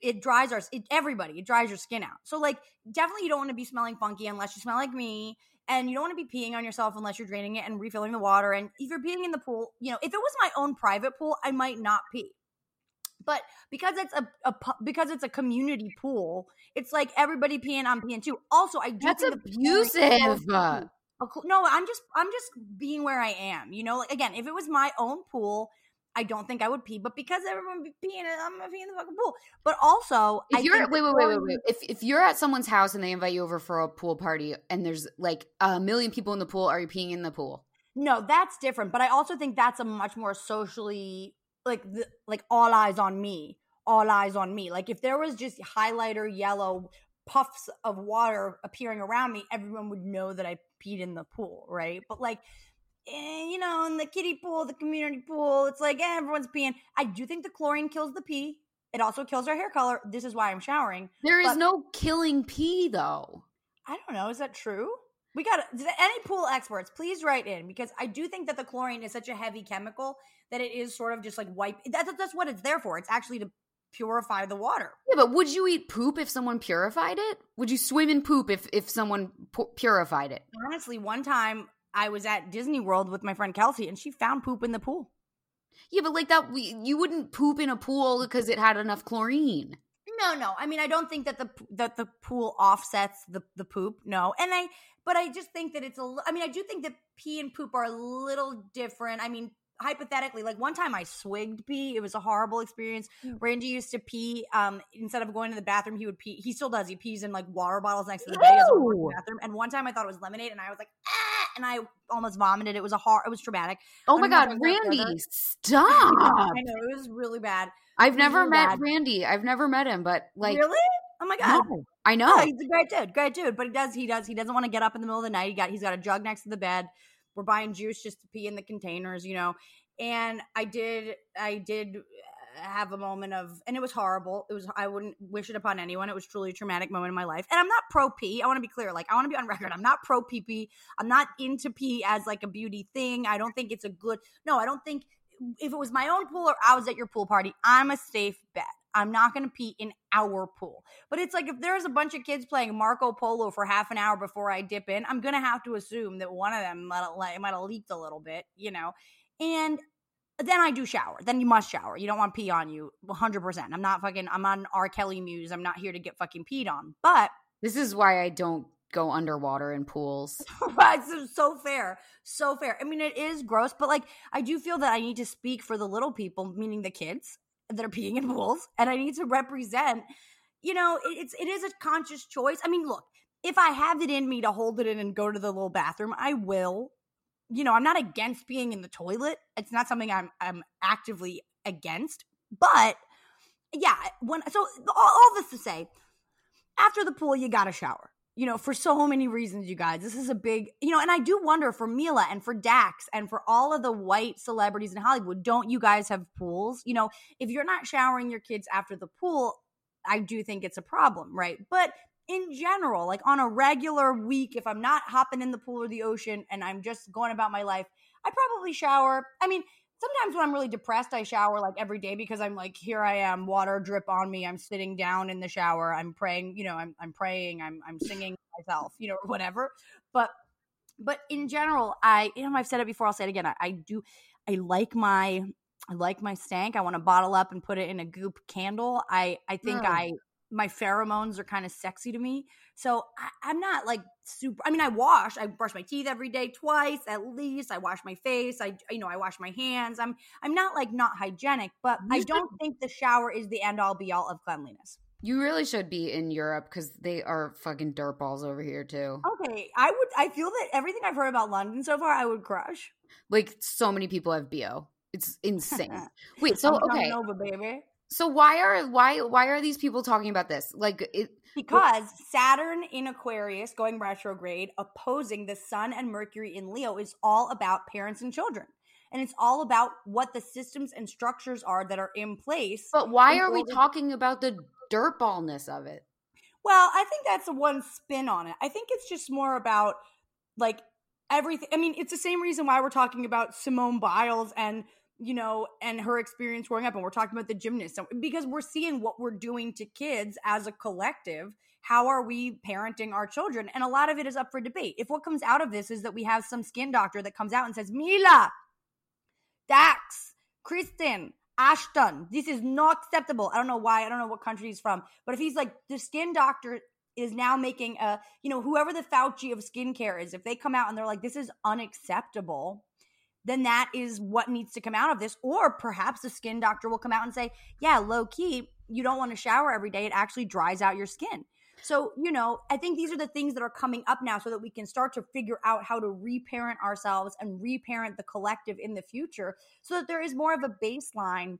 it dries our it, everybody. It dries your skin out. So like definitely you don't want to be smelling funky unless you smell like me. And you don't want to be peeing on yourself unless you're draining it and refilling the water. And if you're peeing in the pool, you know, if it was my own private pool, I might not pee but because it's a, a because it's a community pool, it's like everybody peeing, I'm peeing too. Also, I do that's abusive. No, I'm just I'm just being where I am. You know, like again, if it was my own pool, I don't think I would pee. But because everyone be peeing, I'm gonna pee in the fucking pool. But also, if I you're wait, wait, wait, wait, wait. If if you're at someone's house and they invite you over for a pool party and there's like a million people in the pool, are you peeing in the pool? No, that's different. But I also think that's a much more socially like the, like all eyes on me, all eyes on me. Like if there was just highlighter yellow puffs of water appearing around me, everyone would know that I peed in the pool, right? But like eh, you know, in the kiddie pool, the community pool, it's like eh, everyone's peeing. I do think the chlorine kills the pee. It also kills our hair color. This is why I'm showering. There is but, no killing pee though. I don't know. Is that true? We got any pool experts, please write in because I do think that the chlorine is such a heavy chemical that it is sort of just like wipe. That's that's what it's there for. It's actually to purify the water. Yeah, but would you eat poop if someone purified it? Would you swim in poop if if someone pu- purified it? Honestly, one time I was at Disney World with my friend Kelsey, and she found poop in the pool. Yeah, but like that, we, you wouldn't poop in a pool because it had enough chlorine. No, no. I mean, I don't think that the that the pool offsets the the poop. No, and I but I just think that it's a. I mean, I do think that pee and poop are a little different. I mean, hypothetically, like one time I swigged pee. It was a horrible experience. Mm. Randy used to pee. Um, instead of going to the bathroom, he would pee. He still does. He pees in like water bottles next to the bed bathroom. And one time I thought it was lemonade, and I was like, ah, and I almost vomited. It was a hard. It was traumatic. Oh my god, Randy, stop! I know it was really bad. I've never really met bad. Randy. I've never met him, but like, really? Oh my god. No, I know. Oh, he's a great dude. Great dude. But he does he does he doesn't want to get up in the middle of the night. He got he's got a jug next to the bed. We're buying juice just to pee in the containers, you know. And I did I did uh, have a moment of and it was horrible. It was I wouldn't wish it upon anyone. It was truly a traumatic moment in my life. And I'm not pro pee. I want to be clear. Like I want to be on record. I'm not pro pee pee. I'm not into pee as like a beauty thing. I don't think it's a good No, I don't think if it was my own pool or I was at your pool party, I'm a safe bet. I'm not going to pee in our pool. But it's like if there's a bunch of kids playing Marco Polo for half an hour before I dip in, I'm going to have to assume that one of them might have, might have leaked a little bit, you know. And then I do shower. Then you must shower. You don't want pee on you 100%. I'm not fucking, I'm on R. Kelly Muse. I'm not here to get fucking peed on. But this is why I don't go underwater in pools. right. So, so fair. So fair. I mean, it is gross, but like, I do feel that I need to speak for the little people, meaning the kids that are peeing in pools, and I need to represent. You know, it's it is a conscious choice. I mean, look, if I have it in me to hold it in and go to the little bathroom, I will. You know, I'm not against being in the toilet. It's not something I'm I'm actively against. But yeah, when so all, all this to say, after the pool, you got to shower you know, for so many reasons, you guys. This is a big, you know, and I do wonder for Mila and for Dax and for all of the white celebrities in Hollywood, don't you guys have pools? You know, if you're not showering your kids after the pool, I do think it's a problem, right? But in general, like on a regular week, if I'm not hopping in the pool or the ocean and I'm just going about my life, I probably shower. I mean, sometimes when I'm really depressed, I shower like every day because I'm like, here I am, water drip on me. I'm sitting down in the shower. I'm praying, you know, I'm, I'm praying, I'm, I'm singing myself, you know, whatever. But, but in general, I, you know, I've said it before. I'll say it again. I, I do, I like my, I like my stank. I want to bottle up and put it in a goop candle. I, I think mm. I, my pheromones are kind of sexy to me. So I, am not like super. I mean, I wash. I brush my teeth every day, twice at least. I wash my face. I, you know, I wash my hands. I'm, I'm not like not hygienic, but you I should, don't think the shower is the end all be all of cleanliness. You really should be in Europe because they are fucking dirt balls over here too. Okay, I would. I feel that everything I've heard about London so far, I would crush. Like so many people have bo. It's insane. Wait, so okay, over, baby. So why are why why are these people talking about this? Like it because Saturn in Aquarius going retrograde opposing the Sun and Mercury in Leo is all about parents and children. and it's all about what the systems and structures are that are in place. But why are we talking about the dirtballness of it? Well, I think that's one spin on it. I think it's just more about like everything. I mean, it's the same reason why we're talking about Simone Biles and you know and her experience growing up, and we're talking about the gymnast because we're seeing what we're doing to kids as a collective. How are we parenting our children? And a lot of it is up for debate. If what comes out of this is that we have some skin doctor that comes out and says, Mila, Dax, Kristen, Ashton, this is not acceptable. I don't know why. I don't know what country he's from. But if he's like, the skin doctor is now making a, you know, whoever the Fauci of skincare is, if they come out and they're like, this is unacceptable, then that is what needs to come out of this. Or perhaps the skin doctor will come out and say, yeah, low key, you don't want to shower every day. It actually dries out your skin. So, you know, I think these are the things that are coming up now so that we can start to figure out how to reparent ourselves and reparent the collective in the future so that there is more of a baseline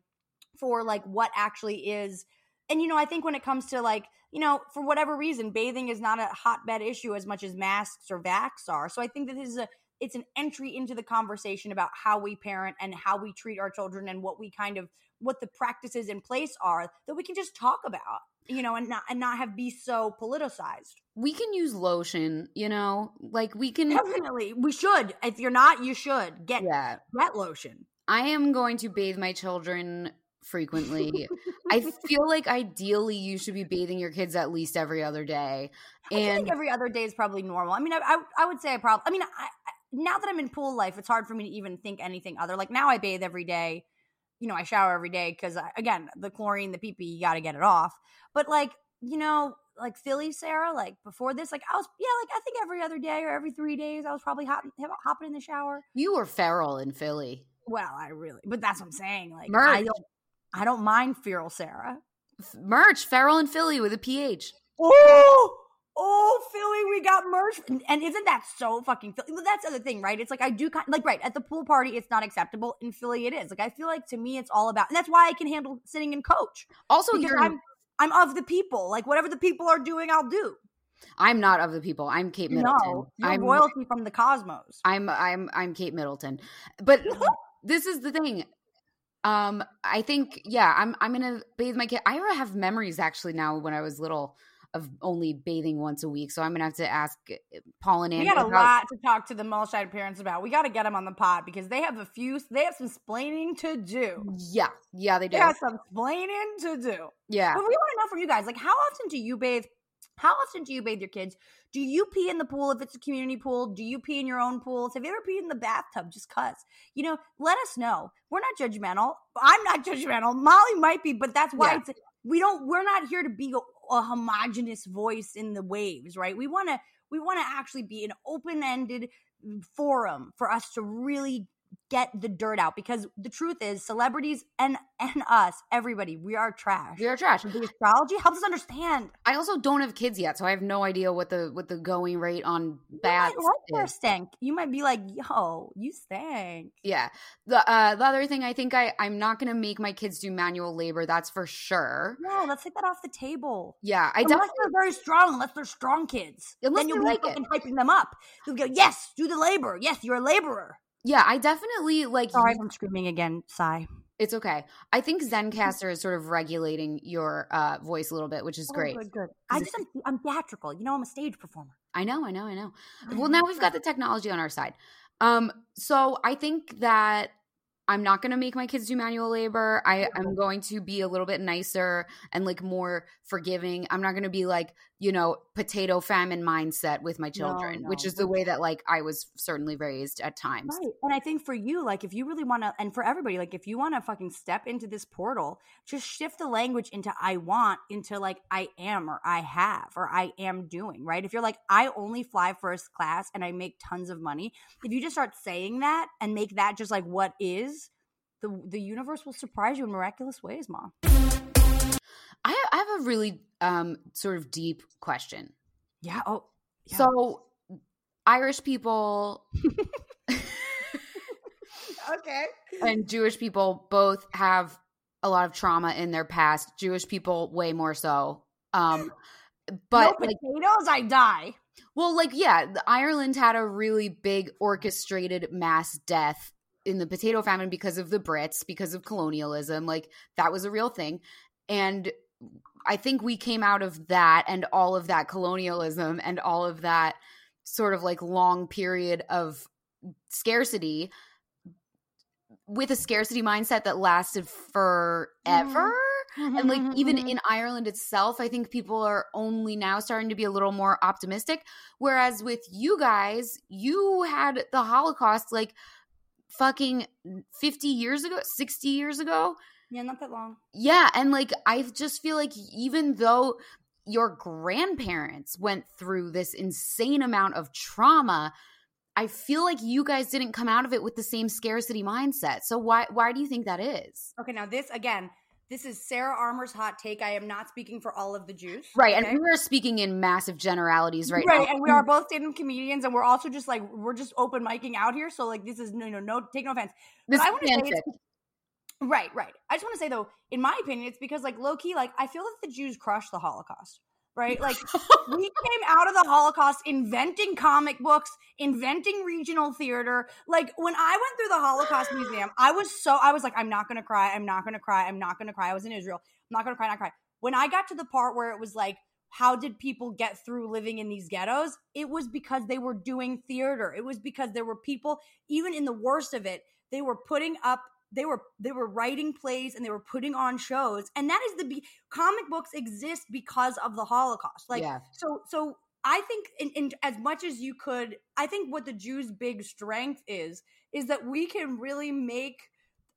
for like what actually is. And, you know, I think when it comes to like, you know, for whatever reason, bathing is not a hotbed issue as much as masks or vax are. So I think that this is a, it's an entry into the conversation about how we parent and how we treat our children and what we kind of what the practices in place are that we can just talk about you know and not and not have be so politicized We can use lotion, you know, like we can. definitely we should if you're not you should get Yeah, get lotion I am going to bathe my children frequently. I feel like ideally you should be bathing your kids at least every other day. I feel And like every other day is probably normal. I mean, I, I, I would say I probably. I mean, I, now that I'm in pool life, it's hard for me to even think anything other. Like now, I bathe every day. You know, I shower every day because again, the chlorine, the pee pee, you got to get it off. But like, you know, like Philly, Sara, like before this, like I was, yeah, like I think every other day or every three days, I was probably hopping, hopping in the shower. you were feral in Philly. Well, I really, but that's what I'm saying. Like, I don't, I don't mind feral Sara. Merch, feral in Philly with a PH. Oh, oh, Philly, we got merch. And, isn't that so fucking Philly? Well, that's the other thing, right? It's like I do kind like right at the pool party, it's not acceptable. In Philly, it is. Like I feel like to me, it's all about, and that's why I can handle sitting and coach Also, because you're, I'm I'm of the people. Like whatever the people are doing, I'll do. I'm not of the people. I'm Kate Middleton. No, you're I'm royalty from the cosmos. I'm I'm I'm Kate Middleton. But this is the thing. Um, I think yeah, I'm I'm gonna bathe my kid. I have memories actually now when I was little of only bathing once a week. So I'm gonna have to ask uh, Paul and Anne. We got a about- lot to talk to the Mulshine parents about. We got to get them on the pod because they have a few. They have some splaining to do. Yeah, yeah, they do. They have some splaining to do. Yeah, But we want to know from you guys, like, how often do you bathe? How often do you bathe your kids? Do you pee in the pool if it's a community pool? Do you pee in your own pools? Have you ever peed in the bathtub just cuz? You know, let us know. We're not judgmental. I'm not judgmental. Molly might be, but that's why Yeah. it's we don't we're not here to be a, homogenous voice in the waves, right? We want to we want to actually be an open-ended mm, forum for us to really get the dirt out because the truth is celebrities and and us everybody we are trash we are trash. the astrology helps us understand. I also don't have kids yet, so I have no idea what the what the going rate on You might like stink. You might be like, "Yo, you stink." Yeah. The uh the other thing I think I I'm not gonna make my kids do manual labor. That's for sure. No, let's take that off the table. Yeah, I unless definitely they're very strong, unless they're strong kids, Unless then you'll be like hyping them up. You'll go, "Yes, do the labor. Yes, you're a laborer." Yeah I definitely like. Sorry, I'm screaming again. Sigh. It's okay. I think Zencastr is sort of regulating your uh, voice a little bit, which is great. Oh, good, good. I just I'm, I'm theatrical. You know, I'm a stage performer. I know, I know, I know. Well, now we've got the technology on our side. Um, so I think that I'm not going to make my kids do manual labor. I, I'm going to be a little bit nicer and like more forgiving. I'm not going to be like, you know, potato famine mindset with my children, which no. is the way that like I was certainly raised at times. Right. And I think for you, like, if you really want to, and for everybody, like, if you want to fucking step into this portal, just shift the language into I want into like I am or I have or I am doing, right? If you're like, I only fly first class and I make tons of money, if you just start saying that and make that just like what is, the, the universe will surprise you in miraculous ways, mom. I, I have a really um, sort of deep question. Yeah. Oh, yeah. So, Irish people okay. and Jewish people both have a lot of trauma in their past. Jewish people way more so. Um but no like potatoes, I die. well like yeah, Ireland had a really big orchestrated mass death in the potato famine because of the Brits, because of colonialism. Like that was a real thing. And I think we came out of that and all of that colonialism and all of that sort of like long period of scarcity with a scarcity mindset that lasted mm-hmm. forever. Mm-hmm. And like mm-hmm, even mm-hmm. in Ireland itself, I think people are only now starting to be a little more optimistic. Whereas with you guys, you had the Holocaust like fucking 50 years ago, 60 years ago. Yeah, not that long. Yeah. And like, I just feel like even though your grandparents went through this insane amount of trauma, I feel like you guys didn't come out of it with the same scarcity mindset. So why why do you think that is? Okay, now this again, this is Sara Armour's hot take. I am not speaking for all of the Jews. Right. okay? And we're speaking in massive generalities right, right, now. and we are both stand-up comedians, and we're also just like we're just open micing out here. So like this is no, no, no, take no offense. This but I is want to say it's right, right. I just want to say though, in my opinion, it's because like low key, like I feel that the Jews crushed the Holocaust. Right, like we came out of the Holocaust inventing comic books, inventing regional theater. Like when I went through the Holocaust Museum, I was so I was like, I'm not gonna cry, I'm not gonna cry, I'm not gonna cry. I was in Israel, I'm not gonna cry, not cry. When I got to the part where it was like, how did people get through living in these ghettos? It was because they were doing theater. It was because there were people, even in the worst of it, they were putting up they were they were writing plays and they were putting on shows and that is the be- comic books exist because of the holocaust. Like Yeah. so so i think in, in as much as you could i think what the jews big strength is is that we can really make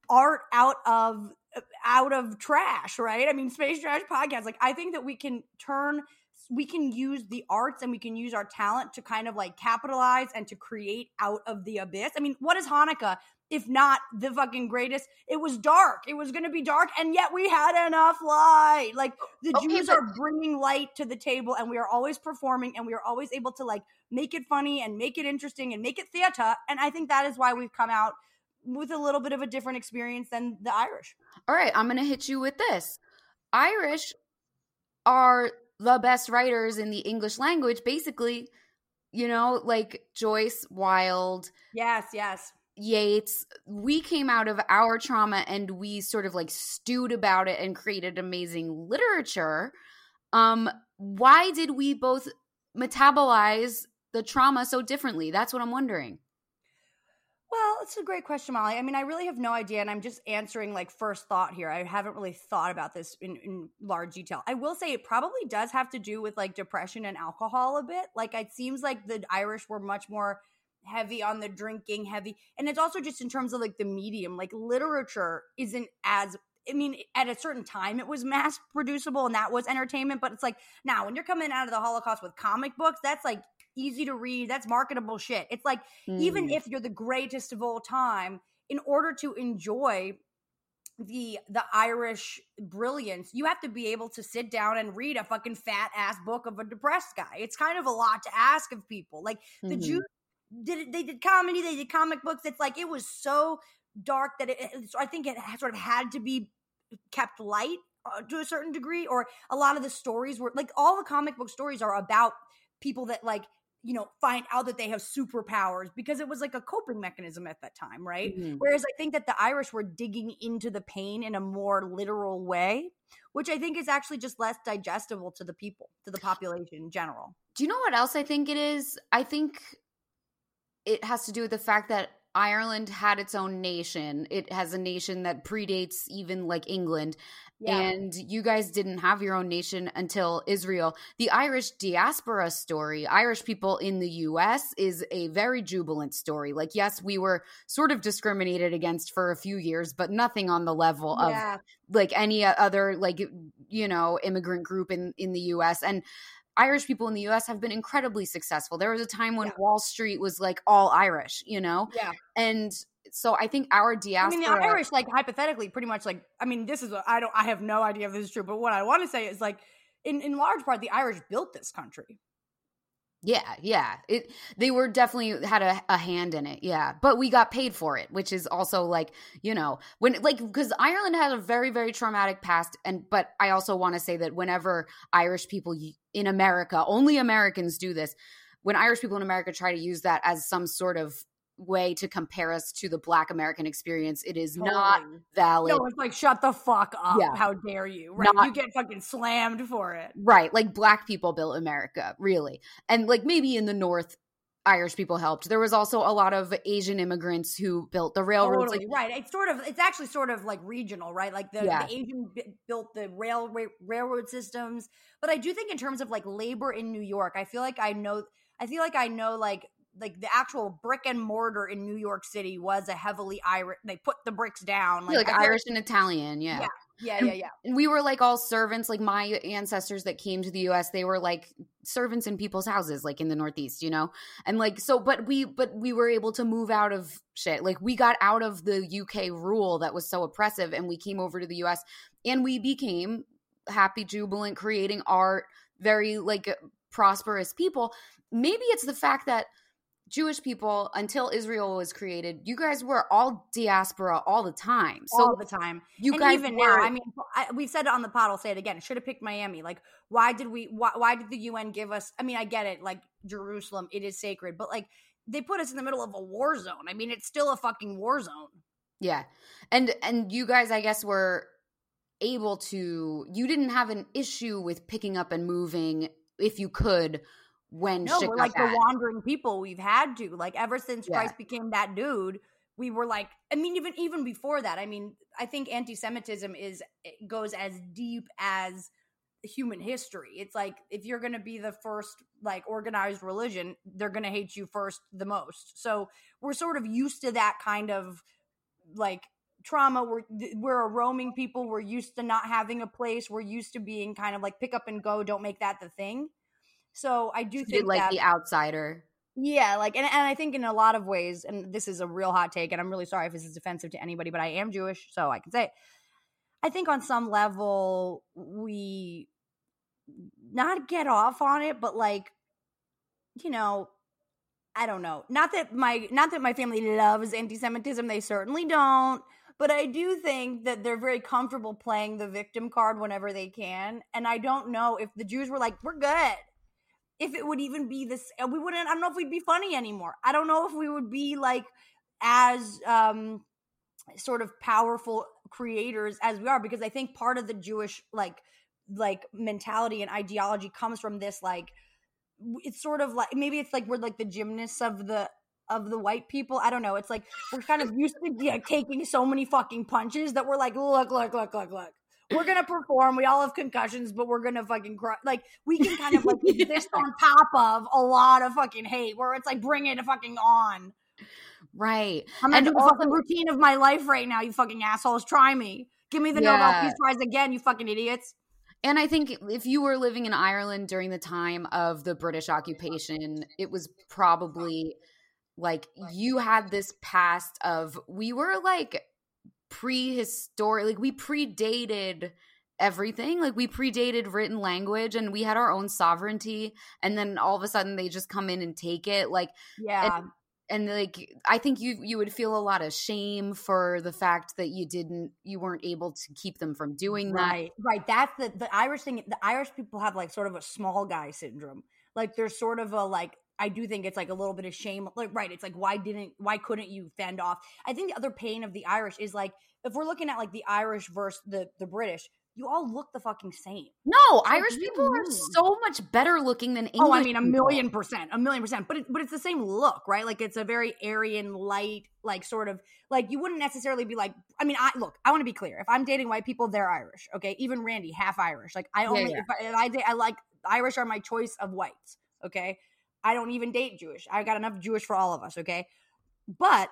art out of out of trash right? I mean space trash podcast like i think that we can turn we can use the arts and we can use our talent to kind of like capitalize and to create out of the abyss. I mean what is hanukkah if not the fucking greatest it was dark it was going to be dark and yet we had enough light like the Okay, jews but- are bringing light to the table and we are always performing and we are always able to like make it funny and make it interesting and make it theater and i think that is why we've come out with a little bit of a different experience than the irish All right, I'm going to hit you with this. Irish are the best writers in the English language, basically. You know, like Joyce, Wilde, yes yes Yeats. We came out of our trauma and we sort of like stewed about it and created amazing literature. Um, why did we both metabolize the trauma so differently? That's what I'm wondering. Well, it's a great question, Molly. I mean, I really have no idea, and I'm just answering like first thought here. I haven't really thought about this in, in large detail. I will say it probably does have to do with like depression and alcohol a bit. Like, it seems like the Irish were much more heavy on the drinking, heavy, and it's also just in terms of like the medium. Like, literature isn't as I mean, at a certain time, it was mass producible and that was entertainment. But it's like now, when you're coming out of the Holocaust with comic books, that's like easy to read. That's marketable shit. It's like even Mm. if you're the greatest of all time, in order to enjoy the the Irish brilliance, you have to be able to sit down and read a fucking fat ass book of a depressed guy. It's kind of a lot to ask of people. Like the Mhm. Jews did they did comedy, they did comic books. It's like it was so dark that it, it- so I think it sort of had to be kept light uh, to a certain degree or a lot of the stories were like all the comic book stories are about people that like you know find out that they have superpowers because it was like a coping mechanism at that time right Mhm. whereas i think that the irish were digging into the pain in a more literal way which i think is actually just less digestible to the people to the population in general Do you know what else I think it is? I think it has to do with the fact that Ireland had its own nation. It has a nation that predates even like England. And you guys didn't have your own nation until Israel. The Irish diaspora story, Irish people in the US, is a very jubilant story. Like, yes, we were sort of discriminated against for a few years, but nothing on the level of like any other like you know immigrant group in in the US and Irish people in the US have been incredibly successful. There was a time when Yeah. Wall Street was like all Irish, you know? yeah And so I think our I diaspora mean, the Irish, like hypothetically, pretty much like I mean, this is what I don't. I have no idea if this is true, but what I want to say is like, in in large part, the Irish built this country. Yeah, yeah. It they were definitely had a, a hand in it. Yeah. But we got paid for it, which is also like, you know, when like because Ireland had a very very traumatic past and but I also want to say that whenever Irish people in America, only Americans do this. When Irish people in America try to use that as some sort of way to compare us to the black american experience it is totally. not valid no it's like shut the fuck up yeah. how dare you right not, you get fucking slammed for it right like black people built america really and like maybe in the north Irish people helped. There was also a lot of Asian immigrants who built the railroads. Totally, like, right. It's sort of, it's actually sort of like regional, right? Like the, yeah. the Asian b- built the rail railroad systems. But I do think in terms of like labor in New York, I feel like I know, I feel like I know like like the actual brick and mortar in New York City was a heavily Irish. They put the bricks down, like, like Irish and Italian. Yeah. yeah. Yeah, and, yeah, yeah. And we were like all servants. Like my ancestors that came to the U.S., they were like servants in people's houses, like in the Northeast, you know. And like so, but we, but we were able to move out of shit. Like we got out of the UK rule that was so oppressive, and we came over to the U.S. and we became happy, jubilant, creating art, very like prosperous people. Maybe it's the fact that Jewish people until Israel was created, you guys were all diaspora all the time. So all the time. You and guys even were, now, I mean, I, we've said it on the pod. I'll say it again. Should have picked Miami. Like, why did we? Why, why did the UN give us? I mean, I get it. Like Jerusalem, it is sacred, but like they put us in the middle of a war zone. I mean, it's still a fucking war zone. Yeah, and and you guys, I guess, were able to. You didn't have an issue with picking up and moving if you could when no, we're like bad. the wandering people we've had to like ever since yeah. Christ became that dude. We were like, I mean, even even before that, I mean, I think anti-Semitism is eh, goes as deep as human history. It's like if you're going to be the first like organized religion, they're going to hate you first the most. So we're sort of used to that kind of like trauma. We're we're a roaming people. We're used to not having a place. We're used to being kind of like pick up and go. Don't make that the thing. So I do think like that, the outsider. Yeah, like and, and I think in a lot of ways, and this is a real hot take, and I'm really sorry if this is offensive to anybody, but I am Jewish, so I can say it. I think on some level we not get off on it, but like, you know, I don't know. Not that my not that my family loves anti-Semitism, they certainly don't. But I do think that they're very comfortable playing the victim card whenever they can. And I don't know if the Jews were like, we're good if it would even be this we wouldn't i don't know if we'd be funny anymore. I don't know if we would be like as um sort of powerful creators as we are because i think part of the jewish like like mentality and ideology comes from this like it's sort of like maybe it's like we're like the gymnasts of the of the white people i don't know. It's like we're kind of used to yeah, taking so many fucking punches that we're like look look look look look we're gonna perform. We all have concussions, but we're gonna fucking cry. Like we can kind of like exist on top of a lot of fucking hate, where it's like bring it fucking on. Right. I'm gonna and do the routine of my life right now. You fucking assholes, try me. Give me the yeah. Nobel Peace Prize again, you fucking idiots. And I think if you were living in Ireland during the time of the British occupation, it was probably like you had this past of we were like prehistoric like we predated everything. Like we predated written language and we had our own sovereignty and then all of a sudden they just come in and take it. Like yeah. and, and like i think you you would feel a lot of shame for the fact that you didn't you weren't able to keep them from doing that. Right right. That's the the irish thing the irish people have like sort of a small guy syndrome. Like there's sort of a like I do think it's like a little bit of shame. Like, right, it's like why didn't why couldn't you fend off? I think the other pain of the Irish is like if we're looking at like the Irish versus the the British, you all look the fucking same. No, Irish people are so much better looking than English. Oh, I mean, a million percent, a million percent. But it, but it's the same look, right? Like it's a very Aryan, light, like sort of like you wouldn't necessarily be like. I mean, I look. I want to be clear. If I'm dating white people, they're Irish. Okay, even Randy, half Irish. Like I only yeah, yeah. if, I, if I I like Irish are my choice of whites. Okay, I don't even date Jewish. I got enough Jewish for all of us, okay? But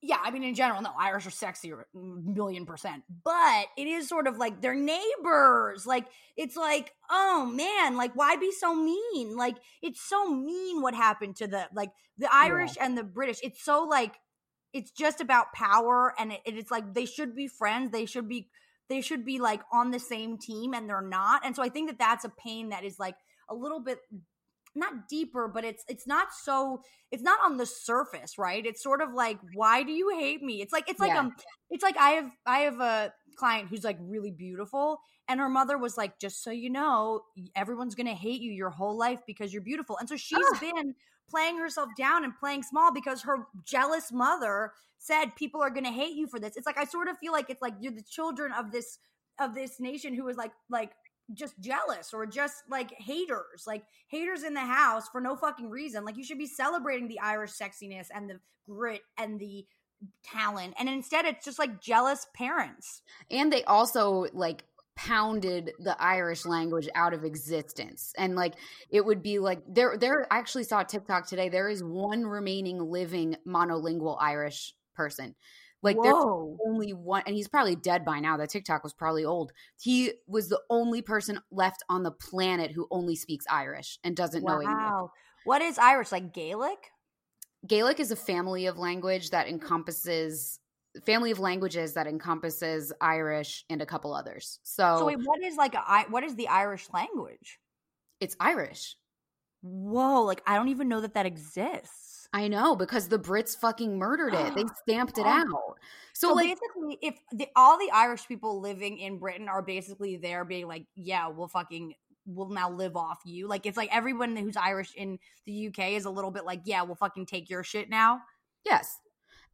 yeah, I mean, in general, no, Irish are sexier, mm, million percent. But it is sort of like they're neighbors. Like, it's like, oh man, like, why be so mean? Like, it's so mean what happened to the, like, the Irish yeah. and the British. It's so, like, it's just about power. And it, it's like they should be friends. They should be, they should be, like, on the same team, and they're not. And so I think that that's a pain that is, like, a little bit not deeper, but it's it's not so it's not on the surface, right? It's sort of like, why do you hate me? It's like it's like Yeah. um it's like I have I have a client who's like really beautiful and her mother was like, just so you know, everyone's gonna hate you your whole life because you're beautiful. And so she's Ugh. been playing herself down and playing small because her jealous mother said people are gonna hate you for this. It's like I sort of feel like it's like you're the children of this of this nation who is like like just jealous or just like haters, like haters in the house for no fucking reason. Like you should be celebrating the Irish sexiness and the grit and the talent. And instead it's just like jealous parents. and they also like pounded the Irish language out of existence. And like it would be like there there I actually saw TikTok today. There is one remaining living monolingual Irish person. Like there's only one and he's probably dead by now. That TikTok was probably old. He was the only person left on the planet who only speaks Irish and doesn't know English. Wow. What is Irish? Like Gaelic? Gaelic is a family of language that encompasses family of languages that encompasses Irish and a couple others. So, So wait, what is like a, what is the Irish language? it's Irish. Whoa, like I don't even know that that exists. I know because the Brits fucking murdered it. They stamped it Oh. out. So, So, like basically, if the, all the Irish people living in Britain are basically there being like, yeah, we'll fucking, we'll now live off you. Like, it's like everyone who's Irish in the UK is a little bit like, yeah, we'll fucking take your shit now. yes.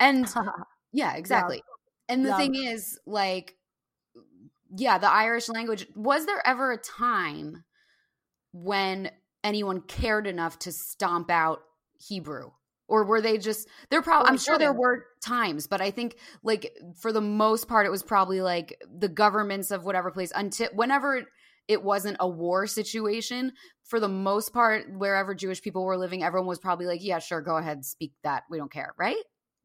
And yeah, exactly. And the Love. thing is like yeah, the Irish language was there ever a time when anyone cared enough to stomp out Hebrew? Or were they just they're probably I'm sure there were times, but I think like for the most part it was probably like the governments of whatever place until whenever it wasn't a war situation, for the most part, wherever Jewish people were living, everyone was probably like, Yeah, sure, go ahead, speak that. We don't care, right?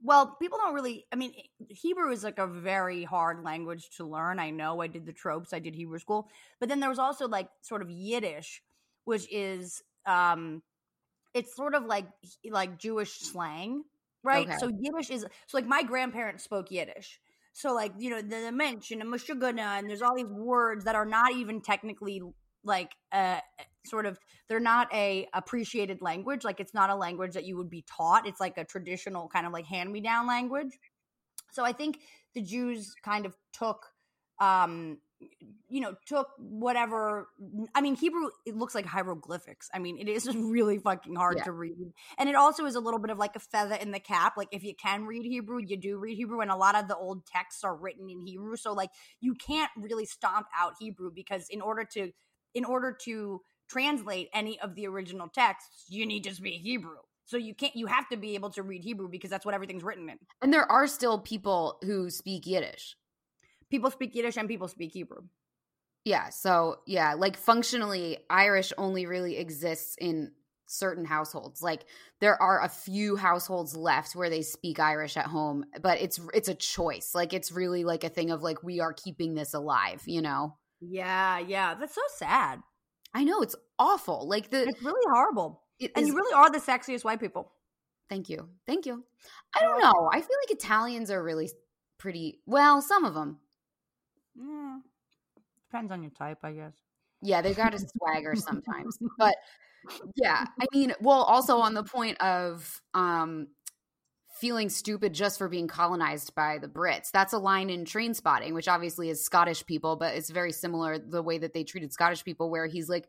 Well, people don't really. I mean, Hebrew is like a very hard language to learn. I know. I did the tropes. I did Hebrew school, but then there was also like sort of Yiddish, which is um, it's sort of like like Jewish slang, right? Okay. So Yiddish is so like my grandparents spoke Yiddish. So like you know the, the mensch and the mushugana and there's all these words that are not even technically like uh sort of they're not a appreciated language like it's not a language that you would be taught it's like a traditional kind of like hand me down language so i think the jews kind of took um you know took whatever i mean hebrew it looks like hieroglyphics. I mean it is really fucking hard Yeah. to read. And it also is a little bit of like a feather in the cap. Like if you can read hebrew you do read hebrew and a lot of the old texts are written in hebrew. So like you can't really stomp out hebrew because in order to in order to translate any of the original texts you need to speak hebrew. So you can't you have to be able to read hebrew because that's what everything's written in. And there are still people who speak Yiddish. People speak yiddish and people speak hebrew Yeah. So, yeah, like functionally, Irish only really exists in certain households. Like there are a few households left where they speak Irish at home, but it's it's a choice. Like it's really like a thing of like we are keeping this alive, you know. yeah yeah that's so sad I know it's awful. Like the it's really horrible it and is- you really are the sexiest white people Thank you. Thank you. I don't know. I feel like Italians are really pretty well, some of them. Yeah. Depends on your type, I guess. Yeah, they got a swagger sometimes. But yeah, I mean, well, also on the point of um feeling stupid just for being colonized by the Brits. That's a line in Trainspotting, which obviously is Scottish people, but it's very similar the way that they treated Scottish people where he's like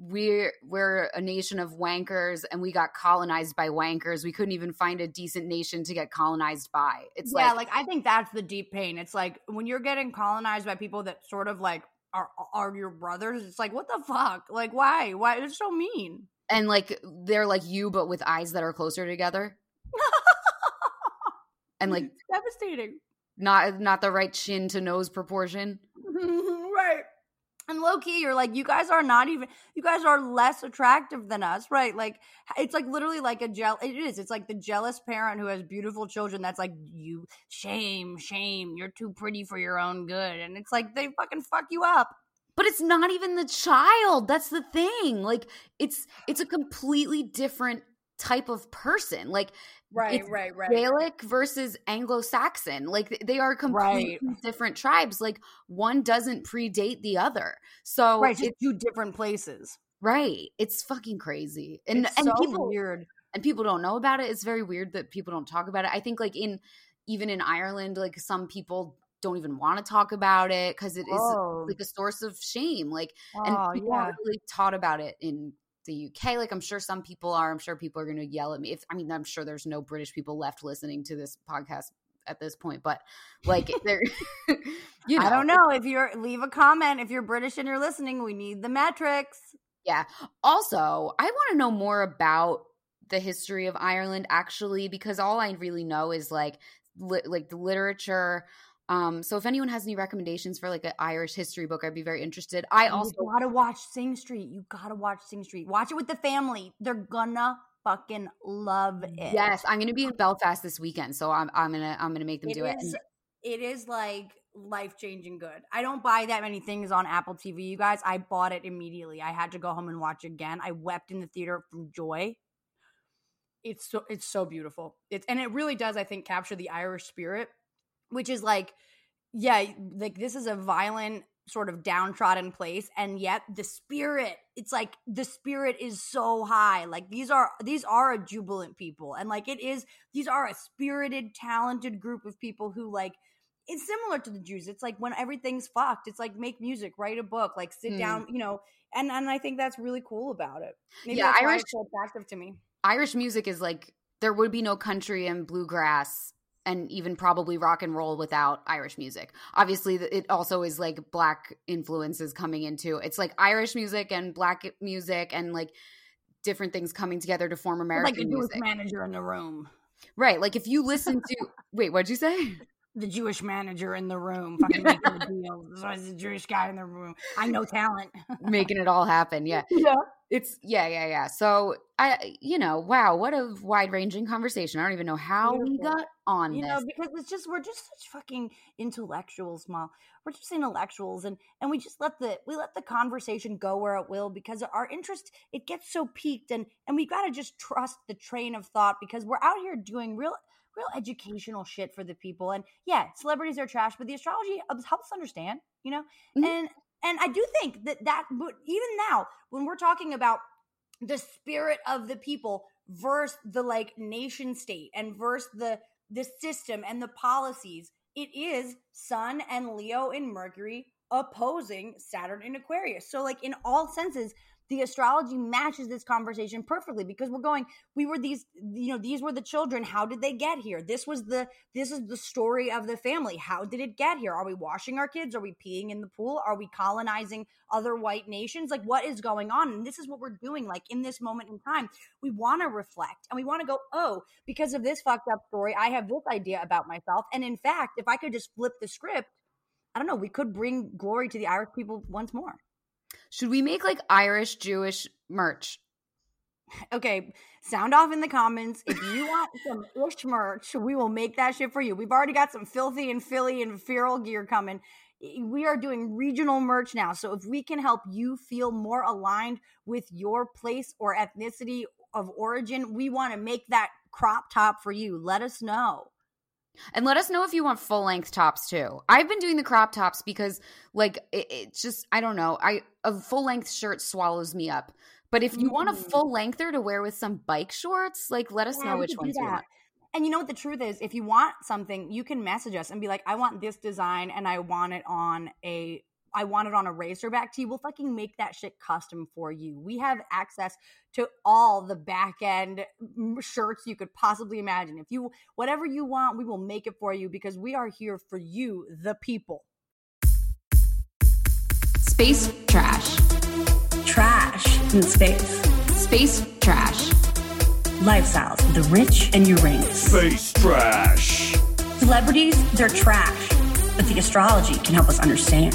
we're we're a nation of wankers and we got colonized by wankers. We couldn't even find a decent nation to get colonized by. It's yeah, like, like I think that's the deep pain. It's like when you're getting colonized by people that sort of like are are your brothers. It's like what the fuck? Like why? Why? It's so mean. and like they're like you but with eyes that are closer together and like devastating. not not the right chin to nose proportion. And low key, you're like, you guys are not even, you guys are less attractive than us, right? Like, it's like literally like a gel. It is. It's like the jealous parent who has beautiful children. That's like, you shame, shame. You're too pretty for your own good, and it's like they fucking fuck you up. But it's not even the child. That's the thing. Like it's it's a completely different type of person. Like It's right, right. Gaelic versus Anglo-Saxon. Like they are completely different tribes. Like one doesn't predate the other. So right, it's two different places. Right. It's fucking crazy. And It's and so people weird. and people don't know about it. It's very weird that people don't talk about it. I think like in even in Ireland, like some people don't even want to talk about it because it is Oh. like a source of shame. Like and Oh, people yeah. aren't really taught about it in the UK. Like I'm sure some people are. I'm sure people are going to yell at me. If I mean, I'm sure there's no British people left listening to this podcast at this point, but like you know, I don't know if you're leave a comment if you're British and you're listening. We need the metrics. Yeah. Also, I want to know more about the history of Ireland actually because all I really know is like li- like the literature um so if anyone has any recommendations for like an Irish history book I'd be very interested. I also gotta watch Sing Street. You gotta watch Sing Street. Watch it with the family. They're gonna fucking love it. Yes, I'm to be in Belfast this weekend, so I'm I'm to I'm to make them It do it. is- And- it is like life changing good. I don't buy that many things on Apple TV, you guys. I bought it immediately. I had to go home and watch again. I wept in the theater from joy. It's so it's so beautiful. It's and it really does, I think, capture the Irish spirit, which is like, yeah, like this is a violent sort of downtrodden place and yet the spirit it's like the spirit is so high like these are these are a jubilant people and like it is these are a spirited talented group of people who like it's similar to the Jews. It's like when everything's fucked, it's like make music, write a book, like sit Hmm. down, you know. And and I think that's really cool about it. Maybe Yeah, Irish- so attractive to me. Irish music is like there would be no country and bluegrass and even probably rock and roll without Irish music. Obviously, it also is like black influences coming into. It's like Irish music and black music and like different things coming together to form American like music. manager in the room. Right. Like if you listen to wait, what'd you say? The Jewish manager in the room, fucking making a deal. So it's the Jewish guy in the room. I know talent. Making it all happen. Yeah. yeah. It's yeah, yeah, yeah. So I you know, wow, what a wide ranging conversation. I don't even know how we got on you this. know because it's just we're just such fucking intellectuals mom we're just intellectuals and and we just let the we let the conversation go where it will because our interest it gets so piqued and and we got to just trust the train of thought because we're out here doing real real educational shit for the people and yeah celebrities are trash but the astrology helps us understand you know Mhm. and and i do think that that but even now when we're talking about the spirit of the people versus the like nation state and versus the the system and the policies it is sun and leo in mercury opposing saturn in aquarius so like in all senses the astrology matches this conversation perfectly because we're going we were these you know these were the children. How did they get here? This was the this is the story of the family. How did it get here? Are we washing our kids? Are we peeing in the pool? Are we colonizing other white nations? Like what is going on? And this is what we're doing like in this moment in time. We want to reflect and we want to go oh because of this fucked up story i have this idea about myself. And in fact if i could just flip the script i don't know we could bring glory to the irish people once more Should we make like Irish Jewish merch? Okay, sound off in the comments. If you want some ish merch, we will make that shit for you. We've already got some filthy and Philly and feral gear coming. We are doing regional merch now. So if we can help you feel more aligned with your place or ethnicity of origin, we want to make that crop top for you. Let us know. And let us know if you want full length tops too. I've been doing the crop tops because, like, it, it's just I don't know. I a full length shirt swallows me up. But if you want a Mm. full lengther to wear with some bike shorts, like, let us Yeah, know which ones you want. And you know what the truth is? If you want something, you can message us and be like, I want this design and I want it on a I want it on a razorback tee. We'll fucking make that shit custom for you. We have access to all the back end shirts you could possibly imagine. If you whatever you want, we will make it for you because we are here for you, the people. Space trash. Trash in space. Space trash. Lifestyles of the rich and Uranus. Space trash. Celebrities, they're trash, but the astrology can help us understand.